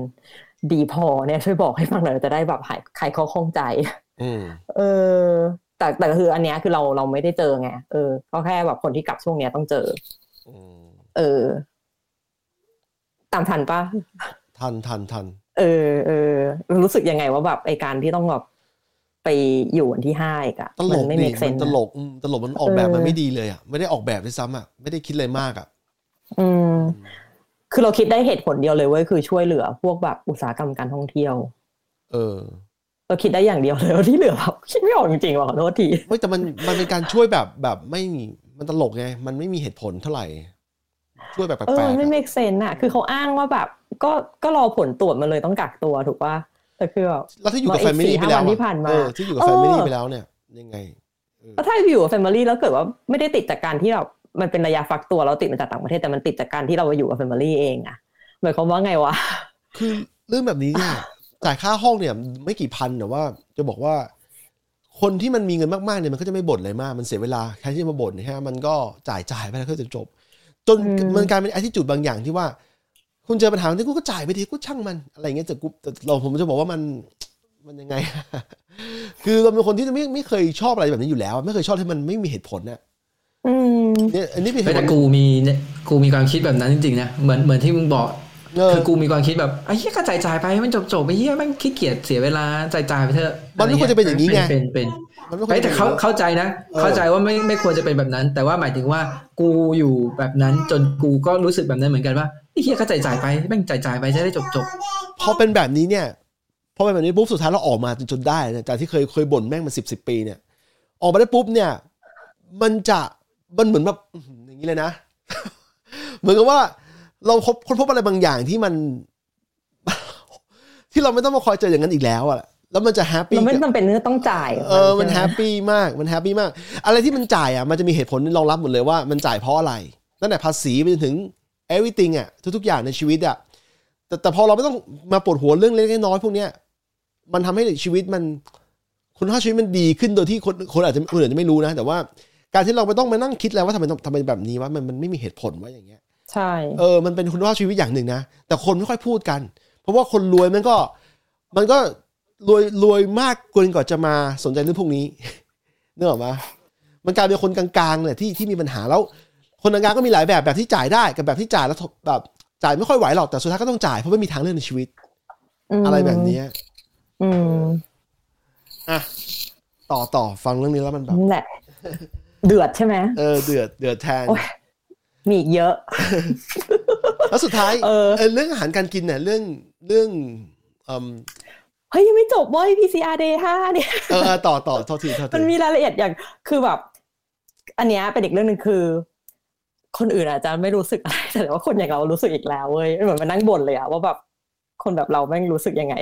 ดีพอเนี่ยช่วยบอกให้ฟังหน่อยจะได้แบบหายใครเขาข้องใจอืมเออ แต่แต่คืออันเนี้ยคือเราเราไม่ได้เจอไงเออก็แค่แบบคนที่กลับช่วงเนี้ยต้องเจออืมเออ ตามทันปะทันทันทันเออเออรู้สึกยังไงว่าแบบไอการที่ต้องแบบไปอยู่วันที่ห้าอีกอะตลมันกไม่ดิมีเซมันนตลกอืมตลกมันออกแบบมันไม่ดีเลยอะไม่ได้ออกแบบด้วยซ้ำอะไม่ได้คิดอะไรมากอะ อืม คือเราคิดได้เหตุผลเดียวเลยเว้ยคือช่วยเหลือพวกแบบอุตสาหกรรมการท่องเที่ยว เออ เราคิดได้อย่างเดียวเลยว่าที่เหลือแบบคิดไม่ออกจริงๆว่ะขอโทษทีเฮ้ยแต่มันมันเป็นการช่วยแบบแบบไม่มันตลกไงมันไม่มีเหตุผลเท่าไหร่ช่วยแบบแปลเอกอๆไม่อะ make sense อะคือเขาอ้างว่าแบบ ก็ก็รอผลตรวจมาเลยต้องกักตัวถูกป่ะแต่คือแบบแล้วถ้าอยู่กับมาแฟอีก 4-5 วันที่ผ่านมาเออที่อยู่กับเอแฟอมิลี่ไปแล้วเนี่ยยังไงเออแล้วถ้าอยู่กับ family แล้วเกิดว่าไม่ได้ติดจากการที่แบบ มันเป็นระยะฟักตัวเราติดมาจากต่างประเทศแต่มันติดจากการที่เราไปอยู่กับ family เองอะหมายความว่าไงวะคือเรื่องแบบนี้เนี่ยจ่ายค่าห้องเนี่ยไม่กี่พันแต่ว่า จะบอกว่า คนที่มันมีเงินมากๆเนี่ยมันก็จะไม่บ่นอะไรมากมันเสียเวลาใครที่จะมาบ่นเนี่ยฮะมันก็จ่ายจ่ายไปแล้วก็จะจบ จนอืมมันกลายเป็นไอ้ที่จุดบางอย่างที่ว่า คุณเจอปัญหาที่กูก็จ่ายไปทีกูช่างมันอะไรอย่างเงี้ยแต่กูแต่เราผมจะบอกว่ามันมันยังไง คือเราเป็นคนที่ไม่ไม่เคยชอบอะไรแบบนี้อยู่แล้ว ไม่เคยชอบที่มันไม่มีเหตุผลเนี่ย อืมเนี่ยอันนี้เป็นเหเฮ้ยตุผแต่ลกูมีเนี่ยกูมีความคิดแบบนั้นจริงๆนะเหมือนเหมือนที่มึงบอกเออ คือกูมีความคิดแบบไอ้เหี้ยก็จ่ายจ่ายๆไปให้มันจบจบๆไปเหี้ยแมันขี้เกียจเสียเวลาจ่ายจ่ายๆไปเถอะมันไม่ควรจะเป็นอย่างนี้ไง เป็นเป็น มันไม่ควรเฮ้ยจะแต่ป็นเขาอย่งนั้นเข้าใจนะ เออ เข้าใจว่าไม่ไม่ควรจะเป็นแบบนั้น แต่ว่าหมายถึงว่ากูอยู่แบบนั้นจนกูก็รู้สึกแบบนั้นเหมือนกันว่าไอ้เหี้ยก็จ่ายจ่ายๆไปแม่งจ่ายจ่ายๆไปจะได้จบจบพอเป็นแบบนี้เนี่ยพอเป็นแบบนี้ปุ๊บสุดท้ายเราออกมาจนจนได้เนี่ยจากที่เคยเคยบ่นแม่งมาสิบสิบปีเนี่ย ออกมาได้ปุ๊บเนี่ย มันจะ มันเหมือนแบบอื้อหืออย่างนี้เลยนะ เหมือนกับว่า เราพบค้นพบอะไรบางอย่างที่มัน ที่เราไม่ต้องมาคอยเจออย่างนั้นอีกแล้วอะแล้วมันจะ happy เราไม่จำเป็นที่จะต้องจ่ายเออมันใช่ไหม happy มากมัน happy มาก อะไรที่มันจ่ายอะมันจะมีเหตุผลรองรับหมดเลยว่ามันจ่ายเพราะอะไรตั้งแต่ภาษีไปจนถึง everything อะทุกๆอย่างในชีวิตอะแต่แต่พอเราไม่ต้องมาปวดหัวเรื่องเล็กๆน้อยๆพวกเนี้ยมันทำให้ชีวิตมันคุณภาพชีวิตมันดีขึ้นโดยที่คนคนอาจจะคนอื่นจะไม่รู้นะ แต่ว่า การที่เราไม่ต้องมานั่งคิดแล้วว่าทำไมต้องทำไมแบบนี้ว่ามันมันไม่มีเหตุผลว่าอย่างเงี้ย ใช่ เออมันเป็นคุณภาพชีวิตอย่างหนึ่งนะ แต่คนไม่ค่อยพูดกัน เพราะว่าคนรวยมันก็ มันก็รวยรวยมากเกินกว่าจะมาสนใจเรื่องพวกนี้นึกออกมามันกลายเป็นคนกลางๆเนี่ยที่ที่มีปัญหาแล้ว คนกลางๆก็มีหลายแบบแบบที่จ่ายได้กับแบบที่จ่ายแล้วแบบจ่ายไม่ค่อยไหวหรอกแต่สุดท้ายก็ต้องจ่ายเพราะไม่มีทางเลือกในชีวิตมอะไรแบบเนี้ยอืมอะต่อต่อฟังเรื่องนี้แล้วมันแบบนั่นแหละ เดือดใช่ไหมเออเดือดเดือดแทนโอ้ยมีอีกเยอะ แล้วสุดท้ายเออเออเรื่องอาหารการกินเนี่ยเรื่องเรื่องอืมเฮ้ยยังไม่จบเว้ย PCR day 5เนี่ยเออเออต่อต่อโทษทีโทษมันทีมีรายละเอียดอย่างคือแบบ อันเนี้ยเป็นอีกเรื่องหนึ่งคือ คนอื่นอาจจะไม่รู้สึกอะไรแต่ว่าคนอย่างเรารู้สึกอีกแล้วเว้ยเหมือนมานั่งบ่นเลยอะว่าแบบคนแบบเราแม่งรู้สึกยังไง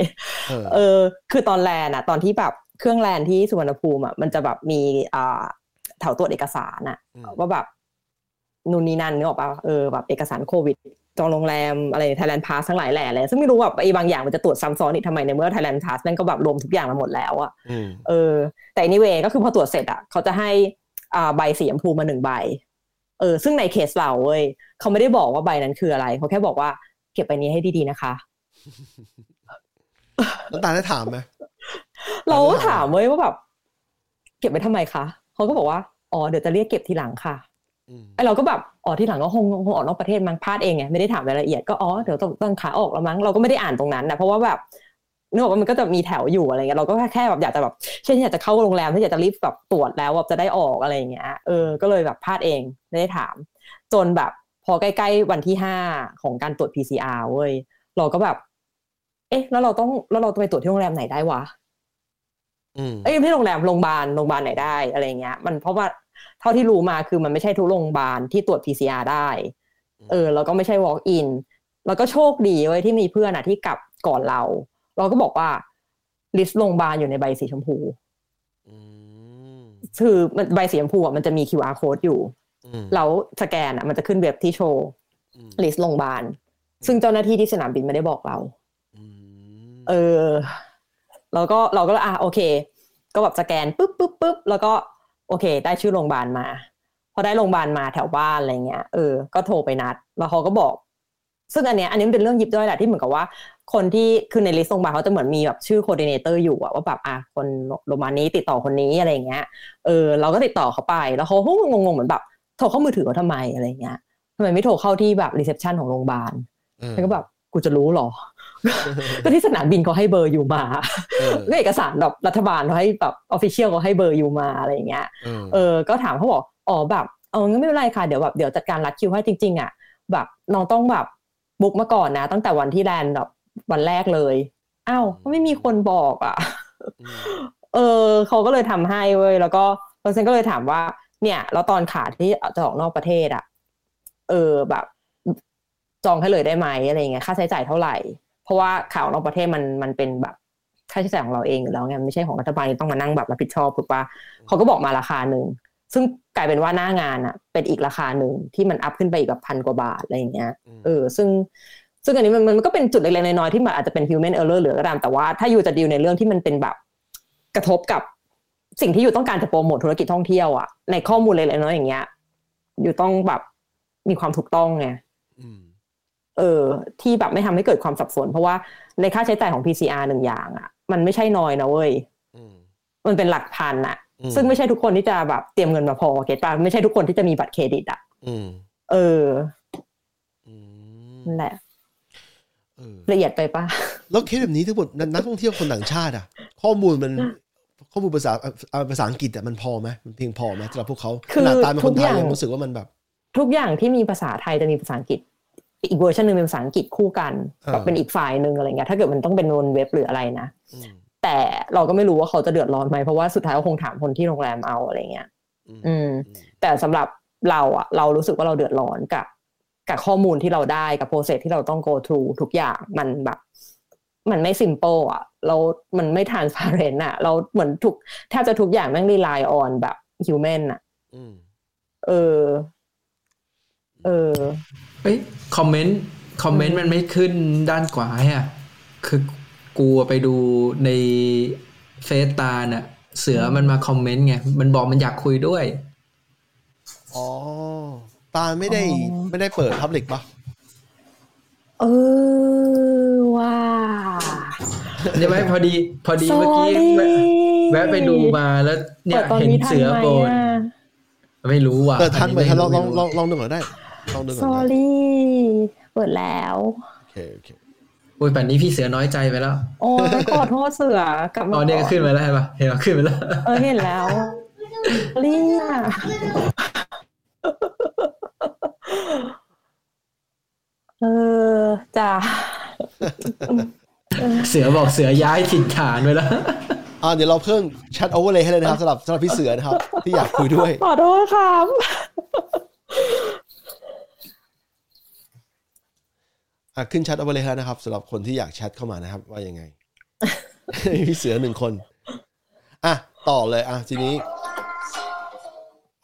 เออเออคือตอนแลนอะตอนที่แบบเครื่องแลนที่สุวรรณภูมิอะมันจะแบบมีอ่า แถวตรวจเอกสารอะอืมว่าแบบนู่นนี่นั่นนึกออกป่ะเออแบบเอกสารโควิดจองโรงแรมอะไรไทยแลนด์พาสทั้งหลายแหล่เลยซึ่งไม่รู้ว่าไอ้บางอย่างมันจะตรวจซ้ำซ้อนอีกทำไมในเมื่อไทยแลนด์พาสนั่นก็แบบรวมทุกอย่างมาหมดแล้วอะอืมเออ แต่ anyway ก็คือพอตรวจเสร็จอะเขาจะให้อ่าใบสีชมพูมาหนึ่งใบ เออ ซึ่งในเคสเราเว้ยเขาไม่ได้บอกว่าใบนั้นคืออะไรเขาแค่บอกว่าเก็บใบนี้ให้ดีๆนะคะน้ำตาลได้ถามไหมเราก็ถามเว้ยว่าแบบเก็บไว้ทำไมคะเขาก็บอกว่า อ๋อเดี๋ยวจะเรียกเก็บทีหลังค่ะอืมไอเราก็แบบอ๋อทีหลังก็คงคงออกนอกประเทศมั้งพลาดเองไงไม่ได้ถามรายละเอียดก็อ๋อเดี๋ยวต้องต้องขาออกแล้วมั้งเราก็ไม่ได้อ่านตรงนั้นนะเพราะว่าแบบนึกออกว่ามันก็จะมีแถวอยู่อะไรเงี้ยเราก็แค่แค่แบบอยากจะแบบเช่นอยากจะเข้าโรงแรมที่อยากจะรีบแบบตรวจแล้วแบบจะได้ออกอะไรอย่างเงี้ยเออก็เลยแบบพลาดเองไม่ได้ถาม จนแบบพอใกล้ๆวันที่ห้าของการตรวจ PCR เว้ยเราก็แบบ เอ๊ะ แล้วเราต้องแล้วเราจะไปตรวจที่โรงแรมไหนได้วะอืมเอ้ยไม่ใช่โรงแรมโรงพยาบาลโรงพยาบาลไหนได้อะไรเงี้ย มันเพราะว่า เท่าที่รู้มาคือมันไม่ใช่ทุกโรงพยาบาลที่ตรวจ PCR ได้ เออ แล้วก็ไม่ใช่ walk in แล้วก็โชคดีเว้ยที่มีเพื่อนอะที่กลับก่อนเรา เราก็บอกว่าลิสต์โรงพยาบาลอยู่ในใบสีชมพูอืมคือมันใบสีชมพูอะมันจะมี QR code อยู่อืมแล้วสแกนอะมันจะขึ้นเว็บที่โชว์อืม list โรงพยาบาล ซึ่งเจ้าหน้าที่ที่สนามบินไม่ได้บอกเราอืมเออเราก็เราก็เลยอะโอเค ก็แบบสแกนปุ๊บปุ๊บปุ๊บแล้วก็โอเค ได้ชื่อโรงพยาบาลมา พอได้โรงพยาบาลมาแถวบ้านอะไรเงี้ยเออก็โทรไปนัด แล้วเขาก็บอก ซึ่งอันเนี้ยอันนี้มันเป็นเรื่องยิบด้วยแหละที่เหมือนกับว่า คนที่คือใน list โรงพยาบาลเขาจะเหมือนมีแบบชื่อ coordinator อยู่อะว่าแบบอะคนโรงพยาบาลนี้ติดต่อคนนี้อะไรเงี้ยเออเราก็ติดต่อเขาไปแล้วเขาก็งงๆเหมือนแบบโทรเข้ามือถือเขาทำไมอะไรเงี้ยทำไมไม่โทรเข้าที่แบบ reception ของโรงพยาบาลเออแล้วก็แบบกูจะรู้เหรอ ก็ที่สนามบินเขาให้เบอร์อยู่มาเออก็เอกสารแบบรัฐบาลเขาให้แบบ official เขาให้เบอร์อยู่มาอะไรอย่างเงี้ยเออเออก็ถามเขาบอกอ๋อแบบเอองั้นไม่เป็นไรค่ะเดี๋ยวแบบเดี๋ยวจัดการลัดคิวให้จริง ๆอะแบบน้องต้องแบบ book มาก่อนนะ ตั้งแต่วันที่ land แบบวันแรกเลยอ้าวไม่มีคนบอกอะอืมเออเขาก็เลยทำให้เว้ยแล้วก็เปอร์เซ็นก็เลยถามว่า เนี่ย แล้วตอนขาที่จะออกนอกประเทศอะ เออแบบ จองให้เลยได้ไหมอะไรเงี้ยค่าใช้จ่ายเท่าไหร่ เพราะว่าข่าวนอกประเทศมันมันเป็นแบบค่าใช้จ่ายของเราเองอยู่แล้วไงไม่ใช่ของรัฐบาลที่ต้องมานั่งแบบรับผิดชอบถูกปะเขาก็บอกมาราคาหนึ่งซึ่งกลายเป็นว่าหน้างานอะเป็นอีกราคาหนึ่งที่มันอัพขึ้นไปอีกแบบพันกว่าบาทอะไรอย่างเงี้ยเออซึ่งซึ่งอันนี้มันมันก็เป็นจุดเล็กๆน้อยๆที่มันอาจจะเป็น human error เหลือก็ตามแต่ว่าถ้าอยู่จะดีลในเรื่องที่มันเป็นแบบกระทบกับสิ่งที่อยู่ต้องการจะโปรโมทธุรกิจท่องเที่ยวอะในข้อมูลเล็กๆน้อยๆอย่างเงี้ยอยู่ต้องแบบมีความถูกต้องไงอืม เออที่แบบไม่ทำให้เกิดความสับสน เพราะว่าในค่าใช้จ่ายของ PCR หนึ่งอย่างอะ มันไม่ใช่น้อยนะเว้ยอืมมันเป็นหลักพันอะอืมซึ่งไม่ใช่ทุกคนที่จะแบบเตรียมเงินมาพอเก็ตป่ะไม่ใช่ทุกคนที่จะมีบัตรเครดิตอะอืมเอออืมนั่นแหละเออละเอียดไปปะแล้วเคสแบบนี้ทั้งหมดนักท่องเที่ยวคนต่างชาติอะ ข้อมูลมันข้อมูลภาษาเอาภาษาอังกฤษอะมันพอไหมมันเพียงพอไหมสำหรับพวกเขาขนาดตาลเป็นคนไทยยังรู้สึกว่ามันแบบ ทุกอย่างที่มีภาษาไทยจะมีภาษาอังกฤษ อีกเวอร์ชันหนึ่งเป็นภาษาอังกฤษคู่กันอ่ากับเป็นอีกฝ่ายหนึ่งอะไรเงี้ยถ้าเกิดมันต้องเป็นบนเว็บหรืออะไรนะอืมแต่เราก็ไม่รู้ว่าเขาจะเดือดร้อนไหมเพราะว่าสุดท้ายก็คงถามคนที่โรงแรมเอาอะไรเงี้ย อืมอืมแต่สำหรับเราอะเรารู้สึกว่าเราเดือดร้อนกับกับข้อมูลที่เราได้กับโปรเซสที่เราต้อง go through ทุกอย่างมันแบบ มันไม่ simple อะเรามันไม่ transparent อะเราเหมือนทุกแทบจะทุกอย่างแม่ง rely on แบบ human อะอืมเออ เออ เอ้ยคอมเมนต์คอมเมนต์มันไม่ขึ้นด้านขวาอะคือกูไปดูในเฟซตาน่ะ เสือมันมาคอมเมนต์ไง มันบอกมันอยากคุยด้วย อ๋อ ตาไม่ได้อ๋อไม่ได้เปิดพับลิกปะเออว่าใช่ไหมพอดี พอดีเมื่อกี้ Sorry แวะแวะไปดูมาแล้วเนี่ยปิดตอนเห็นนี้ทันเสือไหมโบนอะไม่รู้ว่ะเปิดทันอัเปิดทันลองลไม่องรู้ลองลองดูก่อนได้ ลองดูก่อนได้ sorry เปิดแล้ว โอเคโอเคโอ้ยป่านนี้พี่เสือน้อยใจไปแล้วโอ้ยขอโทษเสือกลับมาอ๋อเนี่ยก็ขึ้นมาแล้วใช่ปะเห็นปะขึ้นมาแล้ว เออเห็นแล้วเรียเออจ้ะเสือบอกเสือย้ายถิ่นฐานไปแล้ว อ่าเดี๋ยวเราเพิ่มแชทโอเวอร์เลยให้เลยนะครับสำหรับสำหรับพี่เสือนะครับ ที่อยากคุยด้วย ขอโทษครับ อะขึ้นแชทโอเวอร์เลยแล้วนะครับสำหรับคนที่อยากแชทเข้ามานะครับ ว่ายังไงพี่เสือหนึ่งคน อะ ต่อเลยอะทีนี้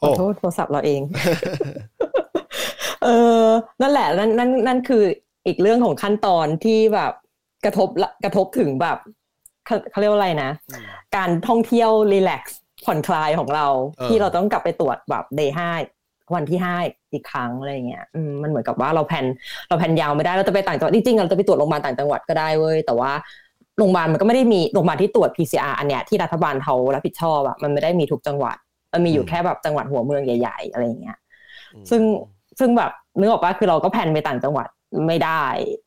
ขโอ้อโทษโทรศัพท์เราเอง เออ นั่นแหละ นั่นนั่นนั่นคืออีกเรื่องของขั้นตอนที่แบบกระทบละกระทบถึงแบบเขาเขาเรียกว่าอะไรนะอืมการท่องเที่ยวรีแลกซ์ผ่อนคลายของเราเออที่เราต้องกลับไปตรวจแบบเดย์ห้า วันที่ห้าอีกครั้งอะไรเงี้ยอืมมันเหมือนกับว่าเราแผนเราแผนยาวไม่ได้เราจะไปต่างจังหวัดจริงๆเราจะไปตรวจโรงพยาบาลต่างจังหวัดก็ได้เว้ยแต่ว่าโรงพยาบาลมันก็ไม่ได้มีโรงพยาบาลที่ตรวจ PCR อันเนี้ยที่รัฐบาลเขารับผิดชอบอะมันไม่ได้มีทุกจังหวัด มันมีอยู่แค่แบบจังหวัดหัวเมืองใหญ่ ๆ อะไรอย่างเงี้ย ซึ่งซึ่งแบบนึกออกปะคือเราก็แพลนไปต่างจังหวัดไม่ได้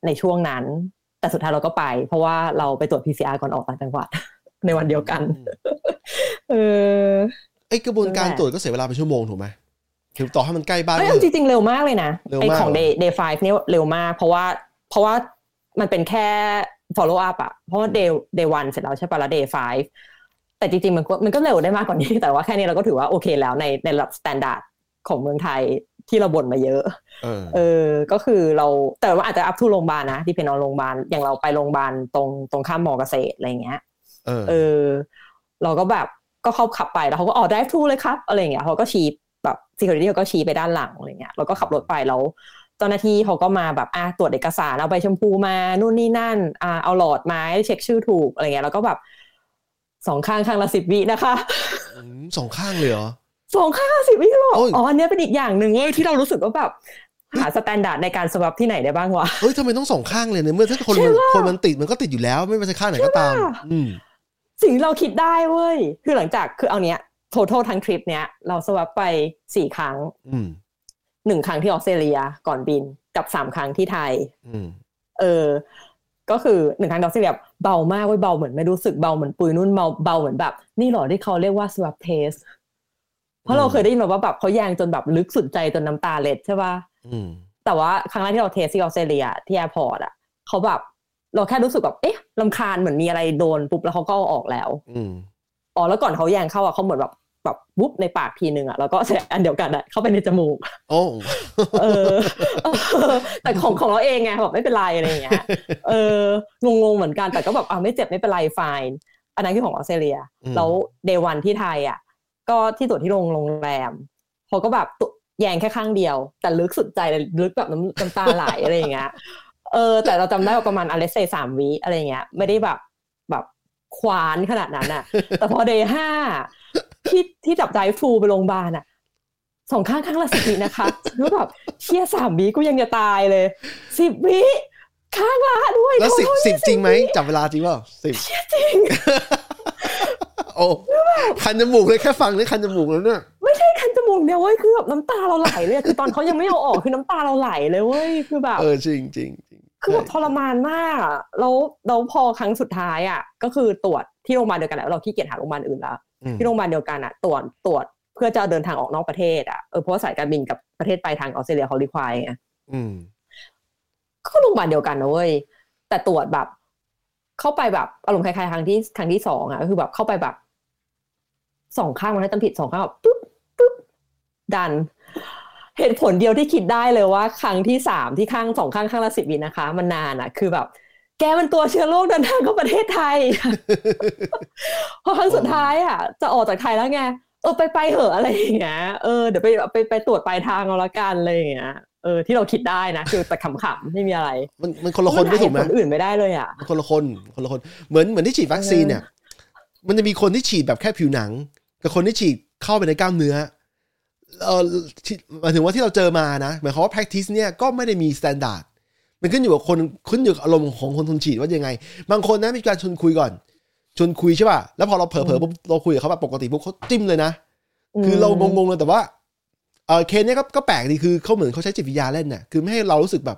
ในช่วงนั้น แต่สุดท้ายเราก็ไป เพราะว่าเราไปตรวจ PCR ก่อนออกต่างจังหวัด ในวันเดียวกัน เออไอกระบวนการนั่นแหละตรวจก็เสียเวลาเป็นชั่วโมงถูกไหม ถึงต่อให้มันใกล้บ้านเอ้ยก็เอาจริงๆ เร็วมากเลยนะเร็วไอมากของเหรอ day day five เนี่ยเร็วมาก เพราะว่าเพราะว่ามันเป็นแค่ follow up อะเพราะว่า day day one เสร็จแล้วใช่ปะแล้ว day five แต่จริงๆ มันก็มันก็เร็วได้มากกว่านี้ แต่ว่าแค่นี้เราก็ถือว่าโอเคแล้วในในระดับ standard ของเมืองไทยที่เราบ่นมาเยอะ เออเออก็คือเราแต่ว่าอาจจะอัพทูโรงพยาบาลนะที่เป็นเอาโรงพยาบาลอย่างเราไปโรงพยาบาลตรงตรงข้ามมอเกษตรอะไรเงี้ย เออเออเราก็แบบก็เข้าขับไปแล้วเขาก็ออก drive thru เลยครับอะไรเงี้ยเขาก็ชี้แบบ security เขาก็ชี้ไปด้านหลังอะไรเงี้ยเราก็ขับรถไปแล้วเจ้าหน้าที่เขาก็มาแบบอะตรวจเอกสารเอาใบชมพูมานู่นนี่นั่นอ่าเอาหลอดมาให้เช็คชื่อถูกอะไรเงี้ยแล้วก็แบบสองข้างข้างละสิบวินะคะอืมสองข้างเลยเหรอสองข้างละสิบวิหรอโอ้ยอ๋ออันเนี้ยเป็นอีกอย่างหนึ่งเว้ยที่เรารู้สึกว่าแบบหา standard ในการ swab ที่ไหนได้บ้างวะเฮ้ยทำไมต้องสองข้างเลยเนี่ยเมื่อถ้าคนใช่มันปะคนมันติดมันก็ติดอยู่แล้ว ไม่ว่าจะข้างไหนก็ตามใช่ปะอืมสิ่งที่เราคิดได้เว้ยคือหลังจากคือเอาเนี้ย total ทั้งทริปเนี้ยเรา swab ไปสี่ครั้งอืมหนึ่งครั้งที่ออสเตรเลียก่อนบินกับสามครั้งที่ไทยอืมเออ ก็คือหนึ่งครั้งที่ออสเตรเลียเบามากเว้ยเบาเหมือนไม่รู้สึกเบาเหมือนปุยนุ่นเบาเบาเหมือนแบบ นี่เหรอที่เขาเรียกว่า swab test เพราะเราเคยได้ยินมาว่าแบบเขาแยงจนแบบลึกสุดใจจนน้ำตาเล็ดใช่ป่ะอืมแต่ว่าครั้งแรกที่เรา test ที่ออสเตรเลียที่ airport อะเขาแบบเราแค่รู้สึกแบบเอ๊ะลำคาญเหมือนมีอะไรโดนปุ๊บแล้วเขาก็เอาออกแล้วอืมอ๋อแล้วก่อนเขาแยงเข้าอะเขาเหมือนแบบ แบบวุบในปากทีนึงอะแล้วก็ใช้อันเดียวกันอะเข้าไปในจมูก โอ้เออ แต่ของของเราเองไงแบบไม่เป็นไรอะไรอย่างเงี้ยเอองงๆเหมือนกันแต่ก็แบบอ่าไม่เจ็บไม่เป็นไรฟายอันนั้นคือของออสเตรเลียอืมแล้วเดวันที่ไทยอะ ก็ที่ตรวจที่โรงโรงแรมเขาก็แบบตุแยงแค่ข้างเดียว แต่ลึกสุดใจเลยลึกแบบน้ำน้ำตาไหลอะไรอย่างเงี้ยเออ แต่เราจำได้ว่าประมาณอเลสเซสามวิอะไรอย่างเงี้ย ไม่ได้แบบแบบควานขนาดนั้นอะ แต่พอเดย์ห้า ที่ที่จับไดฟูไปโรงพยาบาลอะสองข้างข้างละสิบวินะคะรู้แบบเชี่ยสามวิกูยังจะตายเลยสิบวิข้างละด้วยแล้วสิบโทษสิบจริงไหมจับเวลาจริงเปล่าสิบเชี่ยจริงโอ้คันจมูกเลยแค่ฟังนี่คันจมูกแล้วเนี่ยไม่ใช่คันจมูกเดียวเว้ยคือแบบน้ำตาเราไหลเลยอะคือตอนเขายังไม่เอาออกคือน้ำตาเราไหลเลยเว้ยคือแบบเออจริงจริงจริงคือแบบทรมานมากอะแล้วแล้วพอครั้งสุดท้ายอะ ก็คือตรวจที่โรงพยาบาลเดียวกันแล้วเราขี้เกียจหาโรงพยาบาลอื่นแล้วอืม ที่โรงพยาบาลเดียวกันอะตรวจตรวจเพื่อจะเดินทางออกนอกประเทศอะเออเพราะว่าสายการบินกับประเทศปลายทางออสเตรเลียเขารีควายไงอืมก็โรงพยาบาลเดียวกันนะเว้ยแต่ตรวจแบบ เข้าไปแบบอารมณ์คล้ายๆครั้งที่ครั้งที่สองอะก็คือแบบเข้าไปแบบสองข้างมันให้จำผิดสองข้างแบบปุ๊บปุ๊บดัน เหตุผลเดียวที่คิดได้เลยว่า ครั้งที่สามที่ข้างสองข้างข้างละสิบวินะคะ มันนานอะคือแบบ แกมันตัวเชื้อโรคเดินทางเข้าประเทศไทยพอครั้งสุดท้ายอะ จะออกจากไทยแล้วไงเออไปไปเหอะอะไรอย่างเงี้ยเออเดี๋ยวไปไปไปตรวจปลายทางเอาละกันอะไรอย่างเงี้ยเออที่เราคิดได้นะคือแต่ขำๆไม่มีอะไร มันมันคนละคนด้วยถูกไหมนอื่นไม่ได้เลยอะมันคนละคนคนละคนเหมือนเหมือนที่ฉีดวัคซีนเนี่ย มันจะมีคนที่ฉีดแบบแค่ผิวหนัง กับคนที่ฉีดเข้าไปในกล้ามเนื้อเออที่หมายถึงว่าที่เราเจอมานะหมายความว่า practice เนี่ยก็ไม่ได้มี standard มันขึ้นอยู่กับคนขึ้นอยู่กับอารมณ์ของคนทนฉีดว่ายังไง บางคนนะมีการชวนคุยก่อนชวนคุยใช่ป่ะแล้วพอเราเผลอๆปุ๊บเราคุยกับเขาแบบปกติปุ๊บเขาจิ้มเลยนะคือเรางงๆเลยแต่ว่าเออเคสเนี้ยก็ก็แปลกดีคือเขาเหมือนเขาใช้จิตวิทยาเล่นน่ะคือไม่ให้เรารู้สึกแบบ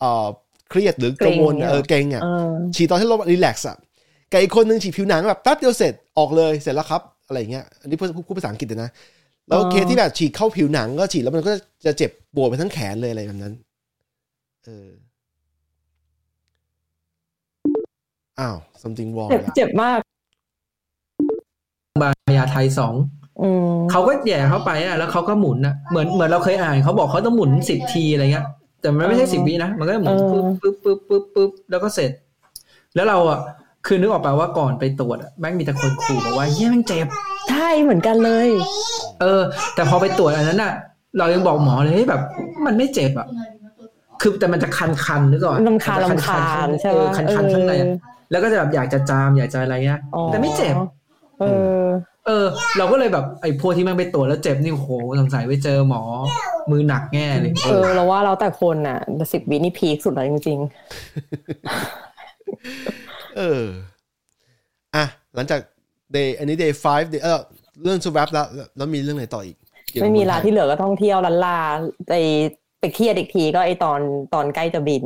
เออเครียดหรือกังวลเกรงเนี่ยเออเกรงอะเออฉีดตอนที่เรารีแลกซ์อะกับอีกคนนึงฉีดผิวหนังแบบแป๊บเดียวเสร็จออกเลยเสร็จแล้วครับอะไรอย่างเงี้ยอันนี้พูดพูดภาษาอังกฤษเลยนะแล้วอ๋อเคสที่แบบฉีดเข้าผิวหนังก็ฉีดแล้วมันก็จะเจ็บปวดไปทั้งแขนเลยอะไรแบบนั้น เอออ้าว something wrong เจ็บละเจ็บมาก บายาไทยสองอืมเขาก็แหย่เข้าไปอะ แล้วเขาก็หมุนอะ เหมือนเหมือนเราเคยอ่านเขาบอกเขาต้องหมุนสิบทีอะไรเงี้ย แต่มันไม่ใช่สิบวินะ มันก็หมุนปึ๊บปึ๊บปึ๊บปึ๊บปึ๊บแล้วก็เสร็จ แล้วเราอะ คือนึกออกไปว่าก่อนไปตรวจอะแม่งมีแต่คนขู่บอกว่าเฮ้ยแม่งเจ็บ ใช่เหมือนกันเลย เออ แต่พอไปตรวจอันนั้นอะ เรายังบอกหมอเลยเฮ้ยแบบ มันไม่เจ็บอะ คือแต่มันจะคันคันๆนึกก่อนลำคาญมันจะลำคาญใช่เอไหมอคันคันๆข้างในอะแล้วก็จะแบบอยากจะจามอยากจะอะไรเงี้ยอ๋อแต่ไม่เจ็บ เออ เออ เราก็เลยแบบไอ้พวกที่แม่งไปตรวจแล้วเจ็บนี่โอ้โหสงสัยไปเจอหมอมือหนักแง่เลยเออเราว่าเราแต่คนน่ะสิบวินี่พีคสุดแล้วจริงเอออะหลังจาก day อันนี้ day five day เออเรื่อง swap แล้วแล้วมีเรื่องไหนต่ออีกเกี่ยวๆกับไม่มีลาเองทยที่เหลือก็ท่องเที่ยวลันลาไป ไปเครียดอีกทีก็ไอตอนตอนใกล้จะบิน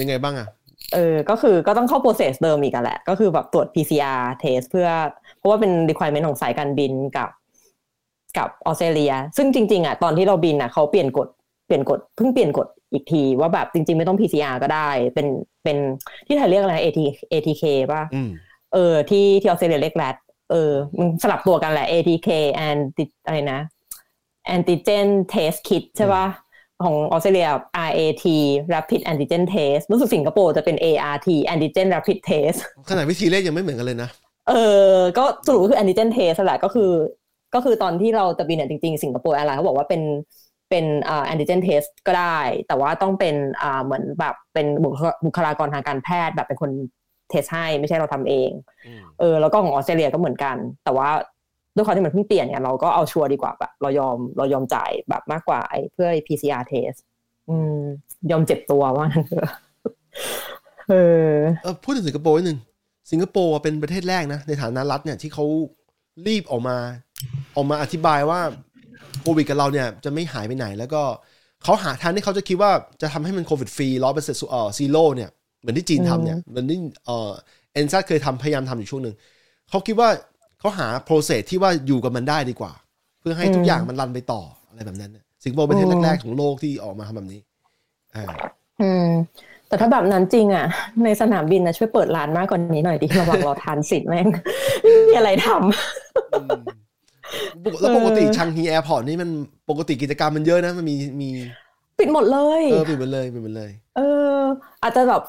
ยังไงบ้างอะเออ ก็คือก็ต้องเข้า process เดิมอีกอะแหละ ก็คือแบบตรวจ PCR test เพื่อ เพราะว่าเป็น requirement ของสายการบินกับกับออสเตรเลีย ซึ่งจริง ๆอะตอนที่เราบินอะเขาเปลี่ยนกฎเปลี่ยนกฎเพิ่งเปลี่ยนกฎอีกที ว่าแบบจริง ๆ ไม่ต้อง PCR ก็ได้ เป็นเป็นที่ไทยเรียกอะไร AT ATK ป่ะอืมเออ ที่ที่ออสเตรเลียเรียกแรดเออมันสลับตัวกันแหละ ATK and อะไรนะ antigen test kit ใช่ป่ะ ของออสเตรเลีย RAT rapid antigen test รู้สึกสิงคโปร์จะเป็น ART antigen rapid test ขนาดวิธีเรียกยังไม่เหมือนกันเลยนะ เออ ก็สรุปก็คือ antigen test แหละก็คือ ก็คือตอนที่เราจะบินเนี่ยจริงๆ สิงคโปร์แอร์ไลน์เขาบอกว่าเป็นเป็นอ่า antigen test ก็ได้ แต่ว่าต้องเป็นอ่าเหมือนแบบเป็นบุคลบุคลากรทางการแพทย์แบบเป็นคน test ให้ไม่ใช่เราทำเองอืมเออ แล้วก็ของออสเตรเลียก็เหมือนกัน แต่ว่า ด้วยความที่มันเพิ่งเปลี่ยนเนี่ยเราก็เอาชัวร์ดีกว่าแบบเรายอมเรายอมจ่ายแบบมากกว่าไอ้เพื่อ PCR test อืม ยอมเจ็บตัวว่างั้นเถอะเออพูดถึงสิงคโปร์นิดนึงสิงคโปร์เป็นประเทศแรกนะในฐานะรัฐเนี่ยที่เขารีบออกมา ออกมาอธิบายว่าโควิดกับเราเนี่ย จะไม่หายไปไหน แล้วก็เขาหาทางที่เขาจะคิดว่าจะทำให้มันโควิดฟรีร้อยเปอร์เซ็นต์เอ่อ zero เนี่ย เหมือนที่จีนทำเนี่ยเหมือนที่เอ่อเอ็นซัสเคยทำพยายามทำอยู่ช่วงหนึ่งเขาคิดว่า เขาหา process ที่ว่าอยู่กับมันได้ดีกว่า เพื่อให้ทุกอย่างมันรันไปต่ออะไรแบบนั้นน่ะสิงคโปร์เป็นประเทศแรกๆของโลกที่ออกมาทำแบบนี้อ่าอืมแต่ถ้าแบบนั้นจริงอะ ในสนามบินนะช่วยเปิดร้านมากกว่านี้หน่อยดิระหว่างรอ transit แม่งไม่มีอะไรทำอืมปกแล้วปกติชังฮี airport นี่มันปกติกิจกรรมมันเยอะนะ มันมีมี ปิดหมดเลย เออปิดหมดเลยปิดหมดเลย เออ อาจจะแบบ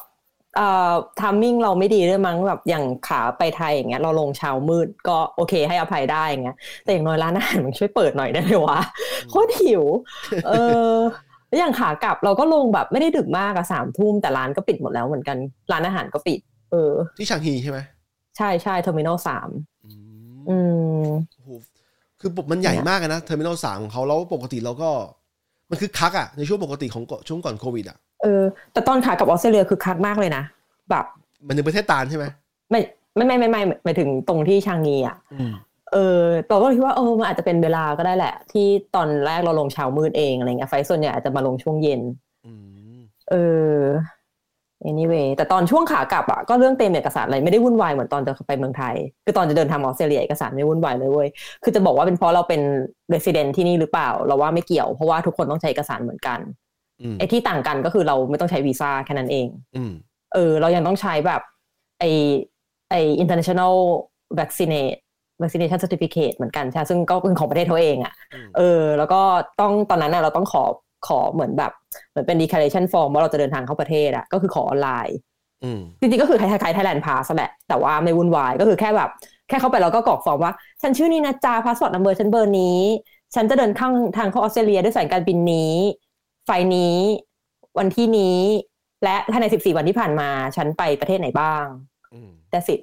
เอ่อ timing เราไม่ดีด้วยมั้งแบบอย่างขาไปไทยอย่างเงี้ยเราลงเช้ามืดก็โอเคให้อภัยได้อย่างเงี้ยแต่อย่างน้อยร้านอาหารมันช่วยเปิดหน่อยได้ไหมวะโคตรหิว เออแล้วอย่างขากลับเราก็ลงแบบไม่ได้ดึกมากอะสามทุ่มแต่ร้านก็ปิดหมดแล้วเหมือนกันร้านอาหารก็ปิด เออ ที่ชังฮีใช่ไหมใช่ใช่ terminal สามอืมอืมโอ้โหคือมันใหญ่มากอะนะ terminal สามของเขาแล้วปกติเราก็ มันคึกคักอะในช่วงปกติของก่อนช่วงก่อนโควิดอะ เออ แต่ตอนขากลับออสเตรเลียคึกคักมากเลยนะแบบมันในประเทศตาลใช่ไหมไม่ไม่ไม่ไม่ไม่หมายถึงตรงที่ชางงีอะอืมเออเราก็คิดว่าเออมันอาจจะเป็นเวลาก็ได้แหละ ที่ตอนแรกเราลงเช้ามืดเองอะไรเงี้ยไฟล์ส่วนใหญ่อาจจะมาลงช่วงเย็นอืมเออ anyway แต่ตอนช่วงขากลับอะก็เรื่องเต็มเอกสารอะไรไม่ได้วุ่นวายเหมือนตอนจะไปเมืองไทย คือตอนจะเดินทางออสเตรเลียเอกสารไม่วุ่นวายเลยเว้ยคือจะบอกว่าเป็นเพราะเราเป็น resident ที่นี่หรือเปล่า เราว่าไม่เกี่ยวเพราะว่าทุกคนต้องใช้เอกสารเหมือนกันอืม ไอ้ที่ต่างกันก็คือเราไม่ต้องใช้วีซ่าแค่นั้นเองอืมเออ เรายังต้องใช้แบบไอไอ international vaccinate vaccination certificate เหมือนกันใช่ซึ่งก็เป็นของประเทศเขาเองอะ่ะอืมเออ แล้วก็ต้องตอนนั้นน่ะเราต้องขอขอเหมือนแบบเหมือนเป็น declaration form ว่าเราจะเดินทางเข้าประเทศอะ่ะ ก็คือขอออนไลน์อืมจริงๆก็คือคล้ายๆ Thailand Pass แหละ แต่ว่าไม่วุ่นวายก็คือแค่แบบ แค่เข้าไปแล้วก็กรอกฟอร์มว่า ฉันชื่อนี้นะจ๊ะ passport number ฉันเบอร์นี้ ฉันจะเดินข้างทางเข้าออสเตรเลียด้วยสายการบินนี้ flight นี้ วันที่นี้ และภายใน14วันที่ผ่านมา ฉันไปประเทศไหนบ้างอืมแต่สิ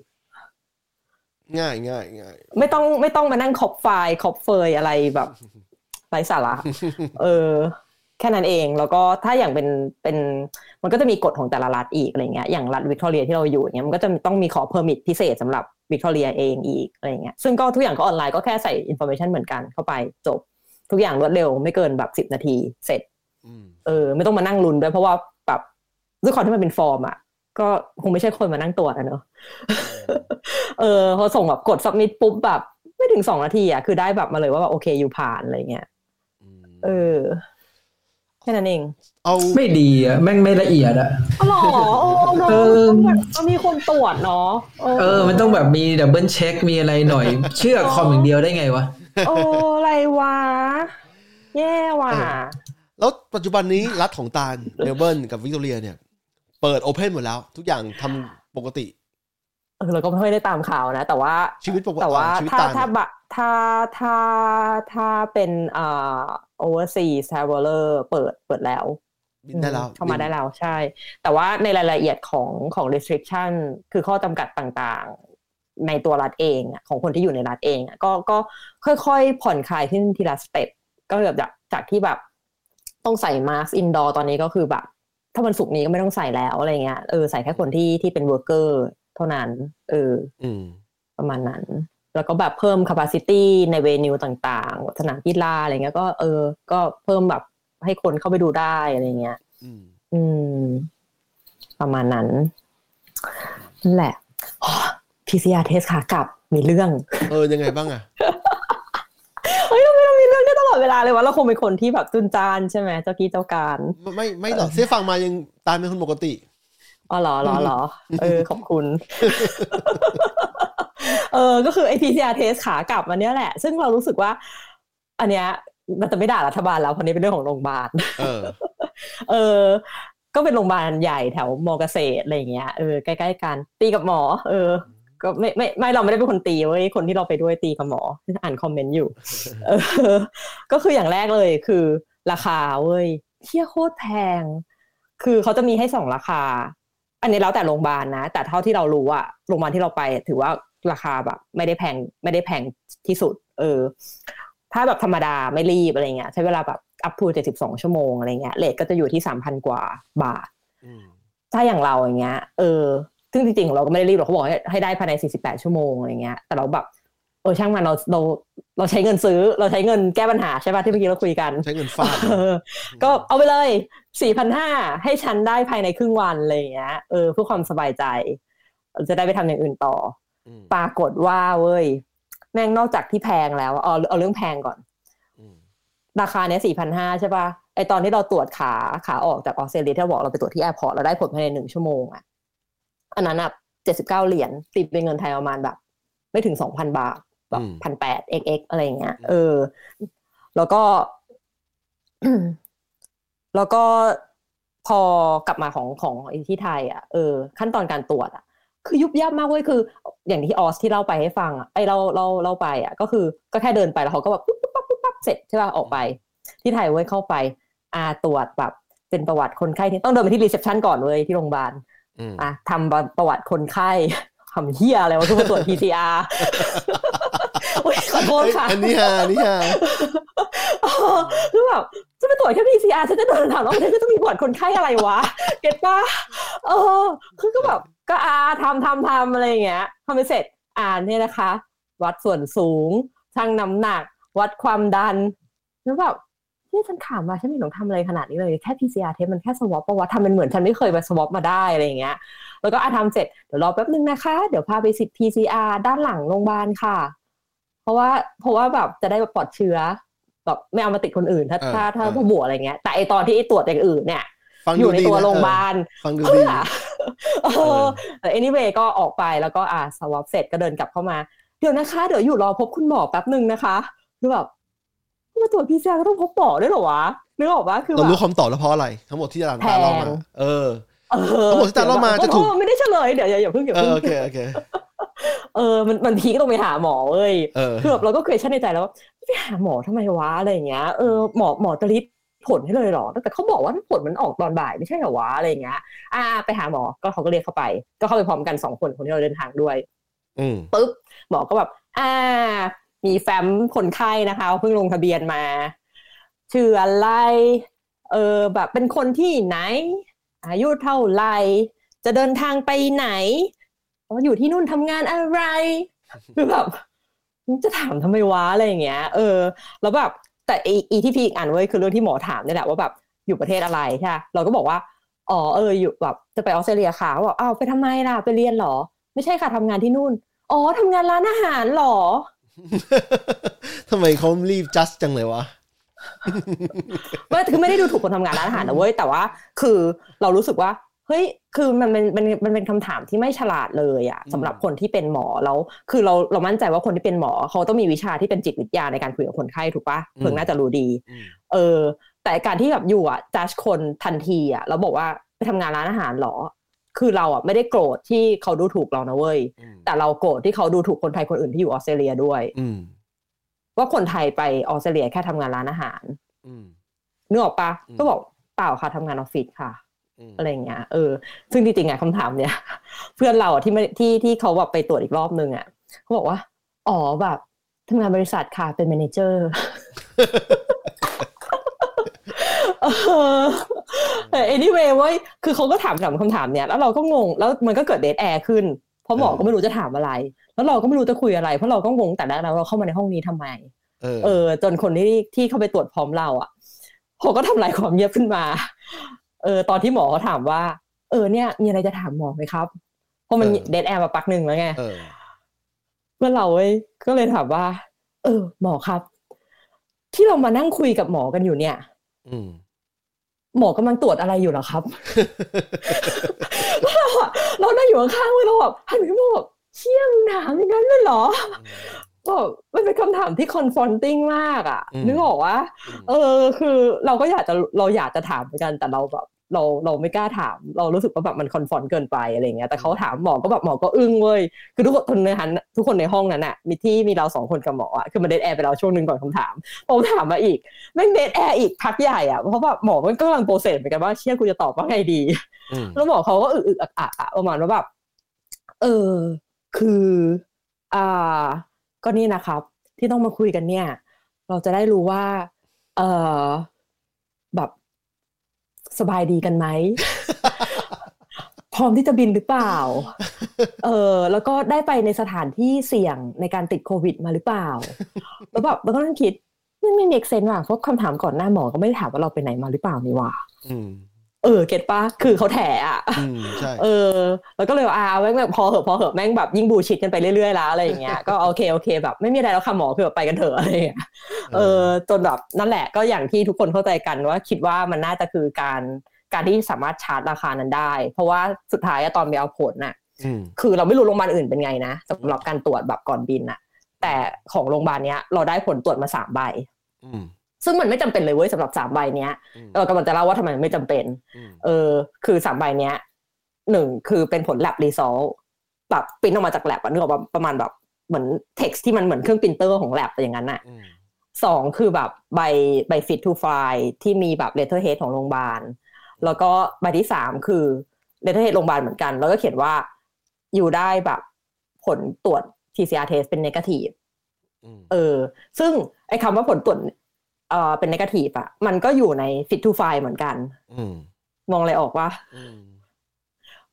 ง่ายง่ายง่ายไม่ต้องไม่ต้องมานั่ง crop ไฟล์ crop เฟยอะไรแบบไร้สาระเออ แค่นั้นเอง แล้วก็ถ้าอย่างเป็นเป็นมันก็จะมีกฎของแต่ละรัฐอีกอะไรเงี้ยอย่างรัฐวิกตอเรียที่เราอยู่เงี้ยมันก็จะต้องมีขอ permit พิเศษสำหรับวิกตอเรียเองอีกอะไรเงี้ยซึ่งก็ทุกอย่างก็ออนไลน์ก็แค่ใส่ information เหมือนกันเข้าไปจบ ทุกอย่างรวดเร็วไม่เกินแบบสิบนาทีเสร็จอืม เออ ไม่ต้องมานั่งลุ้นด้วยเพราะว่าแบบด้วยความที่มันเป็นฟอร์มอะก็คงไม่ใช่คนมานั่งตรวจอะเนอะเออพอส่งแบบกดสับมิดปุ๊บแบบ ไม่ถึงสองนาทีอะคือได้แบบมาเลยว่าแบบโอเคอยู่ผ่านอะไรเงี้ยมเออแค่นั้นเอง เอาไม่ดีอะแม่งไม่ละเอียดอะอ๋อเหรอโอ้เนอะเออแบบมันมีคนตรวจเนาะเออ มันต้องแบบมี double check มีอะไรหน่อย เชื่อคอมอย่างเดียวได้ไงวะ โอ้อะไรวะ แย่ว่ะ แล้วปัจจุบันนี้รัฐของตาลเมลเบิร์นกับวิกตอเรียเนี่ย เปิด open หมดแล้ว ทุกอย่างทำปกติเออเราก็ไม่ค่อยได้ตามข่าวนะ แต่ว่าชีวิตปกติแต่ว่าชีวิตถ้าตาลถ้าบะถ้าถ้าถ้าเป็นอ่า overseas traveler เปิดเปิดแล้วบินได้แล้วอืเข้ามาได้แล้วใช่ แต่ว่าในรายละเอียดของของ restriction คือข้อจำกัดต่างๆ ในตัวรัฐเองอะของคนที่อยู่ในรัฐเองอะก็ก็ค่อยๆ ผ่อนคลายขึ้นทีละ step ก็แบบจากจากที่แบบ ต้องใส่ mask indoor ตอนนี้ก็คือแบบ ถ้าวันศุกร์นี้ก็ไม่ต้องใส่แล้วอะไรเงี้ยเออใส่แค่คนที่ที่เป็น worker เท่านั้น เอออืมประมาณนั้น แล้วก็แบบเพิ่ม capacity ใน venue ต่างๆ สนามกีฬาอะไรเงี้ย ก็เออ ก็เพิ่มแบบให้คนเข้าไปดูได้อะไรเงี้ยอืมอืมประมาณนั้นนั่นแหละ PCR test ขากลับมีเรื่อง เออ ยังไงบ้างอะ เฮ้ยเราไม่ต้ องมีเรื่องได้ตลอดเวลาเลยวะเราคงเป็นคนที่แบบจุนจานใช่ไหมเจ้ากี้เจ้าการ ไม่ไม่ไม่หรอกเสียฟังมายังตาลเป็นคนปกติอ๋อเหรอเหรอเหรอเออขอบคุณ เออก็คือไอ PCR test ขากลับมันเนี้ยแหละ ซึ่งเรารู้สึกว่า อันเนี้ยมันจะไม่ด่ารัฐบาลแล้วเพราะนี้เป็นเรื่องของโรงพยาบาลเออเออก็เป็นโรงพยาบาลใหญ่แถวมอเกษตรอะไรอย่างเงี้ยเออใกล้ๆกันตีกับหมอ เออ ก็ไม่ไม่ไม่เราไม่ได้เป็นคนตีเว้ยคนที่เราไปด้วยตีกับหมออ่านคอมเมนต์อยู่เออก็คืออย่างแรกเลยคือ ราคาเว้ยเที่ยโคตรแพง คือเขาจะมีให้สองราคา อันนี้แล้วแต่โรงพยาบาลนะ แต่เท่าที่เรารู้อะโรงพยาบาลที่เราไป ถือว่าราคาแบบ ไม่ได้แพงไม่ได้แพงที่สุด เออ ถ้าแบบธรรมดาไม่รีบอะไรเงี้ยใช้เวลาแบบอัพทูเจ็ดสิบสองชั่วโมงอะไรเงี้ยเลทก็จะอยู่ที่สามพันกว่าบาทอืมถ้าอย่างเราอย่างเงี้ย เออ ซึ่งจริงๆเราก็ไม่ได้รีบหรอกเขาบอกให้ให้ได้ภายใน 48 ชั่วโมงอะไรเงี้ย แต่เราแบบเออช่างมันเราเราเราใช้เงินซื้อเราใช้เงินแก้ปัญหาใช่ป่ะที่เมื่อกี้เราคุยกัน ใช้เงินฟาดเออก็เอาไปเลย4,500ให้ฉันได้ภายในครึ่งวันอะไรอย่างเงี้ยเออเพื่อความสบายใจ จะได้ไปทำอย่างอื่นต่ออืมปรากฏว่าเว้ยแม่งนอกจากที่แพงแล้วเอาเอาเรื่องแพงก่อนอืมราคาเนี้ยสี่พันห้าใช่ป่ะไอตอนที่เราตรวจขาขาออกจากออสเตรเลียที่เราบอกเราไปตรวจที่ airport เราได้ผลภายในหนึ่งชั่วโมงอะ อันนั้นอะเจ็ดสิบเก้าเหรียญตีเป็นเงินไทยประมาณแบบ ไม่ถึงสองพันบาทแบบพันแปด xx อะไรอย่างเงี้ย เออ แล้วก็แล้วก็พอกลับมาของของไอ้ที่ไทย อะเออขั้นตอนการตรวจอะ คือยุบยิบมากเว้ยคือ อย่างที่ออสที่เล่าไปให้ฟังอะไอเราเราเราไปอะ ก็คือก็แค่เดินไปแล้วเขาก็แบบปุ๊บปุ๊บปั๊บปุ๊บปั๊บเสร็จใช่ป่ะออกไป ที่ไทยเว้ยเข้าไปอาตรวจแบบเป็นประวัติคนไข้ที่ต้องเดินไปที่ reception ก่อนเว้ยที่โรงพยาบาล อืมอะทำประวัติคนไข้ทำเฮียอะไรวะคือมาตรวจ PCR โอ๊ยขอโทษค่ะ อันนี้ฮะอันนี้ฮะเออคือแบบจะไปตรวจแค่ PCR ฉันจะเดินถามว่าฉันจะมีประวัติคนไข้อะไรวะ เก็ตปะเออ คือก็แบบก็อาทำทำทำอะไรอย่างเงี้ยทำไปเสร็จอ่านเนี่ยนะคะ วัดส่วนสูงชั่งน้ำหนัก วัดความดันแล้วแบบเนี่ฉันถามมาฉันไม่ต้องทำอะไรขนาดนี้เลยแค่ PCR เทสมันแค่สวอปประวัติทำเป็นเหมือนฉันไม่เคยไปสวอปมาได้อะไรอย่างเงี้ย แล้วก็อาทำเสร็จเดี๋ยวรอแป๊บนึงนะคะ เดี๋ยวพาไปสิทธิ์ PCR ด้านหลังโรงพยาบาลค่ะ เพราะว่าเพราะว่าแบบจะได้แบบปลอดเชื้อแบบไม่เอามาติดคนอื่น ถ้าเออถ้าถ้าเออถ้าบวกอะไรเงี้ย แต่ไอตอนที่ตรวจอย่างอื่นเนี่ยฟังอยู่ในดีตัวนะโรงพยาบาลฟังดูเพื่ดีอเออแต่ anyway ก็ออกไปแล้วก็อ่าสวอปเสร็จก็เดินกลับเข้ามา เดี๋ยวนะคะ เดี๋ยวอยู่รอพบคุณหมอแป๊บหนึ่งนะคะคือแบบ มาตรวจพีซีก็ต้องพบหมอด้วยเหรอวะนึกออกปะคือแบเราบรู้คำตอบแล้วเพราะอะไรทั้งหมดที่อาจารย์ตาเรามาแพงเออเออทั้งหมดที่อาจารย์เล่ามาจะถูกเออไม่ได้เฉลยเดี๋ยวอย่าอย่าเพิ่งอย่าเอเพิ่องโอเคโอเคเออมันมันพีก็ต้องไปหาหมอเว้ยเออคือแบบเราก็เคยชั่นในใจแล้วว่าไปหาหมอทำไมวะอะไรอย่างเงี้ยเออหมอหมอจะริดผลให้เลยเหรอ แต่เขาบอกว่าผลมันออกตอนบ่ายไม่ใช่เหรอวะอะไรอย่างเงี้ย อ่า ไปหาหมอ ก็เขาก็เรียกเข้าไป ก็เข้าไปพร้อมกันสองคนคนที่เราเดินทางด้วยอืมปุ๊บหมอก็แบบ อ่า มีแฟ้มคนไข้นะคะเพิ่งลงทะเบียนมาชื่ออะไรเออแบบเป็นคนที่ไหน อายุเท่าไหร่จะเดินทางไปไหนอ๋ออยู่ที่นู่นทำงานอะไรคือแบบจะถามทำไมวะอะไรอย่างเงี้ย เออ แล้วแบบแต่อีที่พี่อีกอ่านไว้คือเรื่องที่หมอถามนี่แหละว่าแบบอยู่ประเทศอะไรใช่เราก็บอกว่าอ๋อเอออยู่แบบจะไปออสเตรเลียค่ะบอกอ้าวไปทำไมล่ะไปเรียนหรอ ไม่ใช่ค่ะทำงานที่นู่น อ๋อทำงานร้านอาหารหรอ ทำไมเขารีบ just จังเลยวะไม่คือไม่ได้ดูถูกคนทำงานร้านอาหารนะเว้ยแต่ว่า คือเรารู้สึกว่าเฮ้ย คือมันเป็นมันมันเป็นคำถามที่ไม่ฉลาดเลยอะอืมสำหรับคนที่เป็นหมอแล้ว คือเราเรามั่นใจว่าคนที่เป็นหมอเขาต้องมีวิชาที่เป็นจิตวิทยาในการคุยกับคนไข้ถูกปะเพิ่งน่าจะรู้ดีอืมเออ แต่การที่แบบอยู่อะจัดคนทันทีอะแล้วบอกว่าไปทำงานร้านอาหารเหรอ คือเราอะไม่ได้โกรธที่เขาดูถูกเรานะเว้ยอืมแต่เราโกรธที่เขาดูถูกคนไทยคนอื่นที่อยู่ออสเตรเลียด้วยอืมว่าคนไทยไปออสเตรเลียแค่ทำงานร้านอาหารอืมนึกออกปะอืมก็บอกเปล่าค่ะทำงานออฟฟิศค่ะอืมอะไรอย่างเงี้ยเออ ซึ่งจริงๆอะคำถามเนี้ยเพื่อนเราอะที่ไม่ที่ที่เขาแบบไปตรวจอีกรอบนึงอะเขาบอกว่า อ๋อแบบทำงานบริษัทค่ะเป็น manager เออ แต่ anyway เว้ยคือเขาก็ถามถามคำถามเนี้ยแล้วเราก็งงแล้วมันก็เกิด dead air ขึ้นเพราะหมอก็ไม่รู้จะถามอะไร แล้วเราก็ไม่รู้จะคุยอะไร เพราะเราก็งงแต่แรกแล้วเราเข้ามาในห้องนี้ทำไมเออเออ จนคนที่ที่เข้าไปตรวจพร้อมเราอะเขาก็ทำลายความเงียบขึ้นมา เออ ตอนที่หมอเขาถามว่า เออเนี่ย มีอะไรจะถามหมอไหมครับ เพราะมันเดทแอร์มาปักหนึ่งแล้วไงเออเมื่อเราเว้ยก็เลยถามว่า เออ หมอครับ ที่เรามานั่งคุยกับหมอกันอยู่เนี่ยอืม หมอกำลังตรวจอะไรอยู่เหรอครับแล้วเราอะเรานั่งอยู่ข้างๆเว้ยเราแบบหันไปมองแบบเชี่ยมึงถามอย่างนั้นเลยเหรอก็มันเป็นคำถามที่ confronting มากอะอืมนึกออกว่า เออ คือเราก็อยากจะเราอยากจะถามเหมือนกันแต่เราแบบ เราเราไม่กล้าถาม เรารู้สึกว่าแบบมัน confront เกินไปอะไรเงี้ยแต่เขาถามหมอก็แบบหมอก็อึ้งเว้ยคือทุกคนในหันทุกคนในห้องนั้นน่ะมีที่มีเราสองคนกับหมออะคือมัน dead air ไปแล้วช่วงหนึ่งก่อนคำถามผมถามมาอีกแม่ง dead air อีกพักใหญ่อะเพราะแบบหมอมันก็กำลัง process เหมือนกันว่าเชี่ยกูจะตอบว่าไงดีอืมแล้วหมอเขาก็อึกอึกอักอักอะประมาณว่าแบบเออ คืออ่าก็นี่นะครับ ที่ต้องมาคุยกันเนี่ย เราจะได้รู้ว่า เออแบบ สบายดีกันไหมพร้อมที่จะบินหรือเปล่า เออแล้วก็ได้ไปในสถานที่เสี่ยงในการติดโควิดมาหรือเปล่า แล้วแบบเราก็นั่งคิดไม่ไม่เมกเซนว่ะเพราะคำถามก่อนหน้าหมอก็ไม่ได้ถามว่าเราไปไหนมาหรือเปล่านี่ว่ะอืม เออเก็ตปะคือเขาแถอะอืมใช่เออ แล้วก็เลยว่าอ่าแม่งแบบพอเหอะพอเหอะแม่งแบบยิ่งบูชิดกันไปเรื่อยๆแล้วอะไรอย่างเงี้ยก็โอเคโอเคแบบไม่มีอะไรแล้วค่ะหมอคือแบบไปกันเถอะอะไรอย่างเงี้ยเออจนแบบนั่นแหละก็อย่างที่ทุกคนเข้าใจกันว่าคิดว่ามันน่าจะคือการการที่สามารถชาร์จราคานั้นได้ เพราะว่าสุดท้ายอะตอนไปเอาผลน่ะอืมคือเราไม่รู้โรงพยาบาลอื่นเป็นไงนะสำหรับการตรวจแบบก่อนบินน่ะ แต่ของโรงพยาบาลเนี้ยเราได้ผลตรวจมาสามใบอืม ซึ่งมันไม่จำเป็นเลยเว้ยสำหรับสามใบเนี้ยอืมเรากำลังจะเล่าว่าทำไมมันไม่จำเป็นอืมเออ คือสามใบเนี้ยหนึ่งคือเป็นผล lab result แบบปริ้นออกมาจาก lab อะนึกออกปะประมาณแบบเหมือน text ที่มันเหมือนเครื่องปรินเตอร์ของ lab อย่างนั้นน่ะอืมสองคือแบบใบใบ fit to file ที่มีแบบ letterhead ของโรงพยาบาล แล้วก็ใบที่สามคือ letterhead โรงพยาบาลเหมือนกัน แล้วก็เขียนว่าอยู่ได้แบบผลตรวจ PCR test เป็น negative อืมเออ ซึ่งไอ้คำว่าผลตรวจ เอ่อเป็น negative อะมันก็อยู่ใน fit to fly เหมือนกันอืมมองอะไรออกว่าอืม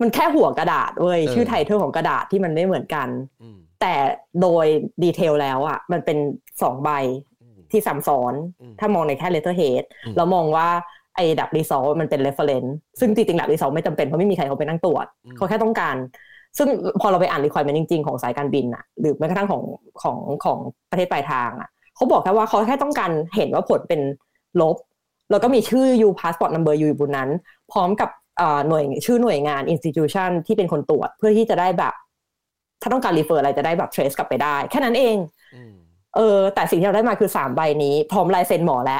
มันแค่หัวกระดาษเว้ยเออชื่อ title ของกระดาษที่มันไม่เหมือนกันอืมแต่โดย detail แล้วอะมันเป็นสองใบที่ซ้ำซ้อนอืมถ้ามองในแค่ letterhead อืมเรามองว่าไอ้ lab result มันเป็น reference ซึ่งจริงๆ lab result ไม่จำเป็น เพราะไม่มีใครเขาไปนั่งตรวจอืมเขาแค่ต้องการ ซึ่งพอเราไปอ่าน requirement จริง ๆ ของสายการบินอะหรือแม้กระทั่งของของของประเทศปลายทางอะ เขาบอกแค่ว่าเขาแค่ต้องการเห็นว่าผลเป็นลบ แล้วก็มีชื่อ you passport number อยู่บนนั้น พร้อมกับเอ่อหน่วยชื่อหน่วยงาน institution ที่เป็นคนตรวจเพื่อที่จะได้แบบ ถ้าต้องการ refer อะไรจะได้แบบ trace กลับไปได้ แค่นั้นเองอืมเออ แต่สิ่งที่เราได้มาคือสามใบนี้ พร้อมลายเซ็นหมอและ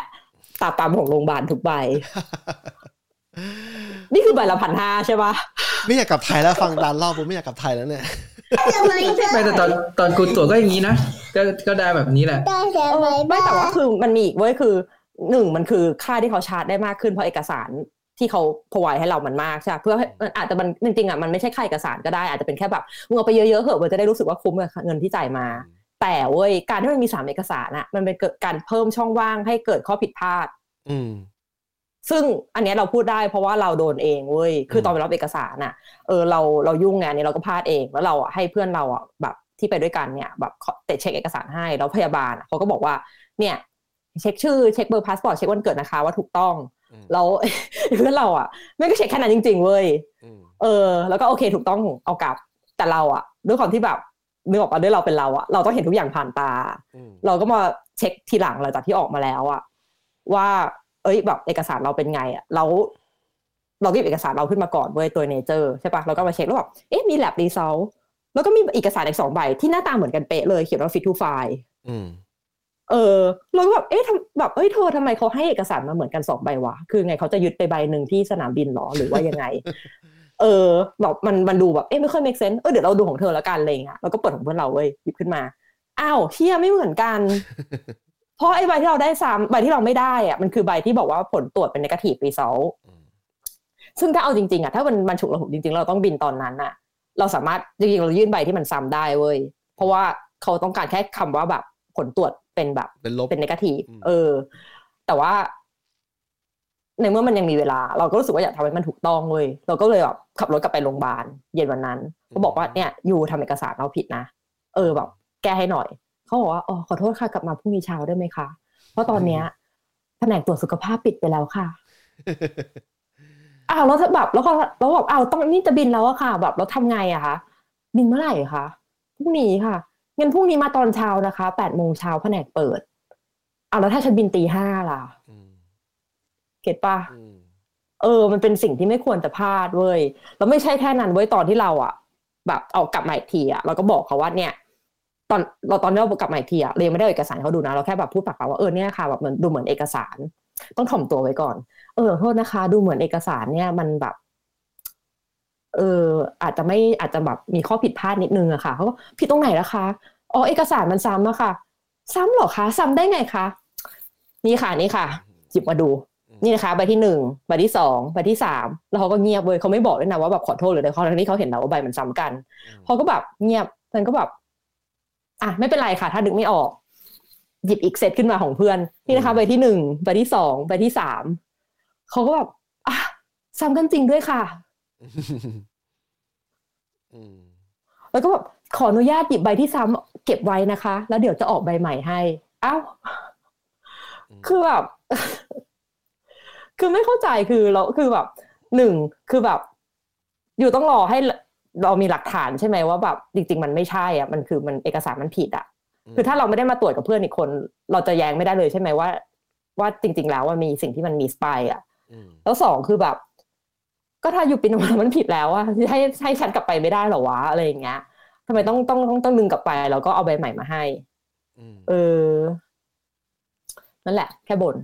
ตาตามของโรงพยาบาลทุกใบ นี่คือใบละพันห้าใช่ปะไม่อยากกลับไทยแล้วฟังดานเล่าผมไม่อยากกลับไทยแล้วเนี่ย ไม่แต่ตอนตอนกูตรวจก็อย่างนี้นะก็ก็ได้แบบนี้แหละเออไม่แต่ว่าคือมันมีอีกเว้ยคือหนึ่งมันคือค่าที่เขาชาร์จได้มากขึ้นเพราะเอกสารที่เขาพวายให้เรามันมากใช่ปะเพื่อให้มันอาจจะมันจริงๆอะมันไม่ใช่ค่าเอกสารก็ได้อาจจะเป็นแค่แบบมึงเอาไปเยอะๆเหอะมันจะได้รู้สึกว่าคุ้มกับเงินที่จ่ายมา แต่เว้ยการที่มันมีสามเอกสารอะ มันเป็นเกิดการเพิ่มช่องว่างให้เกิดข้อผิดพลาด อืม ซึ่งอันเนี้ยเราพูดได้เพราะว่าเราโดนเองเว้ย คือตอนไปรับเอกสารน่ะ เออเราเรายุ่งงานนี้เราก็พลาดเอง แล้วเราอะให้เพื่อนเราอะแบบที่ไปด้วยกันเนี่ยแบบขอเตะเช็คเอกสารให้ แล้วพยาบาลอะเขาก็บอกว่าเนี่ยเช็คชื่อเช็คเบอร์พาสปอร์ตเช็ควันเกิดนะคะว่าถูกต้องอืมแล้วเพื่อนเราอะไม่ก็เช็คแค่นั้นจริง ๆเว้ยอืมเออ แล้วก็โอเคถูกต้องเอากลับ แต่เราอะด้วยความที่แบบนึกออกปะด้วยเราเป็นเราอะเราต้องเห็นทุกอย่างผ่านตาอืมเราก็มาเช็คทีหลังหลังจากที่ออกมาแล้วอะว่า เอ้ยแบบเอกสารเราเป็นไงอะเราเราก็หยิบเอกสารเราขึ้นมาก่อนเว้ยตัว nature ใช่ปะเราก็มาเช็คแล้วแบบเอ๊ะมี lab result แล้วก็มีเอกสารอีกสองใบที่หน้าตาเหมือนกันเป๊ะเลยเขียนว่า fit to fly อืมเออเราก็แบบเอ๊ะทำแบบเอ้ยเธอทำไมเขาให้เอกสารมาเหมือนกันสองใบวะคือไงเขาจะยึดไปใบหนึ่งที่สนามบินหรอหรือว่ายังไง เออแบบมันมันดูแบบเอ๊ะไม่ค่อย make sense เออเดี๋ยวเราดูของเธอแล้วกันอะไรอย่างเงี้ยเราก็เปิดของเพื่อนเราเว้ยหยิบขึ้นมาอ้าวเหี้ยไม่เหมือนกัน เพราะไอ้ใบที่เราได้ซ้ำใบที่เราไม่ได้อะมันคือใบที่บอกว่าผลตรวจเป็น negative result อืมซึ่งถ้าเอาจริงๆอะถ้ามันมันฉุกระหุกจริงๆ เราต้องบินตอนนั้นอะเราสามารถจริงๆเรายื่นใบที่มันซ้ำได้เว้ยเพราะว่าเขาต้องการแค่คำว่าแบบผลตรวจเป็นแบบเป็นลบเป็น negative อืมเออ แต่ว่า ในเมื่อมันยังมีเวลา เราก็รู้สึกว่าอยากทำให้มันถูกต้องเว้ยเราก็เลยแบบขับรถกลับไปโรงพยาบาลเย็นวันนั้นก็บอกว่าเนี่ยยูทำเอกสารเราผิดนะเออแบบ แก้ให้หน่อย เขาบอกว่าอ๋อขอโทษค่ะกลับมาพรุ่งนี้เช้าได้ไหมคะเพราะตอนเนี้ยแผนกตรวจสุขภาพปิดไปแล้วค่ะอ้าวแล้วถ้าแบบแล้วก็แล้วแบบอ้าวต้องนี่จะบินแล้วอะค่ะ แบบแล้วทำไงอะคะบินเมื่อไหร่คะพรุ่งนี้ค่ะงั้นพรุ่งนี้มาตอนเช้านะคะแปดโมงเช้าแผนกเปิดอ้าวแล้วถ้าฉันบินตีห้าล่ะอืมเก็ตปะอืมเออ มันเป็นสิ่งที่ไม่ควรจะพลาดเว้ยแล้วไม่ใช่แค่นั้นเว้ยตอนที่เราอะแบบเอากลับมาอีกทีอะเราก็บอกเขาว่าเนี่ย ตอนเราตอนที่เรากลับมาอีกทีอะเรายังไม่ได้เอาเอกสารให้เขาดูนะเราแค่แบบพูดปากเปล่าว่าเออเนี่ยค่ะแบบเหมือนดูเหมือนเอกสาร ต้องถ่อมตัวไว้ก่อน เออขอโทษนะคะ ดูเหมือนเอกสารเนี่ยมันแบบเอออาจจะไม่อาจจะแบบมีข้อผิดพลาดนิดนึงอะค่ะเขาก็ผิดตรงไหนล่ะคะอ๋อเอกสารมันซ้ำอะค่ะ ซ้ำเหรอคะซ้ำได้ไงคะนี่ค่ะนี่ค่ะหยิบมาดู นี่นะคะใบที่หนึ่งใบที่สองใบที่สามแล้วเขาก็เงียบเว้ยเขาไม่บอกด้วยนะว่าแบบขอโทษหรืออะไรเขาทั้งที่เขาเห็นแล้วว่าใบมันซ้ำกันเขาก็แบบเงียบมันก็แบบ อะไม่เป็นไรค่ะ ถ้าดึกไม่ออก หยิบอีกเซตขึ้นมาของเพื่อน นี่นะคะใบที่หนึ่งใบที่สองใบที่สามเขาก็แบบอะซ้ำกันจริงด้วยค่ะอืมแล้วก็แบบขออนุญาตหยิบใบที่ซ้ำเก็บไว้นะคะ แล้วเดี๋ยวจะออกใบใหม่ให้อ้าวคือแบบคือไม่เข้าใจคือเราคือแบบหนึ่งคือแบบ อยู่ต้องรอให้ เรามีหลักฐานใช่ไหมว่าแบบจริง ๆ มันไม่ใช่อะมันคือมันเอกสารมันผิดอะ คือถ้าเราไม่ได้มาตรวจกับเพื่อนอีกคน เราจะแย้งไม่ได้เลยใช่ไหมว่า ว่าจริง ๆ แล้วว่ามีสิ่งที่มันมีสปายอะอืมแล้วสองคือแบบ ก็ถ้าอยู่ปีนออกมามันผิดแล้วอะให้ให้ฉันกลับไปไม่ได้เหรอวะอะไรอย่างเงี้ยทำไมต้องต้องต้องต้องดึงกลับไป แล้วก็เอาใบใหม่มาให้อืมเออ นั่นแหละ แค่บ่น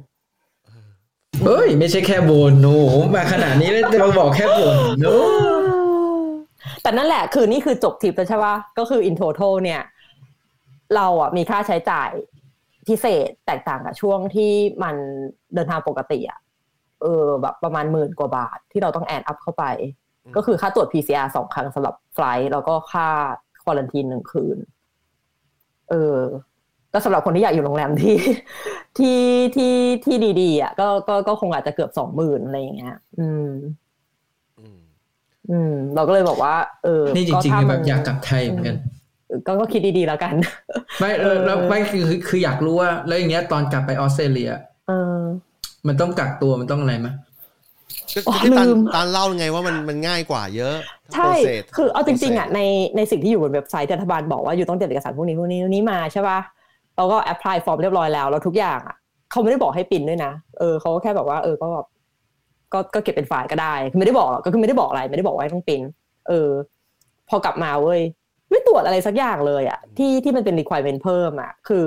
เฮ้ย ไม่ใช่แค่บนโอ้โหมาขนาดนี้แล้วจะมาบอกแค่บนโน้ แต่นั่นแหละคือนี่คือจบทริปแล้วใช่ปะก็คือ in total เนี่ย เราอะมีค่าใช้จ่ายพิเศษแตกต่างกับช่วงที่มันเดินทางปกติอะเออแบบประมาณหมื่นกว่าบาทที่เราต้องแอนอัพเข้าไป ก็คือค่าตรวจ PCR สองครั้งสำหรับไฟลท์แล้วก็ค่าควอลันทีนหนึ่งคืน เออก็สำหรับคนที่อยากอยู่โรงแรมที่ที่ที่ที่ดีๆอะก็ก็ก็คงอาจจะเกือบสองหมื่นอะไรอย่างเงี้ย อืม อืมอืม เราก็เลยบอกว่า เออ นี่จก็ริงถ้ๆมัแบบอยากกลับไทยเหมือนกันก็ก็คิดดีๆแล้วกัน ไม่เออแล้วไม่คือคือคืออยากรู้ว่า แล้วอย่างเงี้ยตอนกลับไปออสเตรเลียเออมันต้องกักตัวมันต้องอะไรไหมก็อ๋อที่ตาลลืมตาลเล่าไงว่ามันมันง่ายกว่าเยอะ ใช่โปรเซสคือเอาจริงๆอะ process ในในสิ่งที่อยู่บนเว็บไซต์รัฐบาลบอกว่าอยู่ต้องเตรียมเอกสารพวกนี้พวกนี้พวกนี้มาใช่ป่ะเราก็ apply form เรียบร้อยแล้วแล้วทุกอย่างอะเขาไม่ได้บอกให้ปริ้นด้วยนะ เออเขาก็แค่แบบว่าเออก็แบบ ก็ก็เก็บเป็นไฟล์ก็ได้คือไม่ได้บอกหรอกก็คือไม่ได้บอกอะไร ไม่ได้บอกว่าให้ต้องปริ้นเออ พอกลับมาเว้ยไม่ตรวจอะไรสักอย่างเลยอะที่ที่มันเป็น requirement เพิ่มอะคือ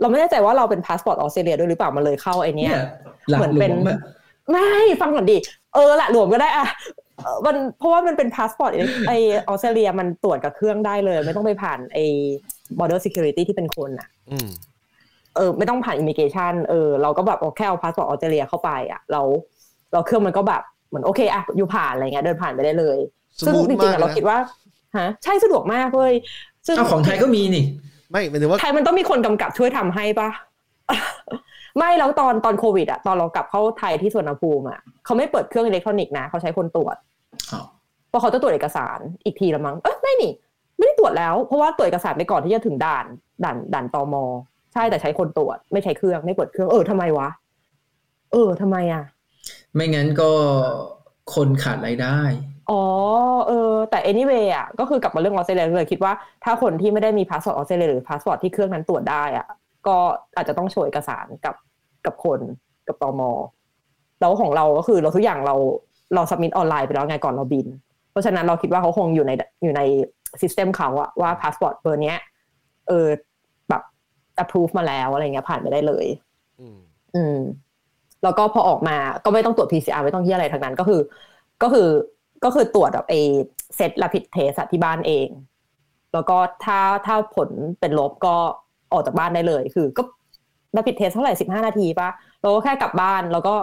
เราไม่แน่ใจว่าเราเป็นพาสปอร์ตออสเตรเลียด้วยหรือเปล่ามันเลยเข้าไอเนี้ยหลักเหมือนหลเป็วนมอะไม่ฟังก่อนดิเออละหลวมก็ได้อะเอ่อมันเพราะว่ามันเป็นพาสปอร์ตไอออสเตรเลียมันตรวจกับเครื่องได้เลย ไม่ต้องไปผ่านไอ border security ที่เป็นคนอะอืมเออ ไม่ต้องผ่าน immigration เออเราก็แบบเอาแค่เอาพาสปอร์ตออสเตรเลียเข้าไปอะเรา เราเครื่องมันก็แบบเหมือนโอเคอะอยู่ผ่านอะไรเงี้ยเดินผ่านไปได้เลยสซึ่งมูทจริมางกๆอะเรานะคิดว่าฮะใช่สะดวกมากเว้ยซึ่งเอาของไทยก็มีนี่ ไม่หมายถึงว่าไทยมันต้องมีคนกำกับช่วยทำให้ปะไม่แล้วตอนตอนโควิดอะตอนเรากลับเข้าไทยที่สวนภูมิอะเขาไม่เปิดเครื่องอิเล็กทรอนิกส์นะเขาใช้คนตรวจอ้าวเพราะเขาจะตรวจเอกสารอีกทีละมั้งเอ้ยไม่นี่ ไม่ได้ตรวจแล้ว เพราะว่าตรวจเอกสารไปก่อนที่จะถึงด่านด่านด่านตมใช่แต่ใช้คนตรวจ ไม่ใช้เครื่องไม่เปิดเครื่องเออทำไมวะ เออทำไมอะ ไม่งั้นก็คนขาดรายได้ อ๋อ เออ แต่ anyway อะ ก็คือกลับมาเรื่องออสเตรเลียเลยคิดว่าถ้าคนที่ไม่ได้มีพาสปอร์ตออสเตรเลียหรือพาสปอร์ตที่เครื่องนั้นตรวจได้อะ ก็อาจจะต้องโชว์เอกสารกับกับคนกับตมแล้วของเราก็คือเราทุกอย่างเราเรา submit ออนไลน์ไปแล้วไงก่อนเราบิน เพราะฉะนั้นเราคิดว่าเขาคงอยู่ในอยู่ใน system เขาอะว่าพาสปอร์ตเบอร์เนี้ยเออแบบ approve มาแล้วอะไรเงี้ยผ่านไปได้เลย อืมอืม แล้วก็พอออกมาก็ไม่ต้องตรวจ PCR ไม่ต้องที่อะไรทั้งนั้นก็คือ ก็คือก็คือตรวจแบบไอ self rapid test ที่บ้านเอง แล้วก็ถ้าถ้าผลเป็นลบก็ออกจากบ้านได้เลย คือ ก็ rapid test เท่าไหร่สิบห้านาทีปะเราก็แค่กลับบ้านแล้วก็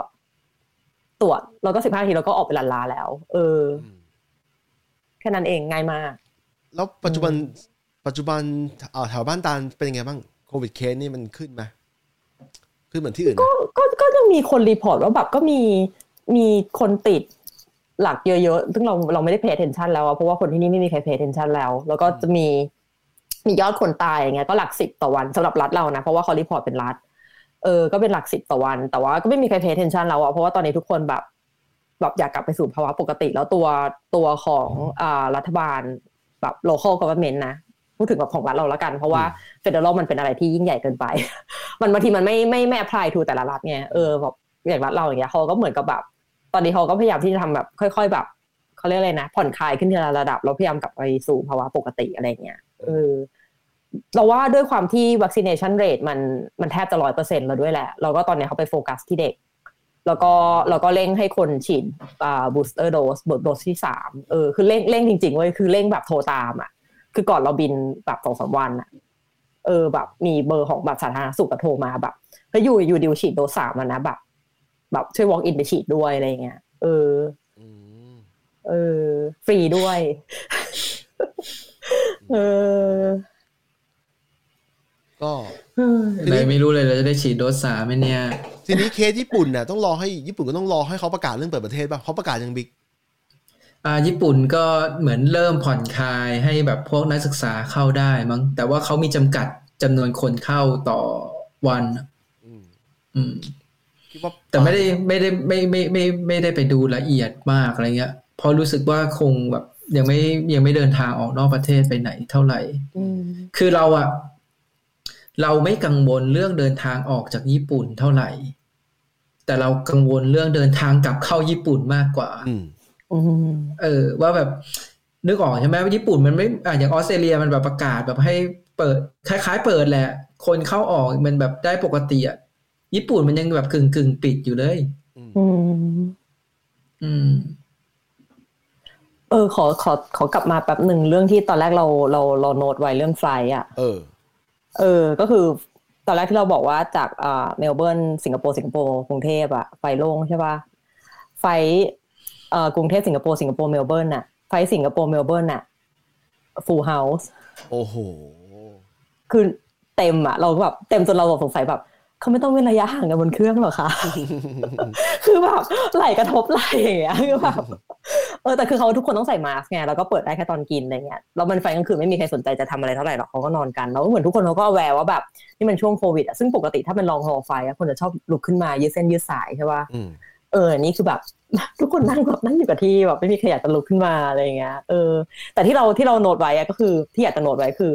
ตรวจแล้วก็สิบห้านาทีแล้วก็ออกไปลันลาแล้ว เอออืมแค่นั้นเองง่ายมาก แล้วปัจจุบันปัจจุบันเอ่อแถวบ้านตาลเป็นยังไงบ้างโควิดเคสนี่มันขึ้นไหม ขึ้นเหมือนที่อื่นไหมก็ก็ก็ยังมีคน report ว่าแบบก็มีมีคนติดหลักเยอะๆ ซึ่งเราเราไม่ได้ pay attention แล้วอะเพราะว่าคนที่นี่ไม่มีใคร pay attention แล้ว แล้วก็จะมีมียอดคนตายอย่างเงี้ยก็หลักสิบต่อวันสำหรับรัฐเรานะ เพราะว่าเขา report เป็นรัฐ เออ ก็เป็นหลักสิบต่อวัน แต่ว่าก็ไม่มีใคร pay attention แล้วอะเพราะว่าตอนนี้ทุกคนแบบแบบอยากกลับไปสู่ภาวะปกติแล้วตัวตัวของอ่ารัฐบาลแบบ local government นะ พูดถึงแบบของรัฐเราละกัน เพราะว่า federal มันเป็นอะไรที่ยิ่งใหญ่เกินไป มันบางทีมันไม่ไม่ไม่ apply to แต่ละรัฐไงเออแบบอย่างรัฐเราอย่างเงี้ยเขาก็เหมือนกับแบบ ตอนนี้เขาก็พยายามที่จะทำแบบ ค่อย ๆ แบบเขาเรียกอะไรนะ ผ่อนคลายขึ้นทีละระดับแล้วพยายามกลับไปสู่ภาวะปกติอะไรเงี้ยเออเราว่าด้วยความที่ vaccination rate มันมันแทบจะร้อยเปอร์เซ็นต์แล้วด้วยแหละ เราก็ตอนนี้เขาไปโฟกัสที่เด็ก แล้วก็เราก็เร่งให้คนฉีดอ่า booster dose โดสที่สามเออคือเร่งเร่งจริงๆเว้ยคือเร่งแบบโทรตามอะ คือก่อนเราบินแบบสองสามวันอะเออแบบ มีเบอร์ของแบบสาธารณสุขก็โทรมาแบบเฮ้ยอยู่อยู่ดิวฉีดโดสสามแล้วนะแบบ แบบช่วย walk in ไปฉีดด้วยอะไรเงี้ยเอออืมเออ ฟรีด้วย เออ ก็ไหนไม่รู้เลยเราจะได้ฉีดโดสสามไหมเนี่ย ทีนี้เคสญี่ปุ่นเนี่ยต้องรอให้ญี่ปุ่นก็ต้องรอให้เขาประกาศเรื่องเปิดประเทศป่ะเขาประกาศยังบิ๊กอ่า ญี่ปุ่นก็เหมือนเริ่มผ่อนคลายให้แบบพวกนักศึกษาเข้าได้มั้ง แต่ว่าเขามีจำกัดจำนวนคนเข้าต่อวัน อืมอืมคิดว่าแต่ไม่ได้ไม่ได้ไม่ไม่ไม่ไม่ได้ไปดูละเอียดมากอะไรเงี้ยเพราะรู้สึกว่าคงแบบยังไม่ยังไม่เดินทางออกนอกประเทศไปไหนเท่าไหร่อืมคือเราอะเราไม่กังวลเรื่องเดินทางออกจากญี่ปุ่นเท่าไหร่ แต่เรากังวลเรื่องเดินทางกลับเข้าญี่ปุ่นมากกว่าอืมอืม เออ ว่าแบบนึกออกใช่ไหมว่าญี่ปุ่นมันไม่อะอย่างออสเตรเลียมันแบบประกาศแบบให้เปิด คล้ายๆ เปิดแหละ คนเข้าออกมันแบบได้ปกติอะญี่ปุ่นมันยังแบบกึ่งกึ่งๆปิดอยู่เลยอืมอืม อืม เออ ขอขอขอกลับมาแป๊บหนึ่งเรื่องที่ตอนแรกเราเราเราโน้ตไว้เรื่อง flight อะ เออ เออ ก็คือตอนแรกที่เราบอกว่าจากอ่าเมลเบิร์นสิงคโปร์สิงคโปร์กรุงเทพอะไฟโล่งใช่ปะไฟเอ่อ กรุงเทพสิงคโปร์สิงคโปร์เมลเบิร์นอะ flight สิงคโปร์เมลเบิร์นอะ full house โอ้โหคือเต็มอะเราแบบเต็มจนเราแบบสงสัยแบบเขาไม่ต้องเว้นระยะห่างกันบนเครื่องหรอคะ คือแบบไหลกระทบไหลอย่างเงี้ยคือแบบอแต่คือเขาทุกคนต้องใส่มาสก์ไงแล้วก็เปิดได้แค่ตอนกินอะไรเงี้ยแล้วมันไฟกลางคืนไม่มีใครสนใจจะทำอะไรเท่าไหร่หรอกเขาก็นอนกันแล้วเหมือนทุกคนเขาก็แวร์ว่าแบบนี่มันช่วงโควิดอะซึ่งปกติถ้าเป็นลองฮอลไฟอะคนจะชอบลุกขึ้นมายืดเส้นยืดสายใช่ป่ะอืมเอออันนี่คือแบบ ทุกคนนั่งแบบนั่งอยู่กับที่แบบไม่มีใครอยากจะลุกขึ้นมาอะไรเงี้ยเออ แต่ที่เราที่เราโน้ตไว้อะก็คือ ที่อยากจะโน้ตไว้คือ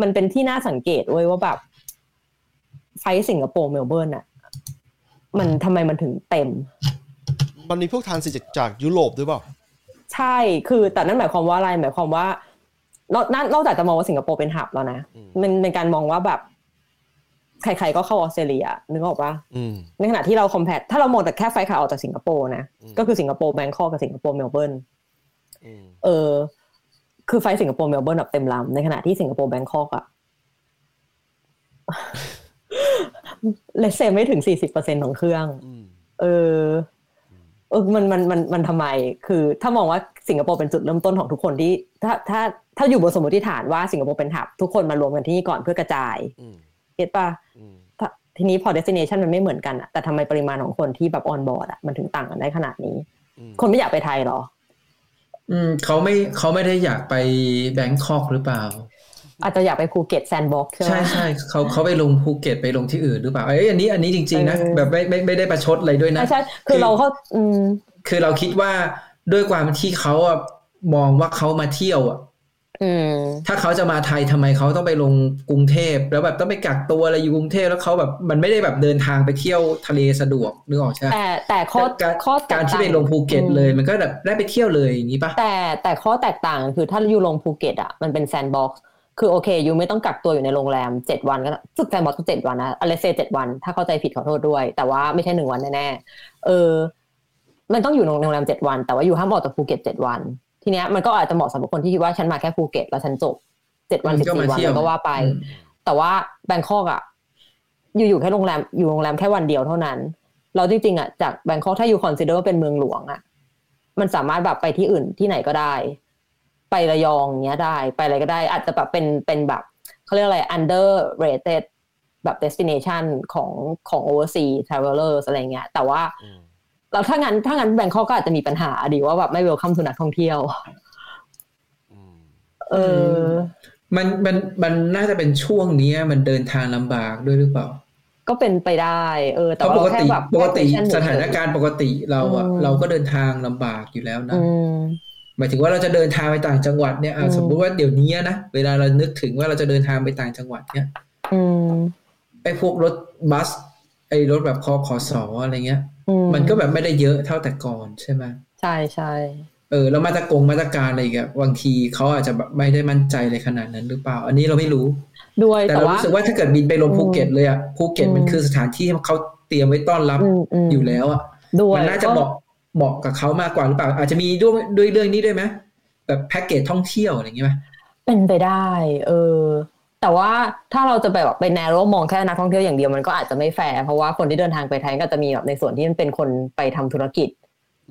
มันเป็นที่น่าสังเกตเว้ยว่าแบบ flight สิงคโปร์เมลเบิร์นอะมันทำไมมันถึงเต็ม มันมีพวก transit จากจากยุโรปด้วยเปล่าใช่คือแต่นั่นหมายความว่าอะไรหมายความว่านอกนอกนอกจากจะมองว่าสิงคโปร์เป็น hub แล้วนะอืมมันเป็นการมองว่าแบบ ใครๆก็เข้าออสเตรเลียนึกออกปะอืมในขณะที่เรา compare ถ้าเรามองแต่แค่ flight ขาออกจากสิงคโปร์นะอืมก็คือสิงคโปร์ Bangkok กับสิงคโปร์เมลเบิร์นอืมเออ คือ flight สิงคโปร์เมลเบิร์นแบบเต็มลำในขณะที่สิงคโปร์ Bangkok อะ let's say ไม่ถึงสี่สิบเปอร์เซ็นของเครื่องอืมเออ เออ มัน มัน มัน มันทำไม คือ ถ้ามองว่าสิงคโปร์เป็นจุดเริ่มต้นของทุกคนที่ ถ้า ถ้า ถ้าอยู่บนสมมติฐานว่าสิงคโปร์เป็น hub ทุกคนมารวมกันที่นี่ก่อนเพื่อกระจายอืม get ป่ะอืมถ้าทีนี้พอ destination มันไม่เหมือนกันอะแต่ทำไมปริมาณของคนที่แบบ onboard อะมันถึงต่างกันได้ขนาดนี้อืมคนไม่อยากไปไทยเหรอ อืมเขาไม่เขาไม่ได้อยากไป Bangkok หรือเปล่า อาจจะอยากไปภูเก็ตแซนด์บ็อกซ์ใช่ไหมใช่ใช่เขาเขาไปลงภูเก็ตไปลงที่อื่นหรือเปล่าเอ้ยอันนี้อันนี้จริง ๆ นะเออแบบไม่ไม่ไม่ได้ประชดอะไรด้วยนะใช่ใช่คือเราเขาอืมคือเราคิดว่าด้วยความที่เขาอะมองว่าเขามาเที่ยวอะอืม ถ้าเขาจะมาไทยทำไมเขาต้องไปลงกรุงเทพแล้วแบบต้องไปกักตัวอะไรอยู่กรุงเทพแล้วเขาแบบมันไม่ได้แบบเดินทางไปเที่ยวทะเลสะดวกนึกออกใช่ไหมแต่แต่ข้อ ข้อแตกต่าง การที่ไปลงภูเก็ตเลยมันก็แบบได้ไปเที่ยวเลยอย่างนี้ปะแต่แต่ข้อแตกต่างคือถ้าอยู่ลงภูเก็ตอะมันเป็นแซนด์บ็อกซ์คือโอเค you ไม่ต้องกักตัวอยู่ในโรงแรมเจ็ดวันก็สึกแซนด์บ็อกซ์เจ็ดวันนะอะ let's say เจ็ดวัน ถ้าเข้าใจผิดขอโทษด้วย แต่ว่าไม่ใช่หนึ่งวันแน่ๆเออ มันต้องอยู่ในโรงแรมเจ็ดวัน แต่ว่าอยู่ห้ามออกจากภูเก็ตเจ็ดวัน ทีเนี้ยมันก็อาจจะเหมาะสำหรับคนที่คิดว่าฉันมาแค่ภูเก็ตแล้วฉันจบเจ็ดวันสิบสี่วันแล้วก็ว่าไปอืมแต่ว่า Bangkok อะอยู่อยู่แค่โรงแรมอยู่โรงแรมแค่วันเดียวเท่านั้น เราจริงๆอะจาก Bangkok ถ้าอยู่ consider ว่าเป็นเมืองหลวงอะมันสามารถแบบไปที่อื่นที่ไหนก็ได้ ไประยองเนี้ยได้ ไปอะไรก็ได้ อาจจะแบบเป็นเป็นแบบเขาเรียกอะไร underrated แบบ destination ของของ overseas travelers อะไรเงี้ย แต่ว่าอืม เราถ้างั้นถ้างั้น Bangkok ก็อาจจะมีปัญหาที่ว่าแบบไม่ welcome สู่นักท่องเที่ยวอืมเออ มันมันมันน่าจะเป็นช่วงเนี้ยมันเดินทางลำบากด้วยหรือเปล่า ก็เป็นไปได้ เออเพแต่ราะว่าปกเราแค่ติแบบปกติแค่ question สถานการณ์ปกติเราอะอืมเราก็เดินทางลำบากอยู่แล้วนะอืมหมายถึงว่าเราจะเดินทางไปต่างจังหวัดเนี่ยอะอืมสมมติว่าเดี๋ยวนี้นะเวลาเรานึกถึงว่าเราจะเดินทางไปต่างจังหวัดเนี่ยอืมไอ้พวกรถบัส ไอ้รถแบบคอขอสออะไรเงี้ยอืมันก็แบบไม่ได้เยอะเท่าแต่ก่อนใช่ไหมใช่ใช่เออแล้วมาตรกงมาตรการอะไรอีกับบางทีเขาอาจจะแบบไม่ได้มั่นใจเลยขนาดนั้นหรือเปล่า อันนี้เราไม่รู้ ด้วยแต่แต่เราว่ารู้สึกว่าถ้าเกิดบินไปลงอืมภูเก็ตเลยอะภูเก็ตมันอืมคือสถานที่ที่เขาเตรียมไว้ต้อนรับอืมอืมอยู่แล้วอะด้วยมันน่าจะเหมาะเหมาะกับเขามากกว่าหรือเปล่า อาจจะมีด้วยด้วยเรื่องนี้ด้วยไหมแบบแพ็กเกจท่องเที่ยวอะไรอย่างเงี้ยไหมเป็นไปได้ เออ แต่ว่าถ้าเราจะไปแบบไปแนวมองแค่นักท่องเที่ยวอย่างเดียวมันก็อาจจะไม่แฟร์เพราะว่าคนที่เดินทางไปไทยก็จะมีแบบในส่วนที่มันเป็นคนไปทำธุรกิจ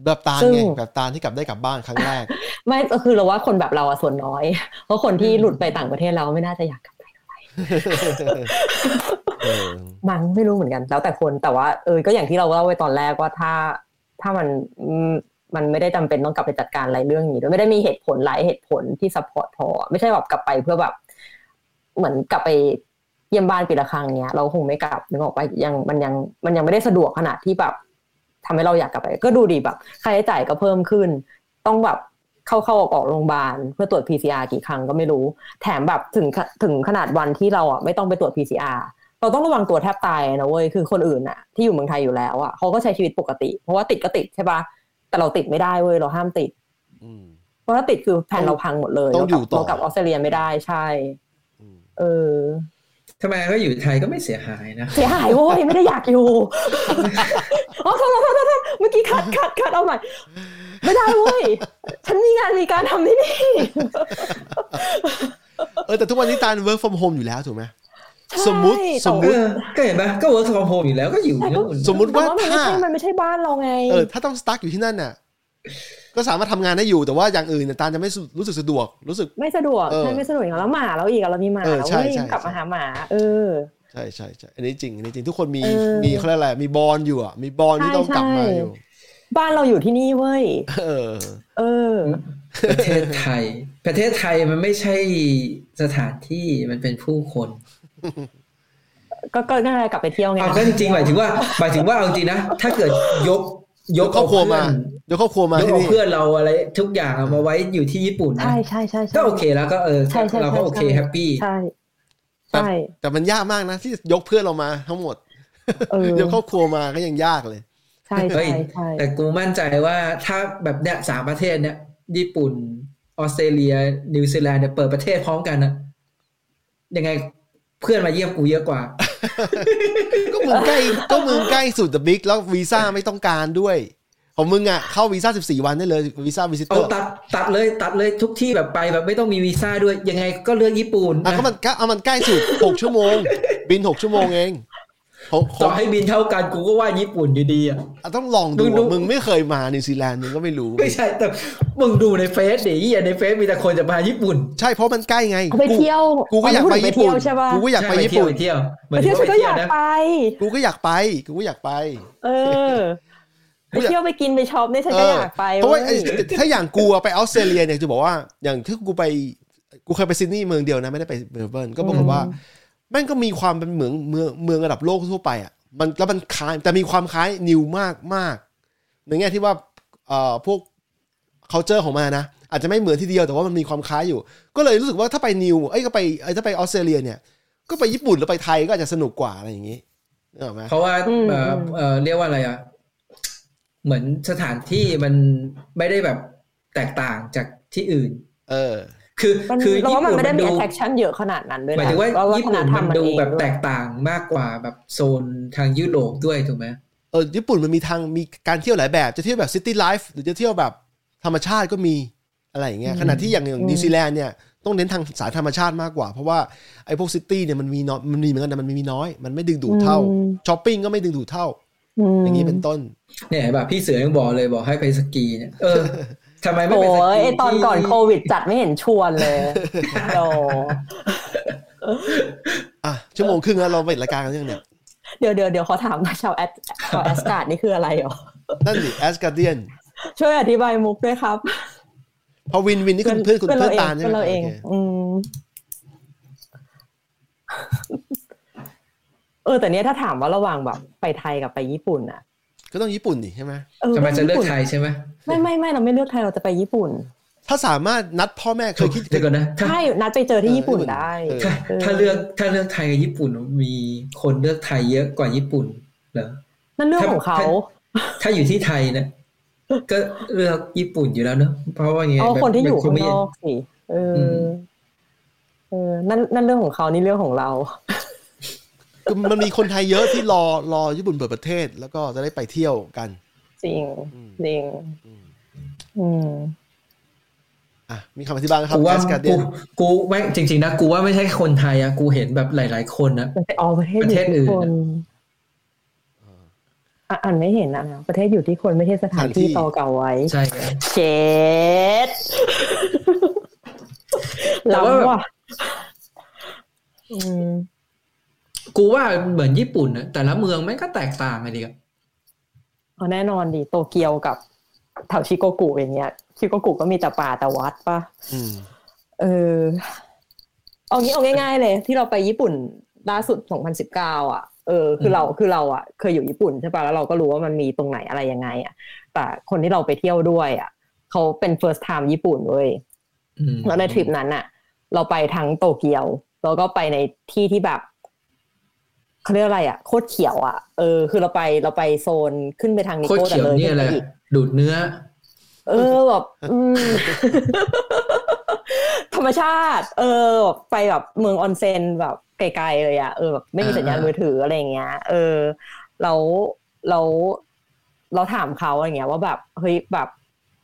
แบบตาลซึ่งไงแบบตาลที่กลับได้กลับบ้านครั้งแรก ไม่ก็คือเราว่าคนแบบเราอะส่วนน้อย เพราะคนที่หลุดไปต่างประเทศเราไม่น่าจะอยากกลับไปเออมั้งไม่รู้เหมือนกัน แล้วแต่คนแต่ว่าเออก็อย่างที่เราเล่าไว้ตอนแรกว่าถ้าถ้ามันอืมมันไม่ได้จำเป็นต้องกลับไปจัดการอะไรเรื่องนี้ด้วยไม่ได้มีเหตุผลหลายเหตุผลที่ support พอไม่ใช่แบบกลับไปเพื่อแบบ เหมือนกลับไปเยี่ยมบ้านปีละครั้งเนี้ย เราคงไม่กลับนึกออกไปยังมันยังมันยังไม่ได้สะดวกขนาดที่แบบทำให้เราอยากกลับไป ก็ดูดีแบบค่าใช้จ่ายก็เพิ่มขึ้น ต้องแบบเข้าเข้าออกออกโรงพยาบาลเพื่อตรวจ PCR กี่ครั้งก็ไม่รู้ แถมแบบถึงขถึงขนาดวันที่เราอะไม่ต้องไปตรวจ PCR เราต้องระวังตัวแทบตายนะเว้ยคือคนอื่นอะที่อยู่เมืองไทยอยู่แล้วอะเขาก็ใช้ชีวิตปกติ เพราะว่าติดก็ติดใช่ปะแต่เราติดไม่ได้เว้ยเราห้ามติดอืมเพราะถ้าติดคือแผนเราพังหมดเลยต้องอยู่ต่อเรากลับออสเตรเลียไม่ได้ใช่อืม เออทำไมก็อยู่ไทยก็ไม่เสียหายนะ เสียหายเว้ยไม่ได้อยากอยู่อ๋อโทษโทษโทษโทษเมื่อกี้คัดคัดคัดเอาใหม่ไม่ได้เว้ยฉันมีงานมีการทำที่นี่เออแต่ทุกวันนี้ตาล work from home อยู่แล้วถูกไหมใช่สมมุติแต่สมมุเออก็เห็นปะก็ work from home อยู่แล้วก็อยู่นู่นสมมุติว่าแต่มันไม่ถ้าใช่มันไม่ใช่บ้านเราไงเออถ้าต้องสตาร์ทอยู่ที่นั่นน่ะ ก็สามารถทำงานได้อยู่แต่ว่าอย่างอื่นเนี่ยตาลจะไม่รู้สึกสะดวกรู้สึก ไม่สะดวกเออใช่ไม่สะดวกอย่างนั้นแล้วหมาเราอีกอะเรามีหมาเออใช่เว้ยใช่กลับมาใช่หาหมาเออใช่ใช่ใช่อันนี้จริงอันนี้จริงทุกคนมีเออมีเขาเรียกอะไรมีบอลอยู่อะมีบอลที่ต้องกลับมาอยู่ บ้านเราอยู่ที่นี่เว้ยเออ เออ ประเทศไทย ประเทศไทยมันไม่ใช่สถานที่มันเป็นผู้คน ก็ก็น่าจะกลับไปเที่ยวไงเอาก็จริงๆหมายถึงว่าหมายถึงว่าเอาจริงนะถ้าเกิดยกยยกกครอบครัวมาเพื่อน ยกครอบครัวมายกที่เอานี่เพื่อนเราอะไรทุกอย่างเอามาไว้อยู่ที่ญี่ปุ่นนะใช่ใช่ใช่ใช่ก็โอเคแล้วก็เออใช่ใช่เราก็ใช่โอเคใช่ happy ใช่แต่ใช่แต่มันยากมากนะ ที่จะยกเพื่อนเรามาทั้งหมดเออยกครอบครัวมาก็ยังยากเลย ใช่เฮ้ยใช่ใช่แต่กูมั่นใจว่าถ้าแบบเนี้ยสามประเทศเนี้ยญี่ปุ่นออสเตรเลีย นิวซีแลนด์เนี่ยเปิดประเทศพร้อมกันนะยังไงเพื่อนมาเยี่ยมกูเยอะกว่า ก็มึงใกล้ก็มึงใกล้สุดแต่บิ๊กแล้ววีซ่าไม่ต้องการด้วย ของมึงอะเข้าวีซ่า14 วันได้เลยวีซ่าวิสิเตเอาอร์ตัดตัดเลยตัดเลยทุกที่แบบไปแบบไม่ต้องมีวีซ่าด้วยยังไงก็เลือกญี่ปุ่นอะนะก็มันก็เอามันใกล้สุด6ชั่วโมง บิน 6 ชั่วโมงเองผมผต่อมให้บินเท่ากันกูก็ว่าญี่ปุ่นอยู่ดีอะอะต้องลองดูมึงดูมึงไม่เคยมานิวซีแลนด์มึงก็ไม่รู้ ไม่ใช่แต่มึงดูในเฟซดิเหี้ยในเฟซมีแต่คนจะมาญี่ปุ่น ใช่เพราะมันใกล้ไงเอาไปเที่ยวกูก็อยากไปญี่ปุ่นเที่ยวใช่ป่ะกูก็อยากไปใช่ญี่ปุ่นไปเที่ยวไปเที่ยวฉันก็อยากนะไป กูก็อยากไปกูก็อยากไป เออ ไปเที่ยวไปกินไปช็อปเนี่ยฉันเอก็อยากไปเพราะว่าเว้ยไอ้ถ้าอย่างกูอะไปออสเตรเลียเนี่ยจะบอกว่าอย่างที่กูไปกูเคยไปซิดนีย์เมืองเดียวนะไม่ได้ไปเมลเบิร์นก็บอกว่าแม่งก็มีความเป็นเมืองเมืองเมืองระดับโลกทั่วไปอะมันแล้วมันคล้ายแต่มีความคล้ายนิวมากมากในแง่ที่ว่าเอ่อพวก culture ของมันนะ อาจจะไม่เหมือนที่เดียวแต่ว่ามันมีความคล้ายอยู่ ก็เลยรู้สึกว่าถ้าไปนิวเอ้ยก็ไปเอ้ยถ้าไปออสเตรเลียเนี่ย ก็ไปญี่ปุ่นหรือไปไทยก็อาจจะสนุกกว่าอะไรอย่างนี้นึกออกไหมเพราะว่าอืมเอ่ออืมเอ่อเรียกว่าอะไรอะ เหมือนสถานที่มันไม่ได้แบบแตกต่างจากที่อื่น เออ คือมันคือเราญี่ว่ามันปุ่นไม่ได้มันมีดู attraction เยอะขนาดนั้นด้วยหมายนะถึงว่าเพระญี่ปุ่นวัฒธรรมันดูเองแบบด้วยแตกต่างมากกว่าแบบโซนทางยุโรปด้วยถูกไหมเออญี่ปุ่นมันมีทางมีการเที่ยวหลายแบบจะเที่ยวแบบ city life หรือจะเที่ยวแบบธรรมชาติก็มีอะไรอย่างเงี้ยขณะที่อย่างอย่างนิวซีแลนด์เนี่ยต้องเน้นทางสายธรรมชาติมากกว่า เพราะว่าไอ้พวก city เนี่ยมันมีน้อยมันมีเหมือนกันแต่มันมีน้อย มันไม่ดึงดูดเท่าอืมช้อปปิ้งก็ไม่ดึงดูดเท่าม อย่างนี้เป็นต้น เนี่ยแบบพี่เสือยังบอกเลยบอกให้ไปสกีเนี่ยเออทำไมไม่โอ้ไปสกียไอตอนก่อนที่โควิดจัดไม่เห็นชวนเลยโดอะชั่วโมงครึ่งแล้วเราไปรายการกันยังเนี่ยเดี๋ยวเดี๋ยวเดี๋ยวขอถามนะชาวแอดชาวแอสการ์ดนี่คืออะไรเหรอ นั่นดิแอสการเดียนช่วยอธิบายมุกด้วยครับ พอวินวินนี่คือเพื่อนคุณเพื่อนเพื่เราเองตาลใช่เพื่ไหอนมเราเองโคอืมเออแต่เนี้ยถ้าถามว่าระหว่างแบบไปไทยกับไปญี่ปุ่นอะ ก็ต้องญี่ปุ่นดิใช่ไหมเออทำไมจะเลือกญี่ปุ่นไทยใช่ไหมไม่ไม่ไม่เราไม่เลือกไทยเราจะไปญี่ปุ่น ถ้าสามารถนัดพ่อแม่เคยคิดเดี๋ยวก่อนนะถ้าใช่นัดไปเจอที่ญี่ปุ่นเออได้เออถ้าเออถ้าเลือกถ้าเลือกไทยกับญี่ปุ่นมีคนเลือกไทยเยอะกว่าญี่ปุ่นเหรอนั่นเรื่องของเขา ถ้าอยู่ที่ไทยนะก็เลือกญี่ปุ่นอยู่แล้วเนอะเพราะว่าไงเอาแบบคนที่อยู่แบบข้างไม่นอกสิเอออมเออนั่นนั่นเรื่องของเขานี่เรื่องของเรา คือมันมีคนไทยเยอะที่รอรอญี่ปุ่นเปิดประเทศ แล้วก็จะได้ไปเที่ยวกัน จริงอืมจริงอืมอืมอะมีคำอธิบายไหมครับกูว่าแอสการเดีกูยนกูไม่จริง ๆ นะ กูว่าไม่ใช่คนไทยอะกูเห็นแบบหลาย ๆ คนนะมันไปออกประเทศประอเทยู่ศอื่ที่นคนอะอ่านไม่เห็นอะนะประเทศอยู่ที่คนไม่ใช่สถานที่ต่อเก่าไว้ ใช่ครับเช็ดแต่ว่าล้ำว่ะอืม กูว่าเหมือนญี่ปุ่นนะแต่ละเมืองมันก็แตกต่างกันดีครับเอาแน่นอนดิโตเกียวกับแถวชิโกกุอย่างเงี้ยชิโกกุก็มีแต่ป่าแต่วัดปะอืมเออเอางี้เอาง่าย ๆ เลย ที่เราไปญี่ปุ่นล่าสุด 2019 อะ เออ คือเรา คือเราอะ เคยอยู่ญี่ปุ่นใช่ปะแล้วเราก็รู้ว่ามันมีตรงไหนอะไรยังไง อะ แต่คนที่เราไปเที่ยวด้วย อะ เขาเป็น first time ญี่ปุ่นเว้ยอืมแล้วในทริปนั้นอะ เราไปทั้งโตเกียว แล้วก็ไปในที่ที่แบบ เขาเรียกอะไรอะโคตรเขียวอะเออคือเราไปเราไปโซนขึ้นไปทางนิโคตรโก้แต่เขียวเลยเนี่ยขึ้นแหไปละอีกดูดเนื้อ เออแบบอืมธรรมชาติ เออแบบไปแบบเมืองออนเซ็นแบบไกลๆเลยอะเออแบบไม่มีสัญญาณอ่ามืมือถืออะไรอย่างเงี้ย เออแล้วเราเราถามเขาอะไรเงี้ยว่าแบบเฮ้ยแบบ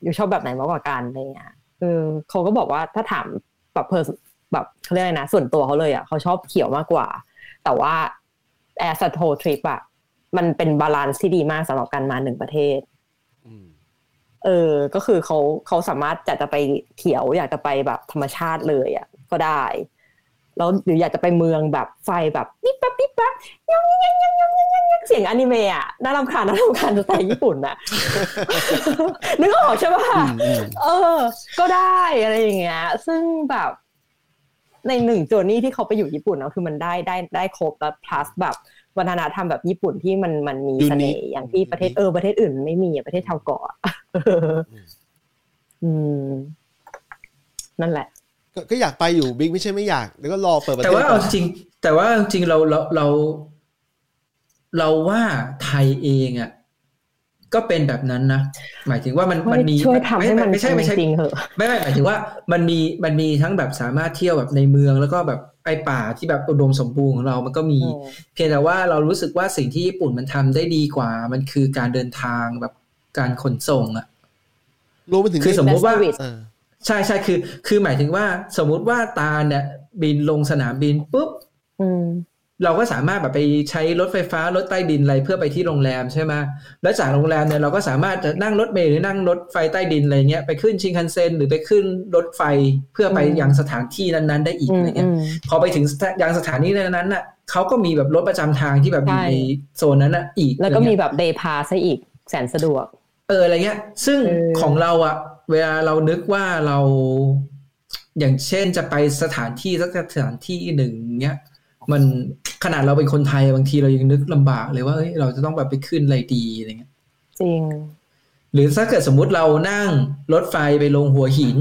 อยู่ชอบแบบไหนมากกว่ากันอะไรเงี้ยเออเขาก็บอกว่าถ้าถามแบบเพอแบบเขาเรียกอะไรนะส่วนตัวเขาเลยอะเขาชอบเขียวมากกว่า แต่ว่า แอร์สัตโททริปอะมันเป็นบาลานซ์ที่ดีมากสำหรับการมาหนึ่งประเทศอืมเออ ก็คือเขาเขาสามารถจะจะไปเขียวอยากจะไปแบบธรรมชาติเลยอะก็ได้ แล้วหรืออยากจะไปเมืองแบบไฟแบบปิ๊บปั๊บปิ๊บปั๊บยังยังยังยังยังยังยังเสียงอนิเมะอะน่ารำคาญน่ารำคาญสไตล์ญี่ปุ่นอะนึกออกใช่ปะอืมอืมเออ ก็ได้อะไรอย่างเงี้ย ซึ่งแบบ ในหนึ่งโจนี่ที่เขาไปอยู่ญี่ปุ่นเนาะคือมันได้ได้ได้ครบแล้ว plus แบบวัฒนธรรมแบบญี่ปุ่นที่มันมันมีเสน่ห์อย่างที่ประเทศเออประเทศอื่นไม่มีอะประเทศชาวเกาะอะเอออืม นั่นแหละก็ก็อยากไปอยู่บิ๊กไม่ใช่ไม่อยาก แล้วก็รอเปิดประเทศแต่ว่าเอาก่อนจริง แต่ว่าจริงเราเราเรา เราว่าไทยเองอะ ก็เป็นแบบนั้นนะหมายถึงว่ามันมันมีช่วยทำให้มันไม่ใช่ไม่ใช่จริงๆเหอะไม่ไม่หมายถึงว่ามันมีมันมีทั้งแบบสามารถเที่ยวแบบในเมืองแล้วก็แบบไอป่าที่แบบอุดมสมบูรณ์ของเรามันก็มีอืมเพียงแต่ว่าเรารู้สึกว่าสิ่งที่ญี่ปุ่นมันทำได้ดีกว่า มันคือการเดินทางแบบการขนส่งอะรวมไปถึงคือสมมุติว่าและ service เออใช่ใช่คือ คือหมายถึงว่าสมมุติว่าตาเนี่ยบินลงสนามบินปุ๊บอืม เราก็สามารถแบบไปใช้รถไฟฟ้ารถใต้ดินอะไรเพื่อไปที่โรงแรมใช่ไหมแล้วจากโรงแรมเนี่ยเราก็สามารถจะนั่งรถเมล์หรือนั่งรถไฟใต้ดินอะไรเงี้ยไปขึ้นชิงคันเซ็นหรือไปขึ้นรถไฟเพื่อไปอืมยังสถานที่นั้นๆ ได้อีกอือะมไรเงี้ยอืมพอไปถึงยังสถานีนั้นๆน่ะเขาก็มีแบบรถประจำทางที่แบบอยู่ใช่ในโซนนั้นน่ะอีก แล้วก็อะไรมีเงี้ยแบบ day pass ให้อีกแสนสะดวก เอออะไรเงี้ย ซึ่งเออของเราอะเวลาเรานึกว่าเรา อย่างเช่นจะไปสถานที่สักสถานที่หนึ่งเงี้ย มันขนาดเราเป็นคนไทยบางทีเรายังนึกลำบากเลยว่าเอ้ยเราจะต้องแบบไปขึ้นอะไรดีอะไรเงี้ยจริง หรือถ้าเกิดสมมุติเรานั่งรถไฟไปลงหัวหิน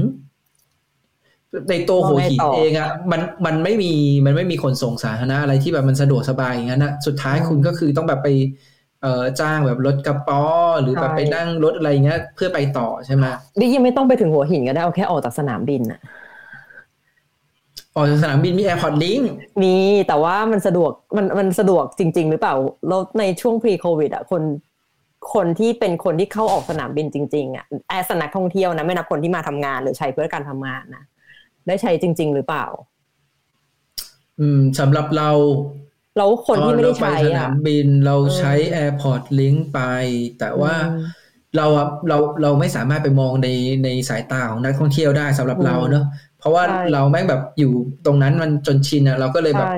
ในตัวหัวหินแล้วไงต่อเองอะมันมันไม่มีมันไม่มีขนส่งสาธารณะอะไรที่แบบมันสะดวกสบายอย่างนั้นนะสุดท้ายอืมคุณก็คือต้องแบบไปเอ่อจ้างแบบรถกระป๊อหรือแบบใช่ไปนั่งรถอะไรเงี้ยเพื่อไปต่อใช่ไหมดิยังไม่ต้องไปถึงหัวหินก็ได้เอาแค่ออกจากสนามบินอะ ออกจากสนามบินมี Airport Link มีแต่ว่ามันสะดวกมันมันสะดวกจริง ๆ หรือเปล่าแล้วในช่วง pre covid อะคนคนที่เป็นคนที่เข้าออกสนามบินจริงๆอะ as นักท่องเที่ยวนะ ไม่นับคนที่มาทำงานหรือใช้เพื่อการทำงานนะได้ใช้จริง ๆ หรือเปล่า อืมสำหรับเราแล้วคนที่ไม่ได้ตอใช้เราปสนาอะมบินเราเออใช้ Airport Link ไป แต่ว่าอืมเราอะเราเราไม่สามารถไปมองในในสายตาของนักท่องเที่ยวได้สำหรับอืมเราเนอะเพ ราะว่าใช่เราแม่งแบบอยู่ตรงนั้นมันจนชินอะเราก็เลยแบบใช่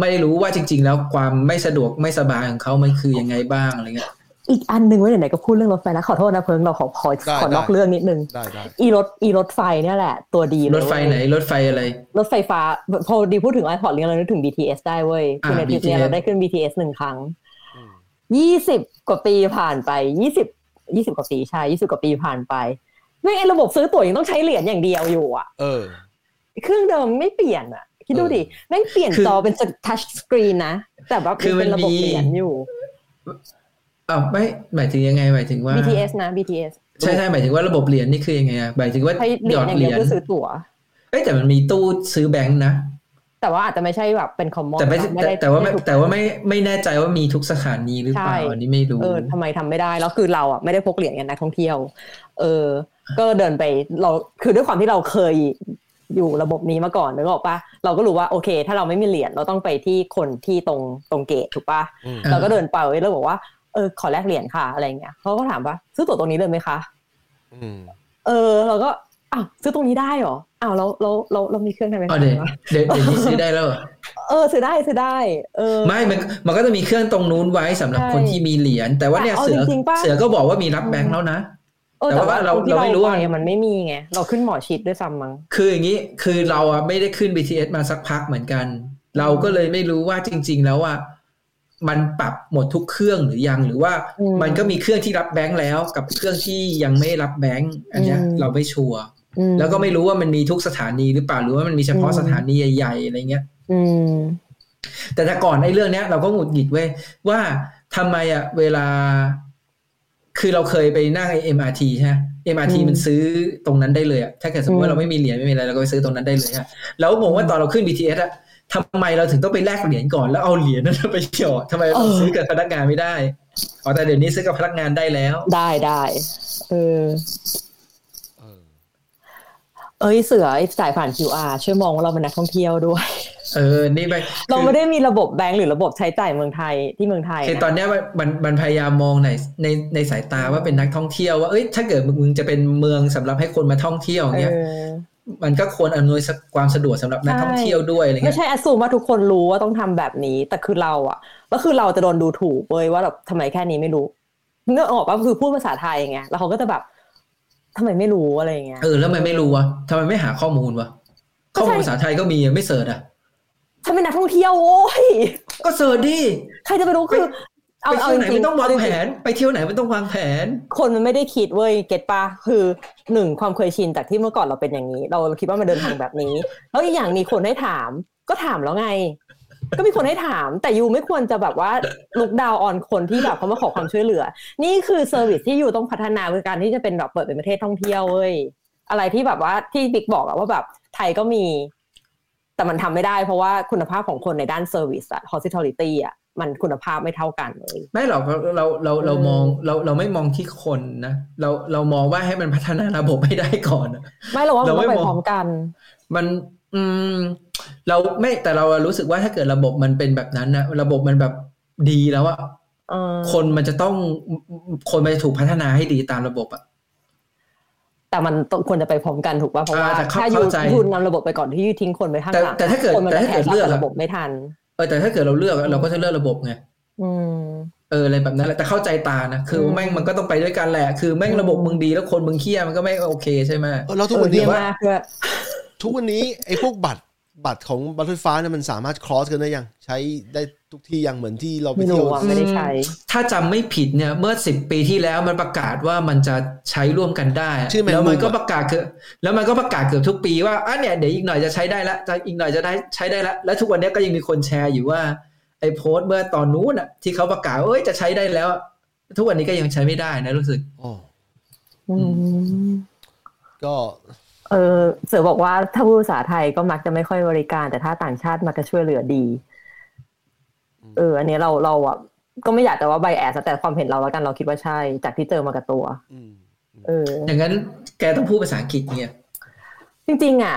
ไม่รู้ว่าจริง ๆ แล้วความไม่สะดวกไม่สบายของเขามันคือยังไงบ้างอะไรเงี้ยอีกอันหนึ่งไว้ไหนๆก็พูดเรื่องรถไฟแล้วขอโทษนะเพิงเราขอขอได้ขอนอกได้เรื่องนิดนึงได้ได้อีรถอีรถไฟเนี่ยแหละ ตัวดีเลยรถไฟไหนรถไฟอะไร รถไฟฟ้าพอดีพูดถึงไอพอร์ตลิงเรานึกถึง BTS ได้เว้ยคือในอ่าทริปเนี้ย BTS เราได้ขึ้น BTS หนึ่งครั้งอืมยี่สิบกว่าปีผ่านไปยี่สิบยี่สิบกว่าปีใช่ยี่สิบกว่าปีผ่านไป ไม่งไอระบบซื้อตั๋วยังต้องใช้เหรียญอย่างเดียวอยู่อะเออเครื่องเดิมไม่เปลี่ยนอะคิดดูดิแม่งเปลี่ยนคือจอเป็นทัชสกรีนนะแต่ว่าคือมันเป็นระบบมีเหรียญอยู่อ้าวไม่หมายถึงยังไงหมายถึงว่า BTS นะ BTS ใช่ใช่หมายถึงว่าระบบเหรียญนี่คือยังไงอะหมายถึงว่าใช้เหรีหยยอญดอย่างเหเดีรียวยญเพื่อซื้อตั๋วเอ้ยแต่มันมีตู้ซื้อแบงค์นะแต่ว่าอาจจะไม่ใช่แบบเป็นคอมมอนแต่ไม่ไม่แต่ได้แต่ว่าไม่ทุกแต่ว่าไม่ไม่แน่ใจว่ามีทุกสถานีหรือเปล่าใช่อันนี้ไม่รู้เออทำไมทำไม่ได้แล้วคือเราอะไม่ได้พกเหรียญกันนักท่องเที่ยว เออ ก็เดินไปเราคือด้วยความที่เราเคยอยู่ระบบนี้มาก่อนนึกออกปะเราก็รู้ว่าโอเค ถ้าเราไม่มีเหรียญเราต้องไปที่คนที่ตรงตรงเกตถูกปะอืมอ่าเราก็เดินไปแล้วบอกว่าเออขอแลกเหรียญค่ะอะไรเงี้ยเขาก็ถามว่าซื้อตั๋วตรงนี้เลยไหมคะอืมเออ เราก็อ้าวซื้อตรงนี้ได้เหรออ้าวเราเราเราเรามีเครื่องทำไฟอ๋อฟ้าเดี๋ยววะเดี๋ยวเดี๋ยวนี้ซื้อได้แล้วเหรอเออซื้อได้ซื้อได้เออไม่มันมันก็จะมีเครื่องตรงนู้นไว้สำหรับใช่คนที่มีเหรียญแต่ว่าเนี่ยแต่เอาเสือจริงๆปะเสือก็บอกว่ามีรับแบงค์แล้วนะเออ แต่แต่ว่าว่าเราตรงที่เราไม่รู้ว่าไปอะมันไม่มีไงเราขึ้นหมอชิดด้วยซ้ำมั้งคืออย่างนี้คือเราอะไม่ได้ขึ้น BTS มาสักพักเหมือนกัน เราก็เลยไม่รู้ว่าจริง ๆ แล้วอะมันปรับหมดทุกเครื่องหรือยังหรือว่าอืมมันก็มีเครื่องที่รับแบงค์แล้ว กับเครื่องที่ยังไม่รับแบงค์อันเนี้ยอืมเราไม่ชัวร์อืมแล้วก็ไม่รู้ว่ามันมีทุกสถานีหรือเปล่าหรือว่ามันมีเฉพาะอืมสถานีใหญ่ๆอะไรเงี้ยอืมแต่แต่ก่อนในเรื่องเนี้ย เราก็หงุดหงิดเว้ยว่าทำไมอะเวลา คือเราเคยไปนั่งไอ้ MRT ใช่ไหม MRT อืมมันซื้อตรงนั้นได้เลยอะถ้าเกิดสมมติอืว่ามเราไม่มีเหรียญไม่มีอะไรเราก็ไปซื้อตรงนั้นได้เลยอะแล้วงงว่าตอนเราขึ้น BTS อะทำไมเราถึงต้องไปแลกเหรียญก่อนแล้วเอาเหรียญนั้นไปหยอดทำไมเราซื้อกับพนักงานไม่ได้อ๋อแต่เดี๋ยวนี้ซื้อกับพนักงานได้แล้ว ได้ได้เออเออเอ้ยเสือไอ้จ่ายผ่าน QR ช่วยมองว่าเราเป็นนักท่องเที่ยวด้วย เออนี่ไปเราไม่ได้มีระบบแบงก์หรือระบบใช้จ่ายเมืองไทยที่เมืองไทยคือนะตอนเนี้ยมันมันมันพยายามมองในในในสายตาว่าเป็นนักท่องเที่ยวว่าเอ้ยถ้าเกิดมึงจะเป็นเมืองสำหรับให้คนมาท่องเที่ยวอย่างเงี้ยเออมันก็ควรอำนวยความสะดวกสำหรับนักท่องเที่ยวด้วยอะไรเงี้ยไม่ใช่อสูมว่าทุกคนรู้ว่าต้องทำแบบนี้ แต่คือเราอะแล้วคือเราจะโดนดูถูกเว้ยว่าแบบทำไมแค่นี้ไม่รู้เนื้อออกป่ะคือพูดภาษาไทยไงแล้วเขาก็จะแบบทำไมไม่รู้อะไรเงี้ยเออแล้วทำไมไม่รู้วะทำไมไม่หาข้อมูลวะก็ข้อใช่มูลภาษาไทยก็มีอะไม่เสิร์ชอะ ถ้าเป็นนักท่องเที่ยวโว้ยก็เสิร์ชดิใครจะไปรู้คือ เอาไปเอาเที่ยวจไหนริงมันต้องวางเจริแผน ไปเที่ยวไหนมันต้องวางแผน คนมันไม่ได้คิดเว้ยเก็ตปะคือหนึ่งความเคยชินจากที่เมื่อก่อนเราเป็นอย่างนี้ เราคิดว่ามันเดินทางแบบนี้ แล้วอีกอย่างมีคนให้ถาม ก็ถามแล้วไง ก็มีคนให้ถาม แต่ you ไม่ควรจะแบบว่า look down on คนที่แบบเขามาขอความช่วยเหลือ นี่คือ service ที่ you ต้องพัฒนาคือการที่จะเป็นแบบเปิดเป็นประเทศท่องเที่ยวเว้ยอะไรที่แบบว่าที่บิ๊กบอกอะว่าแบบไทยก็มี แต่มันทำไม่ได้เพราะว่าคุณภาพของคนในด้าน service อะ hospitality อะมันคุณภาพไม่เท่ากันเลย ไม่หรอกเราเราเราเราเออมองเราเราไม่มองที่คนนะเราเรามองว่าให้มันพัฒนาระบบให้ได้ก่อนอะไม่เราว่ามันเราต้ไม่องไปมองพร้อมกัน มันอืมเราไม่แต่เรารู้สึกว่าถ้าเกิดระบบมันเป็นแบบนั้นนะระบบมันแบบดีแล้วอะเออคนมันจะต้องคนมันจะถูกพัฒนาให้ดีตามระบบอะ แต่มันต้องควรจะไปพร้อมกันถูกป่ะเพราะว่าอ่าแต่เข้าถ้ายูเข้าใจยูนำระบบไปก่อนที่ยูทิ้งคนไปข้างแต่หลังแต่ถ้าเกิดคนมันแต่ถ้าเกิดจะเลือกแคชอะระบบไม่ทันเออแต่ถ้าเกิดเราเลือกอะเราก็จะเลือกระบบไงอืมเอออะไรแบบนั้นแหละแต่เข้าใจตานะคืออืมแม่งมันก็ต้องไปด้วยกันแหละ คือแม่งระบบมึงดีแล้วคนมึงเคี้ยมันก็ไม่โอเคใช่ไหมเออแล้วทุกเออวันเยี่นี้ยมมากด้วยทุกวันนี้ไอ้พวกบัตร บัตรของบัตรไฟฟ้าเนี่ยมันสามารถ cross กันได้ยัง ใช้ได้ทุกที่ยังเหมือนที่เราไปไม่เที่ยวรู้อะไม่ได้ใช้ถ้าจำไม่ผิดเนี่ยเมื่อสิบปีที่แล้วมันประกาศว่ามันจะใช้ร่วมกันได้อะชื่อ Man แล้วมัน Move ก็อะประกาศคือแล้วมันก็ประกาศเกือบทุกปีว่าอะเนี่ยเดี๋ยวอีกหน่อยจะใช้ได้ละจะอีกหน่อยจะได้ใช้ได้ละแล้วทุกวันนี้ก็ยังมีคนแชร์อยู่ว่าไอ้โพสต์เมื่อตอนนู้นอะที่เขาประกาศว่าเอ้ยจะใช้ได้แล้วอะทุกวันนี้ก็ยังใช้ไม่ได้นะรู้สึกอ๋ออืมก็ เออเสือบอกว่าถ้าพูดภาษาไทยก็มักจะไม่ค่อยบริการ แต่ถ้าต่างชาติมักจะช่วยเหลือดี เออ อันนี้เราเราอะก็ไม่อยากแต่ว่าใบแอสแต่ความเห็นเราแล้วกันเราคิดว่าใช่ จากที่เจอมากับตัวอืมเออ อย่างนั้นแกต้องพูดภาษาอังกฤษเนี่ย จริง ๆ อะ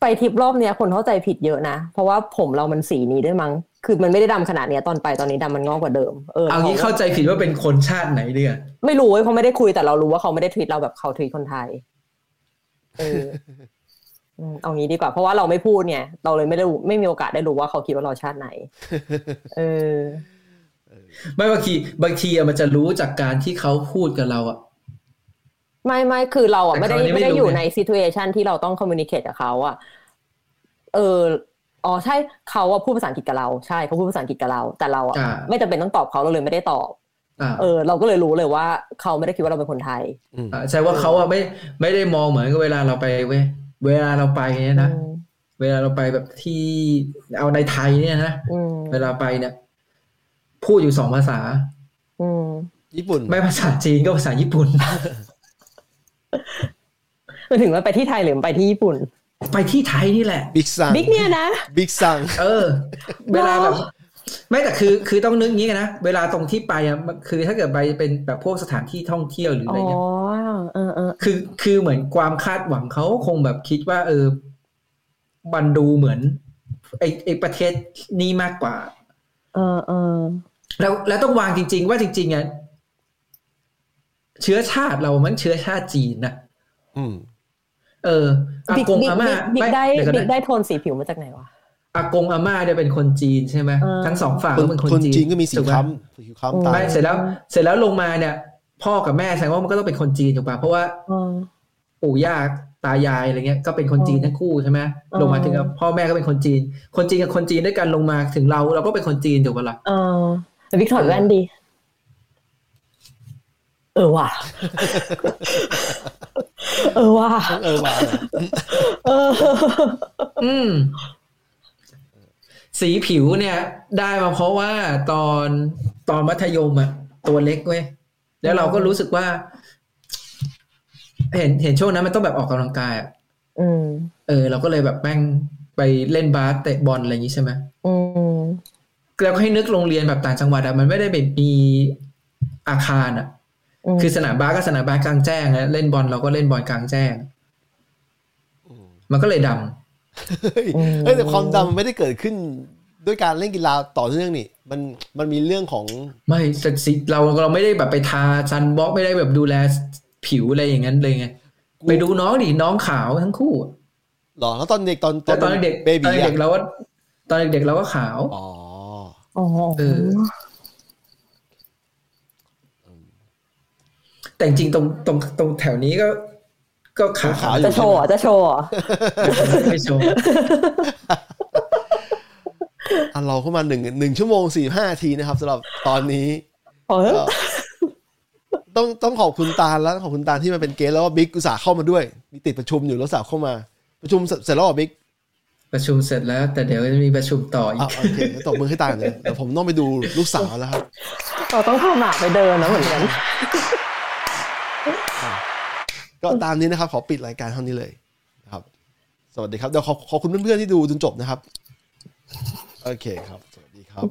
ไปทริปรอบเนี้ยคนเข้าใจผิดเยอะนะ เพราะว่าผมเรามันสีนี้ด้วยมั้ง คือมันไม่ได้ดำขนาดเนี้ยตอนไปตอนนี้ดำมันงอกกว่าเดิม เออ เอางี้เข้าใจผิดว่าเป็นคนชาติไหนเนี่ย ไม่รู้เว้ยเพราะไม่ได้คุยแต่เรารู้ว่าเขาไม่ได้ทวีตเราแบบเขาทวีตคนไทย เอออืมเอางี้ดีกว่า เพราะว่าเราไม่พูดเนี่ย เราเลยไม่ได้รู้ไม่มีโอกาสได้รู้ว่าเขาคิดว่าเราชาติไหน เออไม่บางทีบางทีอะมันจะรู้จากการที่เขาพูดกับเราอะไม่ไม่คือเราอะแต่ไม่ได้คราวนี้ไม่ไม่ได้รู้อยู่ไงใน situation ที่เราต้อง communicate กับเขาอะเอออ๋อใช่เขาอะพูดภาษาอังกฤษกับเรา ใช่เขาพูดภาษาอังกฤษกับเรา แต่เราอะอ่าไม่จำเป็นต้องตอบเขาเราเลยไม่ได้ตอบอ่า เออเราก็เลยรู้เลยว่าเขาไม่ได้คิดว่าเราเป็นคนไทยอืมอ่าใช่ว่าเขาอะไม่ไม่ได้มองเหมือนกับเวลาเราไปเว้ยเวลาเราไปเนี่ยนะอืมเวลาเราไปแบบที่เอาในไทยเนี่ยนะอืมเวลาไปเนี่ย พูดอยู่สองภาษาอืมญี่ปุ่น ไม่ภาษาจีนก็ภาษาญี่ปุ่นมันถึงว่าไปที่ไทยหรือไปที่ญี่ปุ่น ไปที่ไทยนี่แหละบิ๊กซังบิ๊กเนี่ยนะบิ๊กซังเออ เวลาแบบ ไม่แต่คือคือต้องนึกงี้กันนะ เวลาตรงที่ไปอะมันคือถ้าเกิดไปเป็นแบบพวกสถานที่ท่องเที่ยวหรืออ๋อะไรอเงี้ยเออเออคือคือเหมือนความคาดหวังเขาคงแบบคิดว่า เออมันดูเหมือนไอไอประเทศนี้มากกว่า เออเออแล้วแล้วต้องวางจริง ๆ ว่าจริงๆอะเชื้อชาติเรามันเชื้อชาติจีนนะอืม เอออาบิ๊กกงบิ๊กอาม่าบิ๊กไม่ได้เดี๋ยวก่อนบิ๊กนะได้โทนสีผิวมาจากไหนวะ อากงอาม่าเนี่ยเป็นคนจีนใช่ไหมเออทั้งสองฝั่งคนก็เป็นคนคนจีนจีนก็มีสีถูไหคล้ำสีคล้ำตาไม่เสร็จแล้ว เสร็จแล้วลงมาเนี่ย พ่อกับแม่แสดงว่ามันก็ต้องเป็นคนจีนถูกป่ะเพราะว่าเออปู่ย่าตายายอะไรเงี้ยก็เป็นคนจีนทั้งคู่ใช่ไหมอ๋อลงมาถึงกับพ่อแม่ก็เป็นคนจีน คนจีนกับคนจีนด้วยกันลงมาถึงเรา เราก็เป็นคนจีนถูกป่ะล่ะเออแต่บิ๊กถอดแว่นดี เออว่ะเออว่ะเออว่าเอออืม สีผิวเนี่ย ได้มาเพราะว่าตอนตอนมัธยมอะตัวเล็กเว้ยแล้วเราก็รู้สึกว่า เห็นเห็นช่วงนั้นมันต้องแบบออกกำลังกายอะอืมเออ เราก็เลยแบบแม่งไปเล่นบาสเตะบอลอะไรอย่างนี้ใช่ไหมอืมแล้วก็ให้นึกโรงเรียนแบบต่างจังหวัดอะมันไม่ได้แบบมีอาคารอะมคือสนามบาสก็สนามบาสกลางแจ้งนะเล่นบอลเราก็เล่นบอลกลางแจ้ง มันก็เลยดำ เฮ้ยเฮ้ยแต่ความดำมันไม่ได้เกิดขึ้นด้วยการเล่นกีฬาต่อเนื่องนี่ มันมันมีเรื่องของไม่แต่สิเราเราไม่ได้แบบไปทา sunblock ไม่ได้แบบดูแลผิวอะไรอย่างนั้นเลยไงไปดูน้องดิน้องขาวทั้งคู่อะหรอแล้วตอนเด็กตอนแต่ตอนเด็กเบตอนบีเด็กเราก็ตอนเด็กเราก็ขาวอ๋ออ๋อเออแต่จริงๆตรงตรงตรงแถวนี้ก็ ก็ขาวขาวอยู่จะโชว์เหรอจะโชว์เหรอไม่โชว์อะเราเข้ามาหนึ่งหนึ่งชั่วโมงสี่ห้าทีนะครับสำหรับตอนนี้เออก็ต้องต้องขอบคุณตาลแล้วขอบคุณตาลที่มาเป็นเกสแล้วก็บิ๊กอุตส่าห์เข้ามาด้วย มีติดประชุมอยู่แล้วอุตส่าห์เข้ามา ประชุมเสร็จเสร็จแล้วเหรอบิ๊กประชุมเสร็จแล้ว แต่เดี๋ยวจะมีประชุมต่ออีอะกโอเคงั้นตบมือให้ตาลเลยเดี๋ยวผมต้องไปดูลูกสาวแล้วครับเราต้องพาหมาไปเดินนะเหมือนกัน ก็ตามนี้นะครับ ขอปิดรายการเท่านี้เลยครับ สวัสดีครับเดี๋ยวขอขอบคุณเพื่อนๆที่ดูจนจบนะครับ โอเคครับ สวัสดีครับ